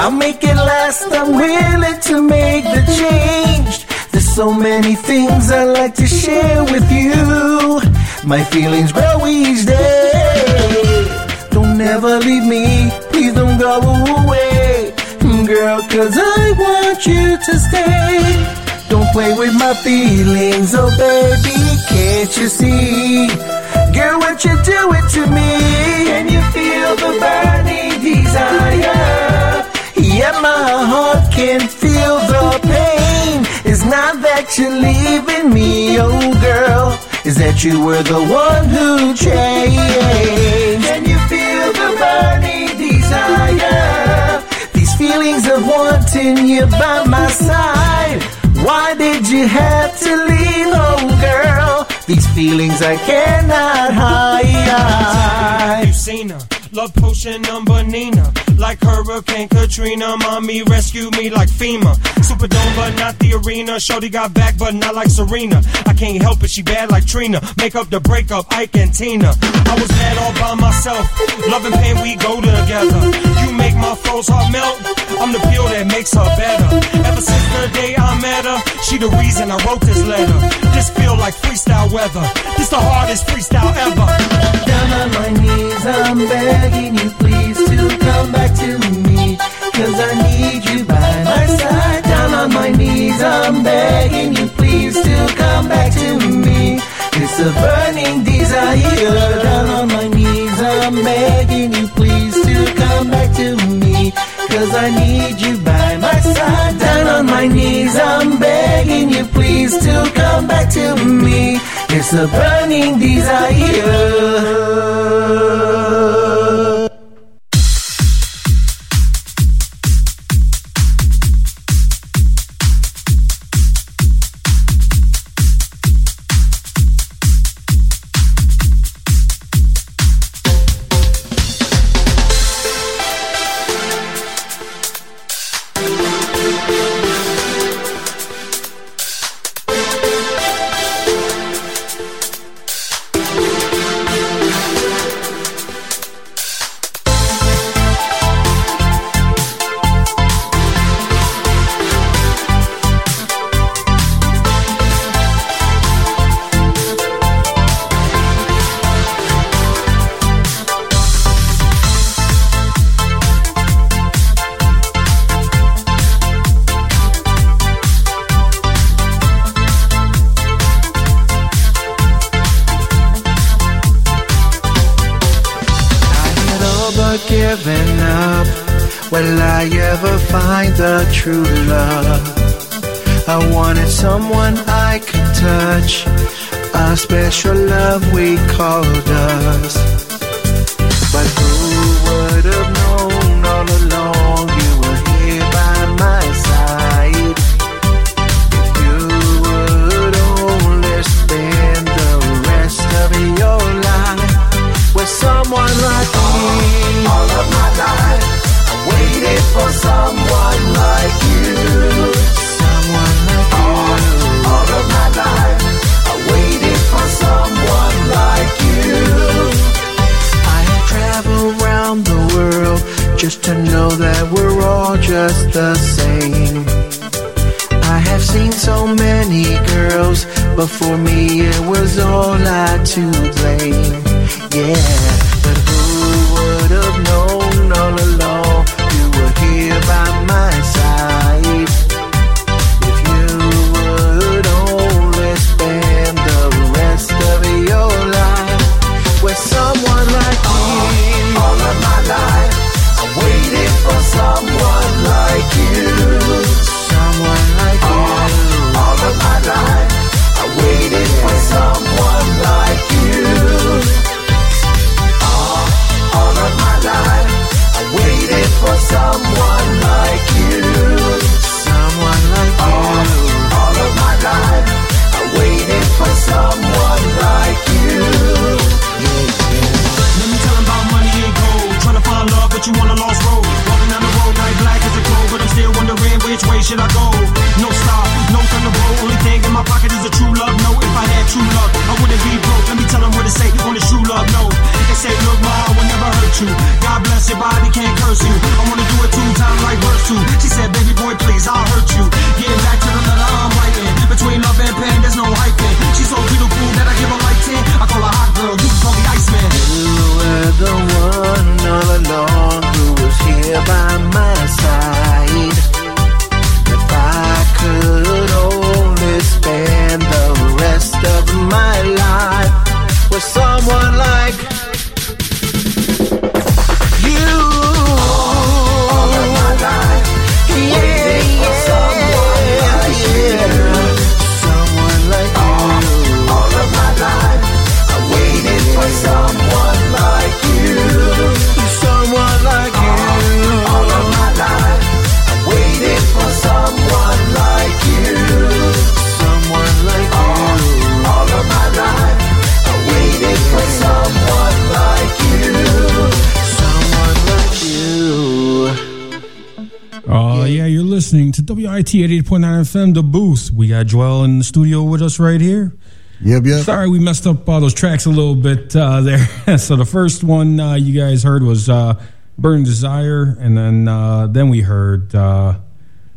[SPEAKER 30] I'll make it last. I'm willing to make the change. There's so many things I like to share with you. My feelings grow each day. Don't ever leave me. Please don't go away. Girl, cause I want you to stay. Don't play with my feelings, oh baby, can't you see? Girl, what you doing to me? Can you feel the burning desire? Yeah, my heart can feel the pain. It's not that you're leaving me, oh girl. Is that you were the one who changed? Can you feel the burning desire? desire. These feelings of wanting you by my side. Why did you have to leave, oh girl? These feelings I cannot hide.
[SPEAKER 27] You seen her. Love potion number Nina. Like Hurricane Katrina. Mommy rescued me like FEMA. Superdome, but not the arena. Shorty got back, but not like Serena. I can't help it, she bad like Trina. Make up the breakup, Ike and Tina. I was mad all by myself. Love and pain, we go together. You make my froze heart melt. I'm the pill that makes her better. Ever since the day I met her, she the reason I wrote this letter. This feel like freestyle weather. This the hardest freestyle ever.
[SPEAKER 30] Down on my knees, I'm begging you please to come back to me. Cause I need you by my side. Down on my knees, I'm begging you please to come back to me. It's a burning desire. Down on my knees, I'm begging you please to come back to me. Cause I need you by my side. Down on my knees, I'm begging you please to come back to me. It's a burning desire.
[SPEAKER 1] WIIT 88.9 FM, The Booth. We got Joel in the studio with us right here.
[SPEAKER 31] Yep, yep.
[SPEAKER 1] Sorry, we messed up all those tracks a little bit uh, there. so the first one uh, you guys heard was uh, "Burning Desire," and then uh, then we heard uh,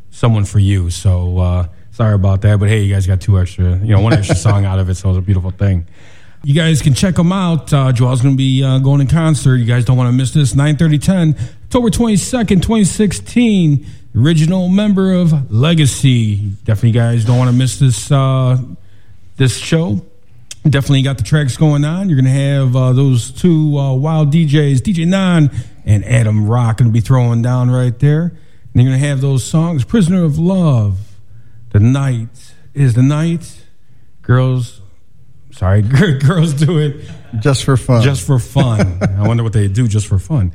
[SPEAKER 1] "Someone for You." So uh, sorry about that, but hey, you guys got two extra, you know, one extra song out of it, so it was a beautiful thing. You guys can check them out. Uh, Joel's going to be uh, going in concert. You guys don't want to miss this. 9:30, 10, October 22nd, 2016. Original member of Legacy. Definitely, guys don't want to miss this uh, this show. Definitely got the tracks going on. You're going to have uh, those two uh, wild DJs, DJ Nan and Adam Rock, going to be throwing down right there. And you're going to have those songs Prisoner of Love, The Night is the Night, Girls, sorry, Girls Do It.
[SPEAKER 31] Just for fun.
[SPEAKER 1] Just for fun. I wonder what they do just for fun.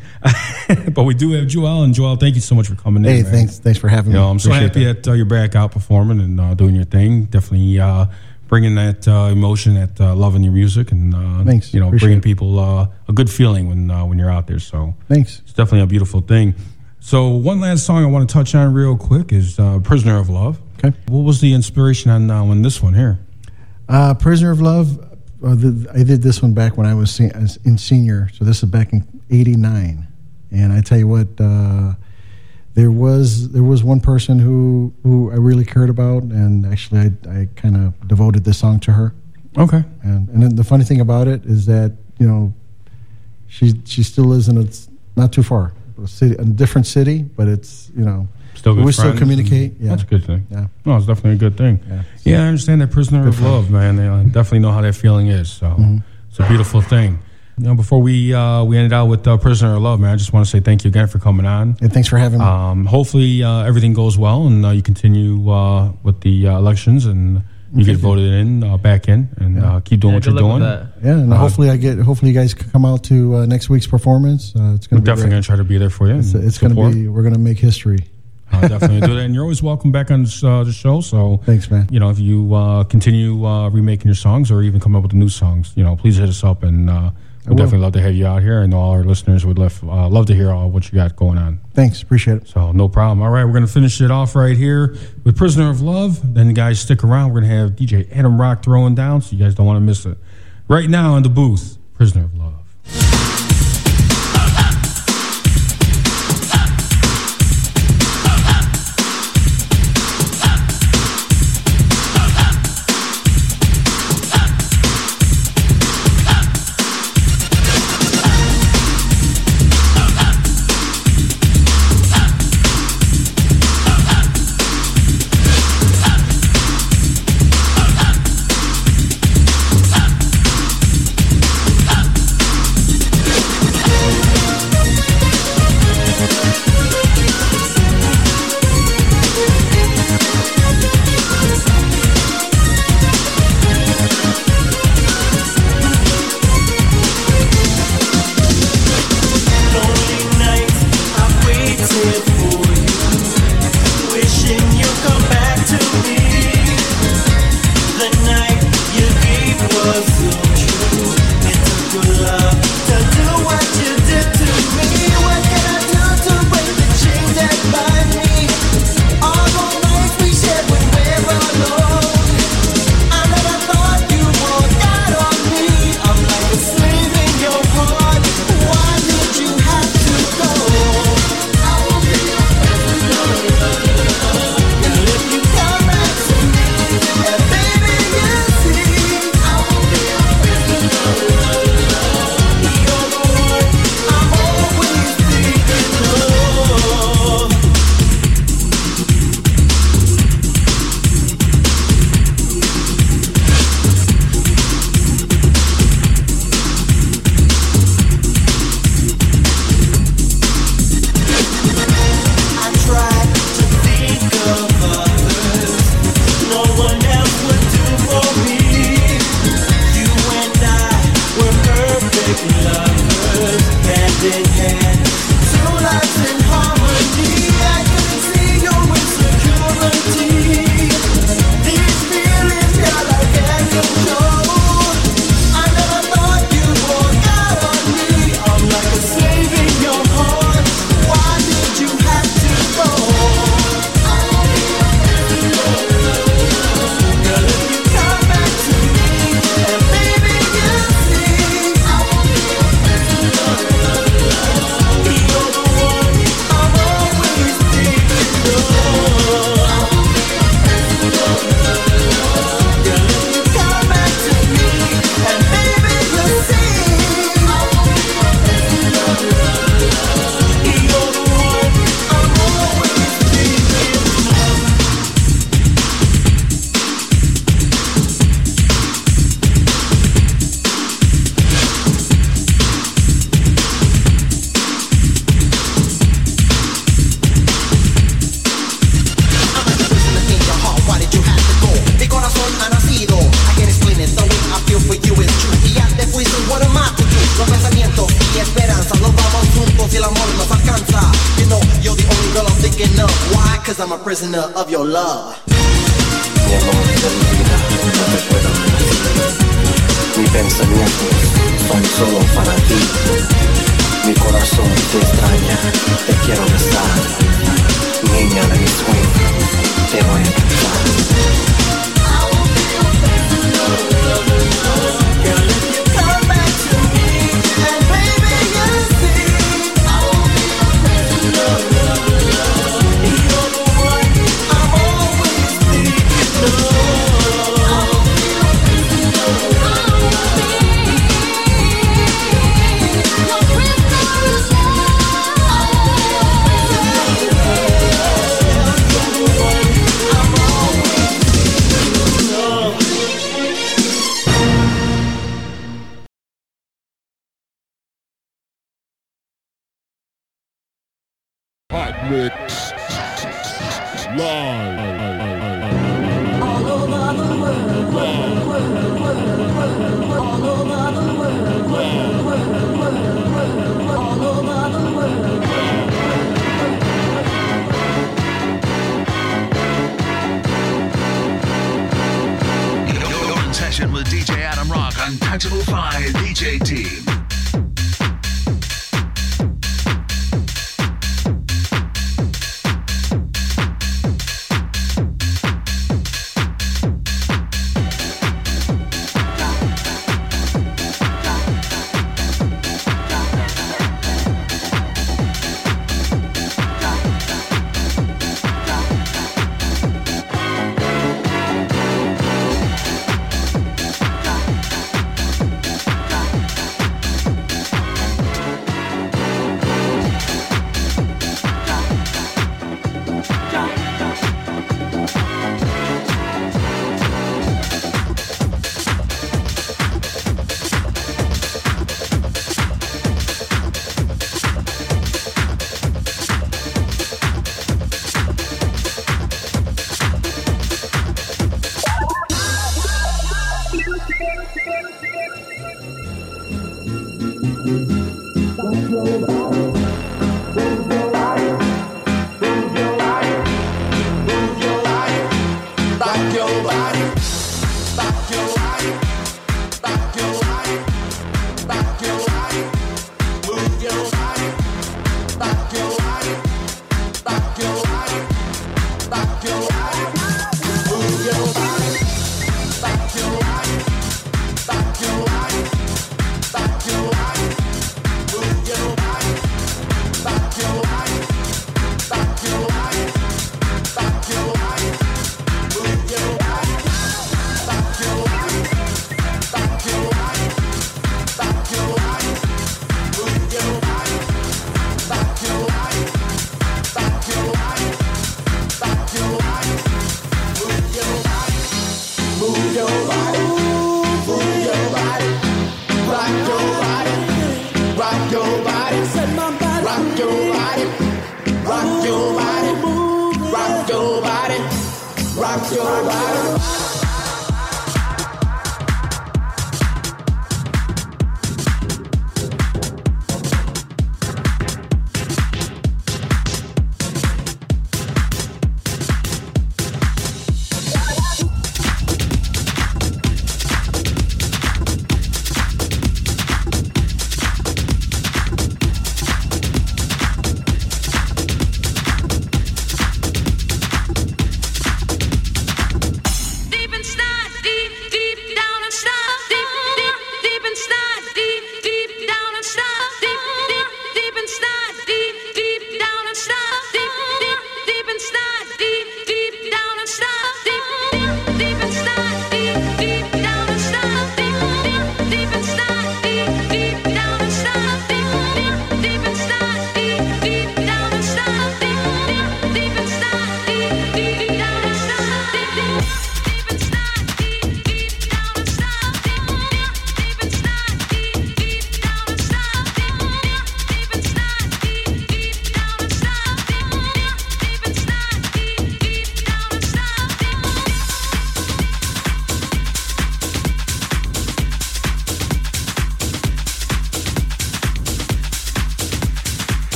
[SPEAKER 1] but we do have Joel, and Joel, thank you so much for coming in.
[SPEAKER 31] Hey, thanks, thanks for having
[SPEAKER 1] You
[SPEAKER 31] me.
[SPEAKER 1] know, I'm so happy that, uh, you're back out performing and uh, doing your thing. Definitely uh, bringing that uh, emotion, that uh, love in your music, and uh,
[SPEAKER 31] Thanks.
[SPEAKER 1] You know,
[SPEAKER 31] Appreciate
[SPEAKER 1] bringing people uh, a good feeling when uh, when you're out there. So
[SPEAKER 31] Thanks.
[SPEAKER 1] it's definitely a beautiful thing. So one last song I want to touch on real quick is uh, "Prisoner of Love."
[SPEAKER 31] Okay.
[SPEAKER 1] What was the inspiration on uh, on this one here?
[SPEAKER 31] Uh, Prisoner of Love. Uh, the, I did this one back when I was in senior, so this is back in '89. And I tell you what, uh, there was there was one person who who I really cared about, and actually I, I kind of devoted this song to her.
[SPEAKER 1] Okay.
[SPEAKER 31] And and then the funny thing about it is that you know she she still lives in a not too far a city, a different city, but it's you know
[SPEAKER 1] Still good
[SPEAKER 31] we still communicate. Yeah,
[SPEAKER 1] That's a good thing.
[SPEAKER 31] Yeah.
[SPEAKER 1] No, it's definitely a good thing.
[SPEAKER 31] Yeah.
[SPEAKER 1] Yeah, I understand that prisoner of
[SPEAKER 31] friend.
[SPEAKER 1] love, man. They uh, definitely know how that feeling is. So
[SPEAKER 31] Mm-hmm.
[SPEAKER 1] it's a beautiful thing. You know, before we uh, we ended out with uh, prisoner of love, man, I just want to say thank you again for coming on.
[SPEAKER 31] And thanks for having me.
[SPEAKER 1] Um, hopefully uh, everything goes well and uh, you continue uh, with the uh, elections and you get voted in uh, back in and uh, keep doing
[SPEAKER 23] Yeah,
[SPEAKER 1] what you're doing.
[SPEAKER 31] Yeah, and
[SPEAKER 1] Uh,
[SPEAKER 31] hopefully I get. Hopefully you guys can come out to uh, next week's performance. Uh, it's going to be
[SPEAKER 1] definitely going to try to be there for you.
[SPEAKER 31] It's, it's going to be. We're going to make history.
[SPEAKER 1] Uh, definitely do that. And you're always welcome back on this, uh, the show. So
[SPEAKER 31] Thanks, man.
[SPEAKER 1] You know, if you uh, continue uh, remaking your songs or even come up with new songs, you know, please hit us up, and uh, we'd definitely love to have you out here. And all our listeners would love, uh, love to hear all what you got going on.
[SPEAKER 31] Thanks, appreciate it.
[SPEAKER 1] So no problem. All right, we're gonna finish it off right here with "Prisoner of Love." Then, guys, stick around. We're gonna have DJ Adam Rock throwing down, so you guys don't want to miss it. Right now in the booth, "Prisoner of Love."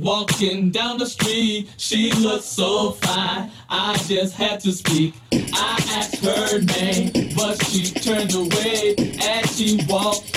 [SPEAKER 22] Walking down the street, she looked so fine. I just had to speak. I asked her name, but she turned away as she walked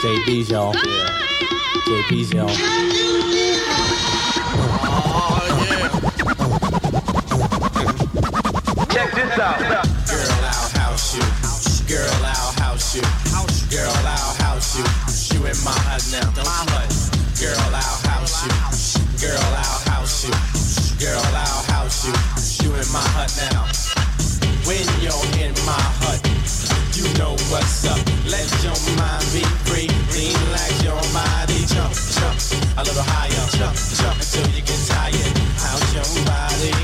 [SPEAKER 32] JB's, y'all. Yeah.
[SPEAKER 33] JB's, y'all.
[SPEAKER 34] Check this out.
[SPEAKER 35] Girl, I'll house you. Girl, I'll house you. Girl, I'll house you. You in my hut now. My hut. Girl, I'll house you. Girl, I'll house you. Girl, I'll house you. You in my hut now. When you're in my hut, you know what's up. Let your mind be free. Lean like your body. Jump, jump. A little higher. Jump, jump until you get tired. How's your body?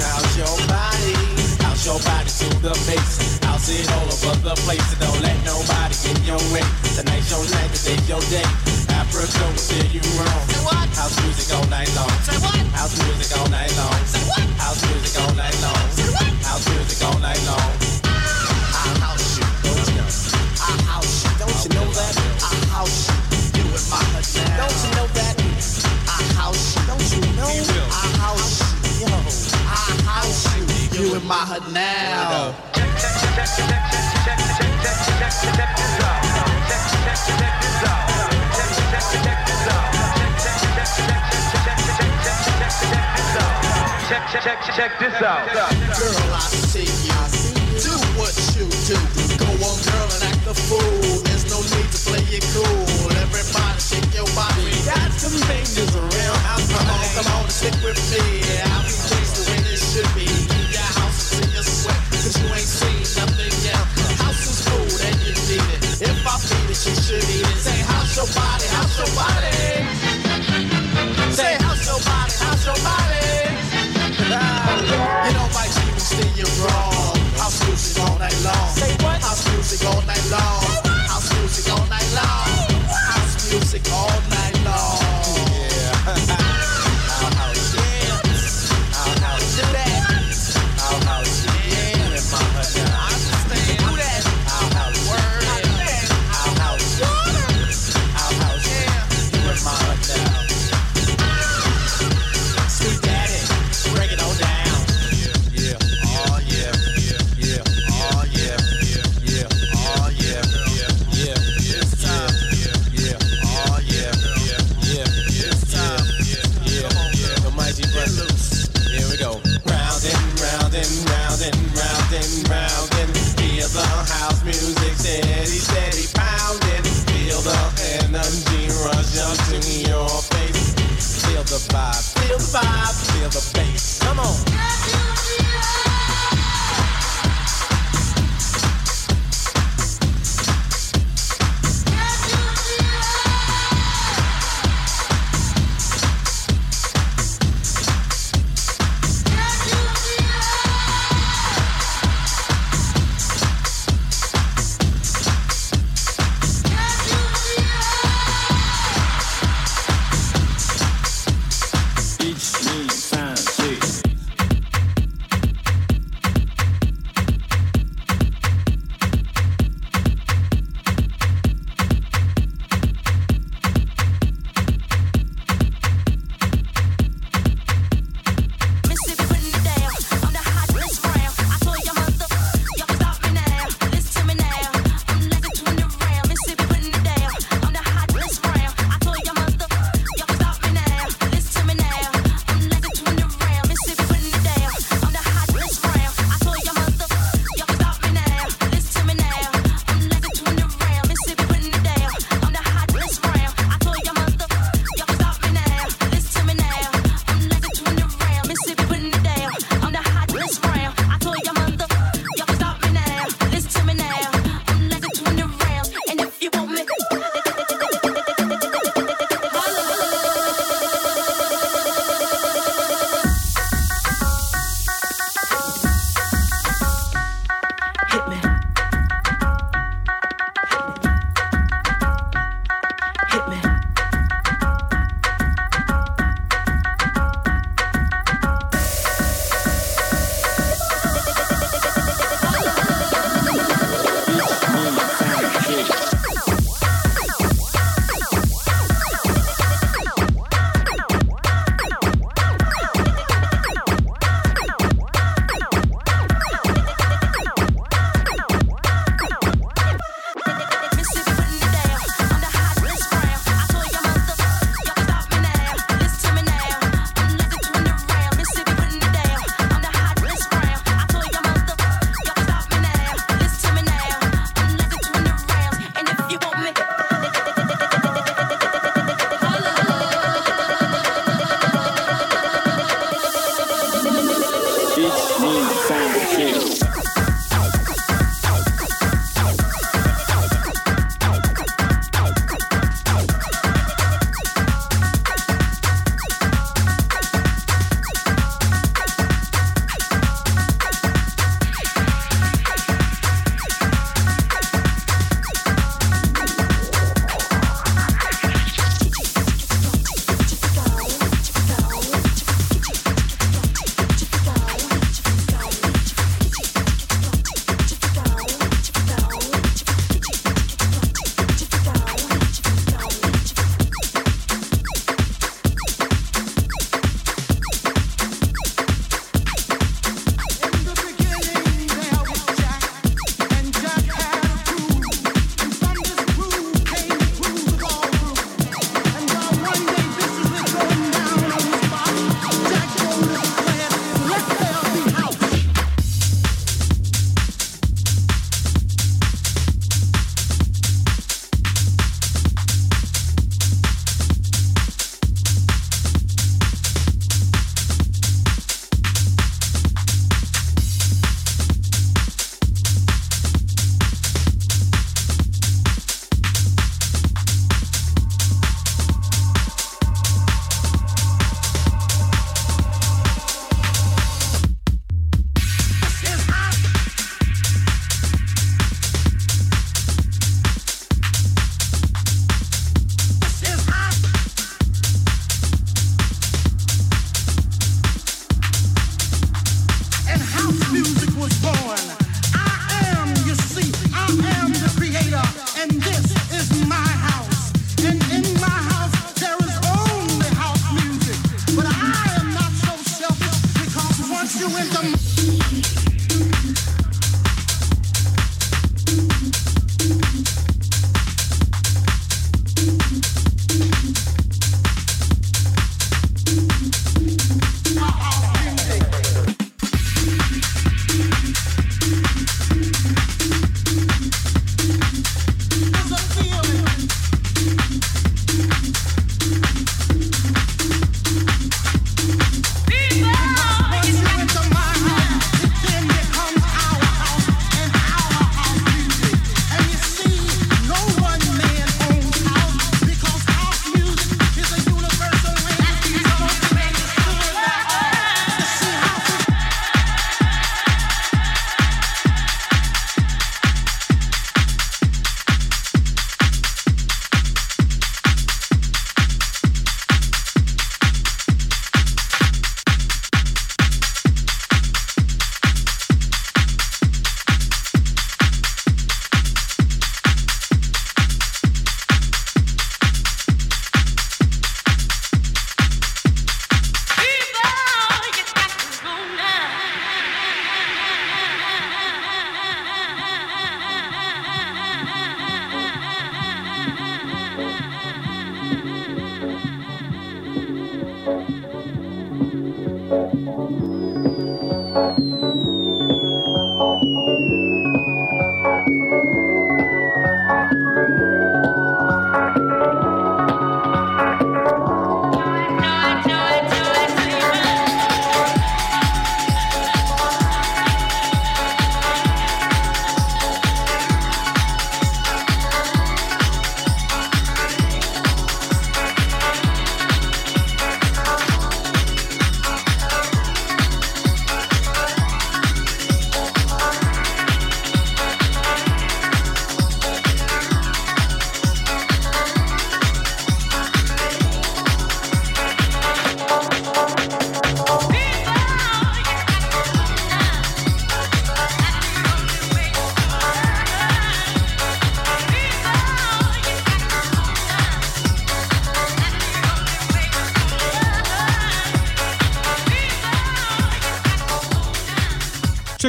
[SPEAKER 35] How's your body? How's your body to the base? I'll sit all over the place and don't let nobody in your way. Tonight's your night, today's your day. Africa will steer you wrong. House music all night long. House music all night long. House music all night long. House music all night long. My hut now.
[SPEAKER 34] Check, check, check, check this out.
[SPEAKER 35] Girl, I see you. Do what you do. Go on, girl, and act a fool. There's no need to play it cool. Everybody shake your body. We got some rangers around. Come on, come on, stick with me. I'll be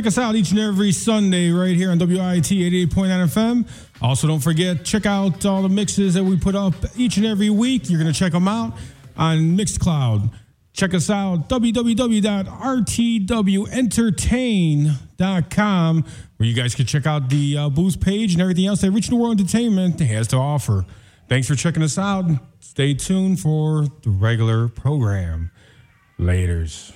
[SPEAKER 1] Check us out each and every Sunday right here on WIIT 88.9 FM. Also, don't forget, check out all the mixes that we put up each and every week. You're going to check them out on Mixcloud. Check us out, www.rtwentertain.com, where you guys can check out the uh, Booth page and everything else that Rich New World Entertainment has to offer. Thanks for checking us out. Stay tuned for the regular program. Laters.